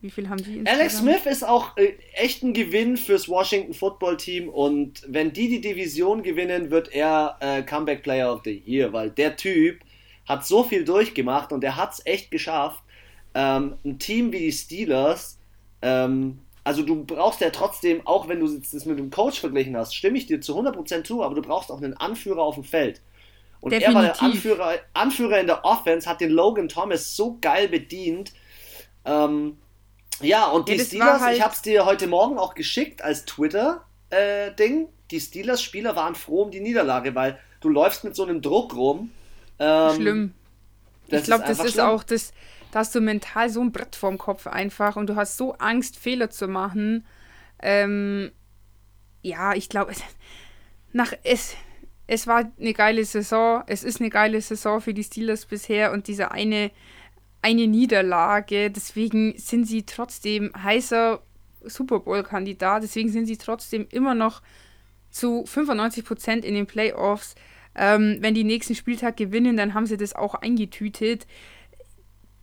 wie viel haben die Alex insgesamt? Smith ist auch äh, echt ein Gewinn fürs Washington Football Team und wenn die die Division gewinnen, wird er äh, Comeback Player of the Year, weil der Typ hat so viel durchgemacht und er hat es echt geschafft. Ähm, ein Team wie die Steelers, ähm, also du brauchst ja trotzdem, auch wenn du jetzt das mit dem Coach verglichen hast, stimme ich dir zu 100% zu, aber du brauchst auch einen Anführer auf dem Feld. Und er war der Definitiv. Anführer, Anführer in der Offense, hat den Logan Thomas so geil bedient. Ähm, ja, und die Ja, Steelers, halt- ich habe es dir heute Morgen auch geschickt als Twitter-Ding. die Steelers-Spieler waren froh um die Niederlage, weil du läufst mit so einem Druck rum. Ähm, Schlimm. ich glaube, das ist schlimm. auch das, da hast du mental so ein Brett vorm Kopf einfach und du hast so Angst, Fehler zu machen. Ähm, ja, ich glaube, es, nach es, es war eine geile Saison. Es ist eine geile Saison für die Steelers bisher und diese eine, eine Niederlage, deswegen sind sie trotzdem heißer Super Bowl-Kandidat, deswegen sind sie trotzdem immer noch zu 95% in den Playoffs. Ähm, wenn die nächsten Spieltag gewinnen, dann haben sie das auch eingetütet.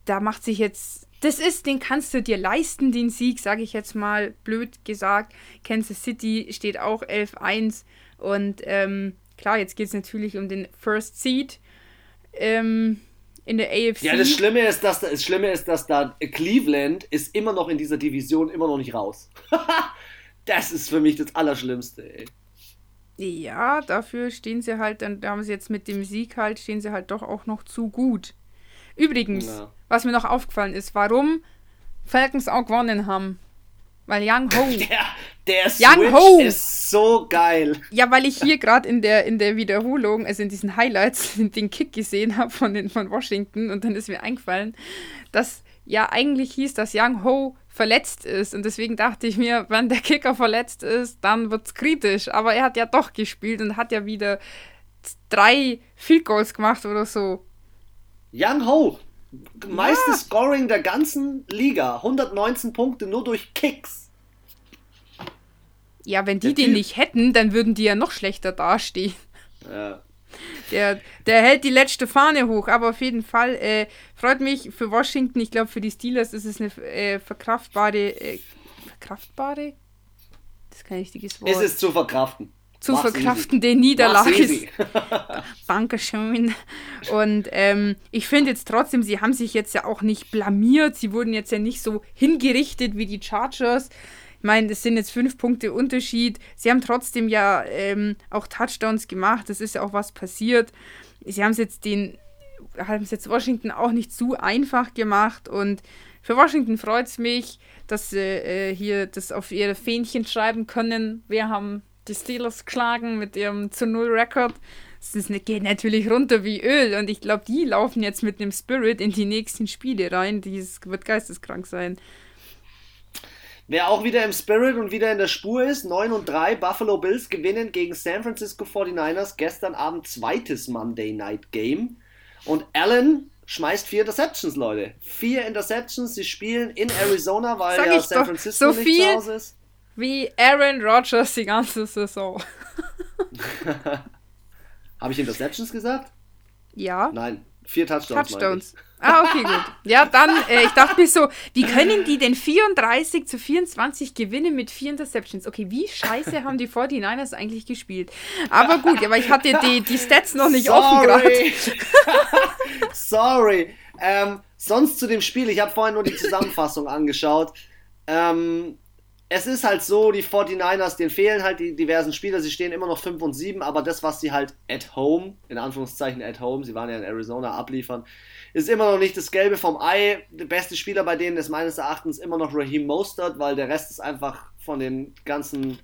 Da macht sich jetzt. Das ist, den kannst du dir leisten, den Sieg, sage ich jetzt mal blöd gesagt. Kansas City steht auch 11-1. Und ähm, klar, jetzt geht es natürlich um den First Seed ähm, in der AFC. Ja, das Schlimme ist, dass da, das Schlimme ist, dass da Cleveland ist immer noch in dieser Division immer noch nicht raus. das ist für mich das Allerschlimmste, ey. Ja, dafür stehen sie halt, dann da haben sie jetzt mit dem Sieg halt, stehen sie halt doch auch noch zu gut. Übrigens, Ja. was mir noch aufgefallen ist, warum Falcons auch gewonnen haben. Weil Young Ho, Der, Der Switch Ho. ist so geil. Ja, weil ich hier gerade in der, in der Wiederholung, also in diesen Highlights, den Kick gesehen habe von, von Washington und dann ist mir eingefallen, dass ja eigentlich hieß, dass Young Ho verletzt ist. Und deswegen dachte ich mir, wenn der Kicker verletzt ist, dann wird es kritisch. Aber er hat ja doch gespielt und hat ja wieder drei Field Goals gemacht oder so. Young Ho, meiste ja. Scoring der ganzen Liga. 119 Punkte nur durch Kicks. Ja, wenn die den nicht hätten, dann würden die ja noch schlechter dastehen. Ja. Der, der hält die letzte Fahne hoch, aber auf jeden Fall äh, freut mich für Washington. Ich glaube, für die Steelers ist es eine äh, verkraftbare. Äh, verkraftbare? Das ist kein richtiges Wort. Ist es zu verkraften. Zu Mach's verkraftende easy. Niederlage. Dankeschön. Und ähm, ich finde jetzt trotzdem, sie haben sich jetzt ja auch nicht blamiert. Sie wurden jetzt ja nicht so hingerichtet wie die Chargers. Ich meine, es sind jetzt fünf Punkte Unterschied. Sie haben trotzdem ja ähm, auch Touchdowns gemacht. Das ist ja auch was passiert. Sie haben es jetzt den, haben es jetzt Washington auch nicht zu einfach gemacht. Und für Washington freut es mich, dass sie äh, hier das auf ihre Fähnchen schreiben können. Wir haben die Steelers geschlagen mit ihrem zu Null Rekord. Es geht natürlich runter wie Öl und ich glaube, die laufen jetzt mit einem Spirit in die nächsten Spiele rein. Das wird geisteskrank sein. Wer auch wieder im Spirit und wieder in der Spur ist, 9 und 3, Buffalo Bills gewinnen gegen San Francisco 49ers gestern Abend zweites Monday Night Game. Und Allen schmeißt vier Interceptions, Leute. Vier Interceptions, sie spielen in Arizona, weil Sag ja San Francisco so nicht zu Hause ist. Wie Aaron Rodgers die ganze Saison. Habe ich Interceptions gesagt? Ja. Nein, vier Touchdowns. Touchdowns. Ah, okay, gut. Ja, dann, äh, ich dachte mir so, wie können die denn 34 zu 24 gewinnen mit vier Interceptions? Okay, wie scheiße haben die 49ers eigentlich gespielt? Aber gut, aber ich hatte die, die Stats noch nicht Sorry. offen gerade. Sorry. Ähm, sonst zu dem Spiel, ich habe vorhin nur die Zusammenfassung angeschaut. Ähm, es ist halt so, die 49ers, denen fehlen halt die diversen Spieler, sie stehen immer noch 5 und 7, aber das, was sie halt at home, in Anführungszeichen at home, sie waren ja in Arizona, abliefern, ist immer noch nicht das Gelbe vom Ei. Der beste Spieler bei denen ist meines Erachtens immer noch Raheem Mostert, weil der Rest ist einfach von den ganzen,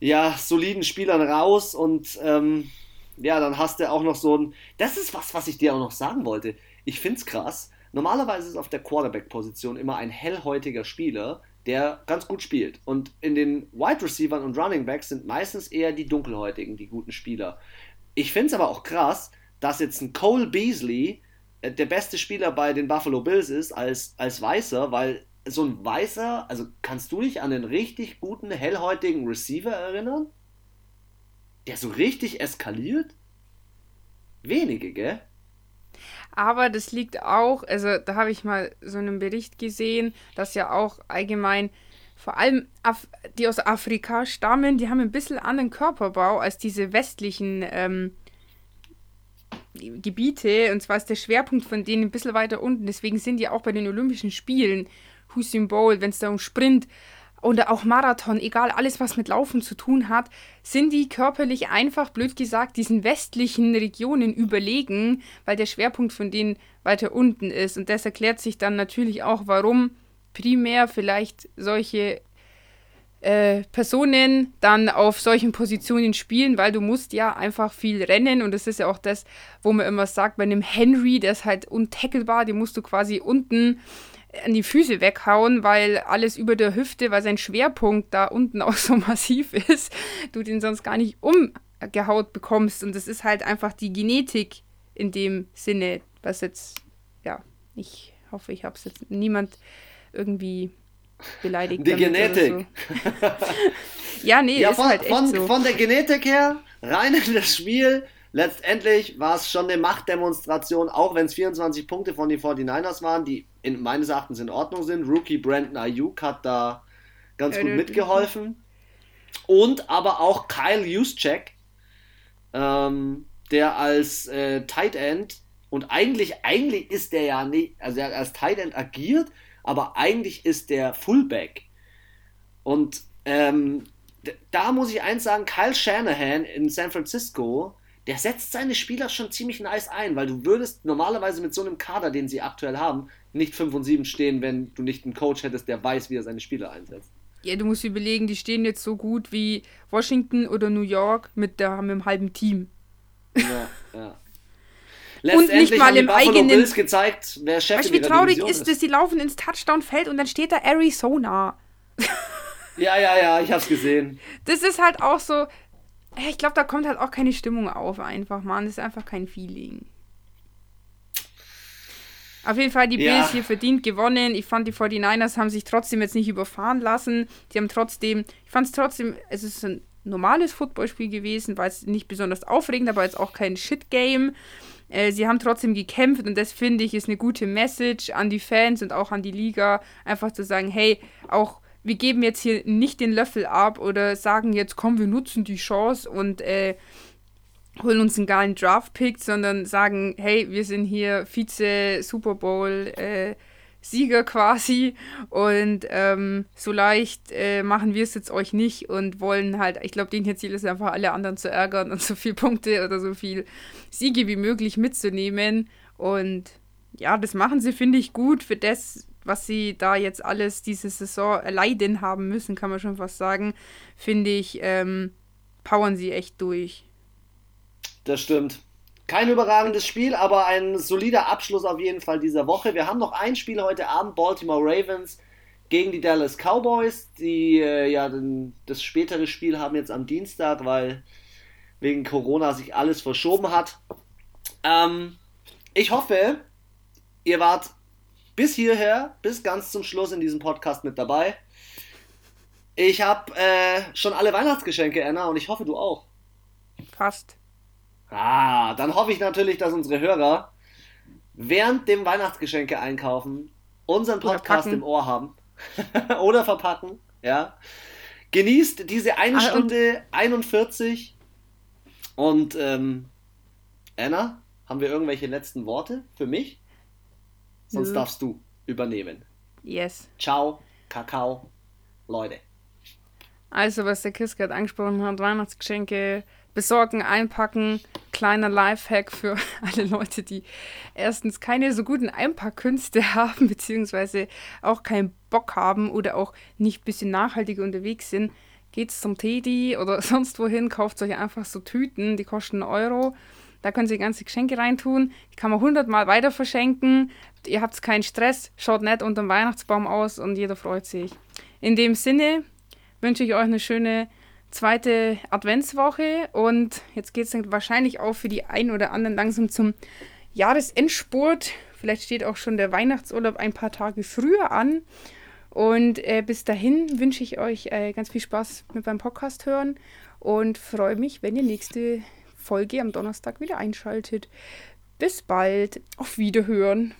ja, soliden Spielern raus und, ähm, ja, dann hast du auch noch so ein, das ist was, was ich dir auch noch sagen wollte. Ich find's krass. Normalerweise ist auf der Quarterback-Position immer ein hellhäutiger Spieler, der ganz gut spielt. Und in den Wide Receivers und Running Backs sind meistens eher die dunkelhäutigen, die guten Spieler. Ich finde es aber auch krass, dass jetzt ein Cole Beasley äh, der beste Spieler bei den Buffalo Bills ist als, als Weißer, weil so ein Weißer, also kannst du dich an einen richtig guten, hellhäutigen Receiver erinnern? Der so richtig eskaliert? Wenige, gell? Aber das liegt auch, also da habe ich mal so einen Bericht gesehen, dass ja auch allgemein vor allem Af die aus Afrika stammen, die haben ein bisschen anderen Körperbau als diese westlichen ähm, Gebiete. Und zwar ist der Schwerpunkt von denen ein bisschen weiter unten. Deswegen sind die auch bei den Olympischen Spielen, Usain Bolt, wenn es da um Sprint oder auch Marathon, egal, alles, was mit Laufen zu tun hat, sind die körperlich einfach, blöd gesagt, diesen westlichen Regionen überlegen, weil der Schwerpunkt von denen weiter unten ist. Und das erklärt sich dann natürlich auch, warum primär vielleicht solche äh, Personen dann auf solchen Positionen spielen, weil du musst ja einfach viel rennen und das ist ja auch das, wo man immer sagt, bei einem Henry, der ist halt untackelbar, den musst du quasi unten an die Füße weghauen, weil alles über der Hüfte, weil sein Schwerpunkt da unten auch so massiv ist, du den sonst gar nicht umgehaut bekommst. Und das ist halt einfach die Genetik in dem Sinne, was jetzt, ja, ich hoffe, ich habe es jetzt niemand irgendwie beleidigt. Die Genetik. So. ja, nee, ja, ist von, halt echt von, so. von der Genetik her, rein in das Spiel, letztendlich war es schon eine Machtdemonstration, auch wenn es 24 Punkte von den 49ers waren, die in, meines Erachtens in Ordnung sind. Rookie Brandon Ayuk hat da ganz gut mitgeholfen. Und aber auch Kyle Juszczyk, ähm, der als äh, Tight End und eigentlich, eigentlich ist der ja nicht, also er hat als Tight End agiert, aber eigentlich ist der Fullback. Und ähm, da muss ich eins sagen, Kyle Shanahan in San Francisco der setzt seine Spieler schon ziemlich nice ein, weil du würdest normalerweise mit so einem Kader, den sie aktuell haben, nicht 5 und 7 stehen, wenn du nicht einen Coach hättest, der weiß, wie er seine Spieler einsetzt. Ja, du musst überlegen, die stehen jetzt so gut wie Washington oder New York mit, der, mit dem halben Team. Ja, ja. und nicht mal im eigenen. Bills gezeigt, wer Chef weißt du, wie traurig ist, ist, dass sie laufen ins Touchdown-Feld und dann steht da Arizona. ja, ja, ja, ich hab's gesehen. Das ist halt auch so. Ich glaube, da kommt halt auch keine Stimmung auf, einfach, Mann. Das ist einfach kein Feeling. Auf jeden Fall die ja. Bills hier verdient gewonnen. Ich fand, die 49ers haben sich trotzdem jetzt nicht überfahren lassen. Die haben trotzdem, ich fand es trotzdem, es ist ein normales Footballspiel gewesen, war es nicht besonders aufregend, aber jetzt auch kein Shit-Game. Äh, sie haben trotzdem gekämpft und das finde ich ist eine gute Message an die Fans und auch an die Liga, einfach zu sagen, hey, auch wir geben jetzt hier nicht den Löffel ab oder sagen jetzt, komm, wir nutzen die Chance und äh, holen uns einen geilen Draft-Pick, sondern sagen, hey, wir sind hier Vize-Super Bowl- äh, Sieger quasi und ähm, so leicht äh, machen wir es jetzt euch nicht und wollen halt, ich glaube, denen hier Ziel ist einfach alle anderen zu ärgern und so viele Punkte oder so viel Siege wie möglich mitzunehmen und ja, das machen sie, finde ich, gut. Für das, was sie da jetzt alles diese Saison erleiden haben müssen, kann man schon fast sagen, finde ich, ähm, powern sie echt durch. Das stimmt. Kein überragendes Spiel, aber ein solider Abschluss auf jeden Fall dieser Woche. Wir haben noch ein Spiel heute Abend, Baltimore Ravens gegen die Dallas Cowboys, die äh, ja den, das spätere Spiel haben jetzt am Dienstag, weil wegen Corona sich alles verschoben hat. Ähm, ich hoffe, ihr wart bis hierher, bis ganz zum Schluss in diesem Podcast mit dabei. Ich habe äh, schon alle Weihnachtsgeschenke, Anna, und ich hoffe, du auch. Fast. Ah, dann hoffe ich natürlich, dass unsere Hörer während dem Weihnachtsgeschenke einkaufen unseren Podcast im Ohr haben. Oder verpacken, ja. Genießt diese eine ah, Stunde 41. Und ähm, Anna, haben wir irgendwelche letzten Worte für mich? Sonst Nö. darfst du übernehmen. Yes. Ciao, Kakao, Leute. Also, was der Chris gerade angesprochen hat, Weihnachtsgeschenke besorgen, einpacken. Kleiner Lifehack für alle Leute, die erstens keine so guten Einpackkünste haben, beziehungsweise auch keinen Bock haben oder auch nicht ein bisschen nachhaltiger unterwegs sind. Geht's zum Teddy oder sonst wohin, kauft euch einfach so Tüten, die kosten einen Euro. Da können Sie ganze Geschenke reintun. Die kann man hundertmal weiter verschenken. Ihr habt keinen Stress, schaut nett unter dem Weihnachtsbaum aus und jeder freut sich. In dem Sinne wünsche ich euch eine schöne zweite Adventswoche und jetzt geht es wahrscheinlich auch für die einen oder anderen langsam zum Jahresendspurt. Vielleicht steht auch schon der Weihnachtsurlaub ein paar Tage früher an. Und äh, bis dahin wünsche ich euch äh, ganz viel Spaß mit beim Podcast hören und freue mich, wenn ihr nächste Folge am Donnerstag wieder einschaltet. Bis bald, auf Wiederhören.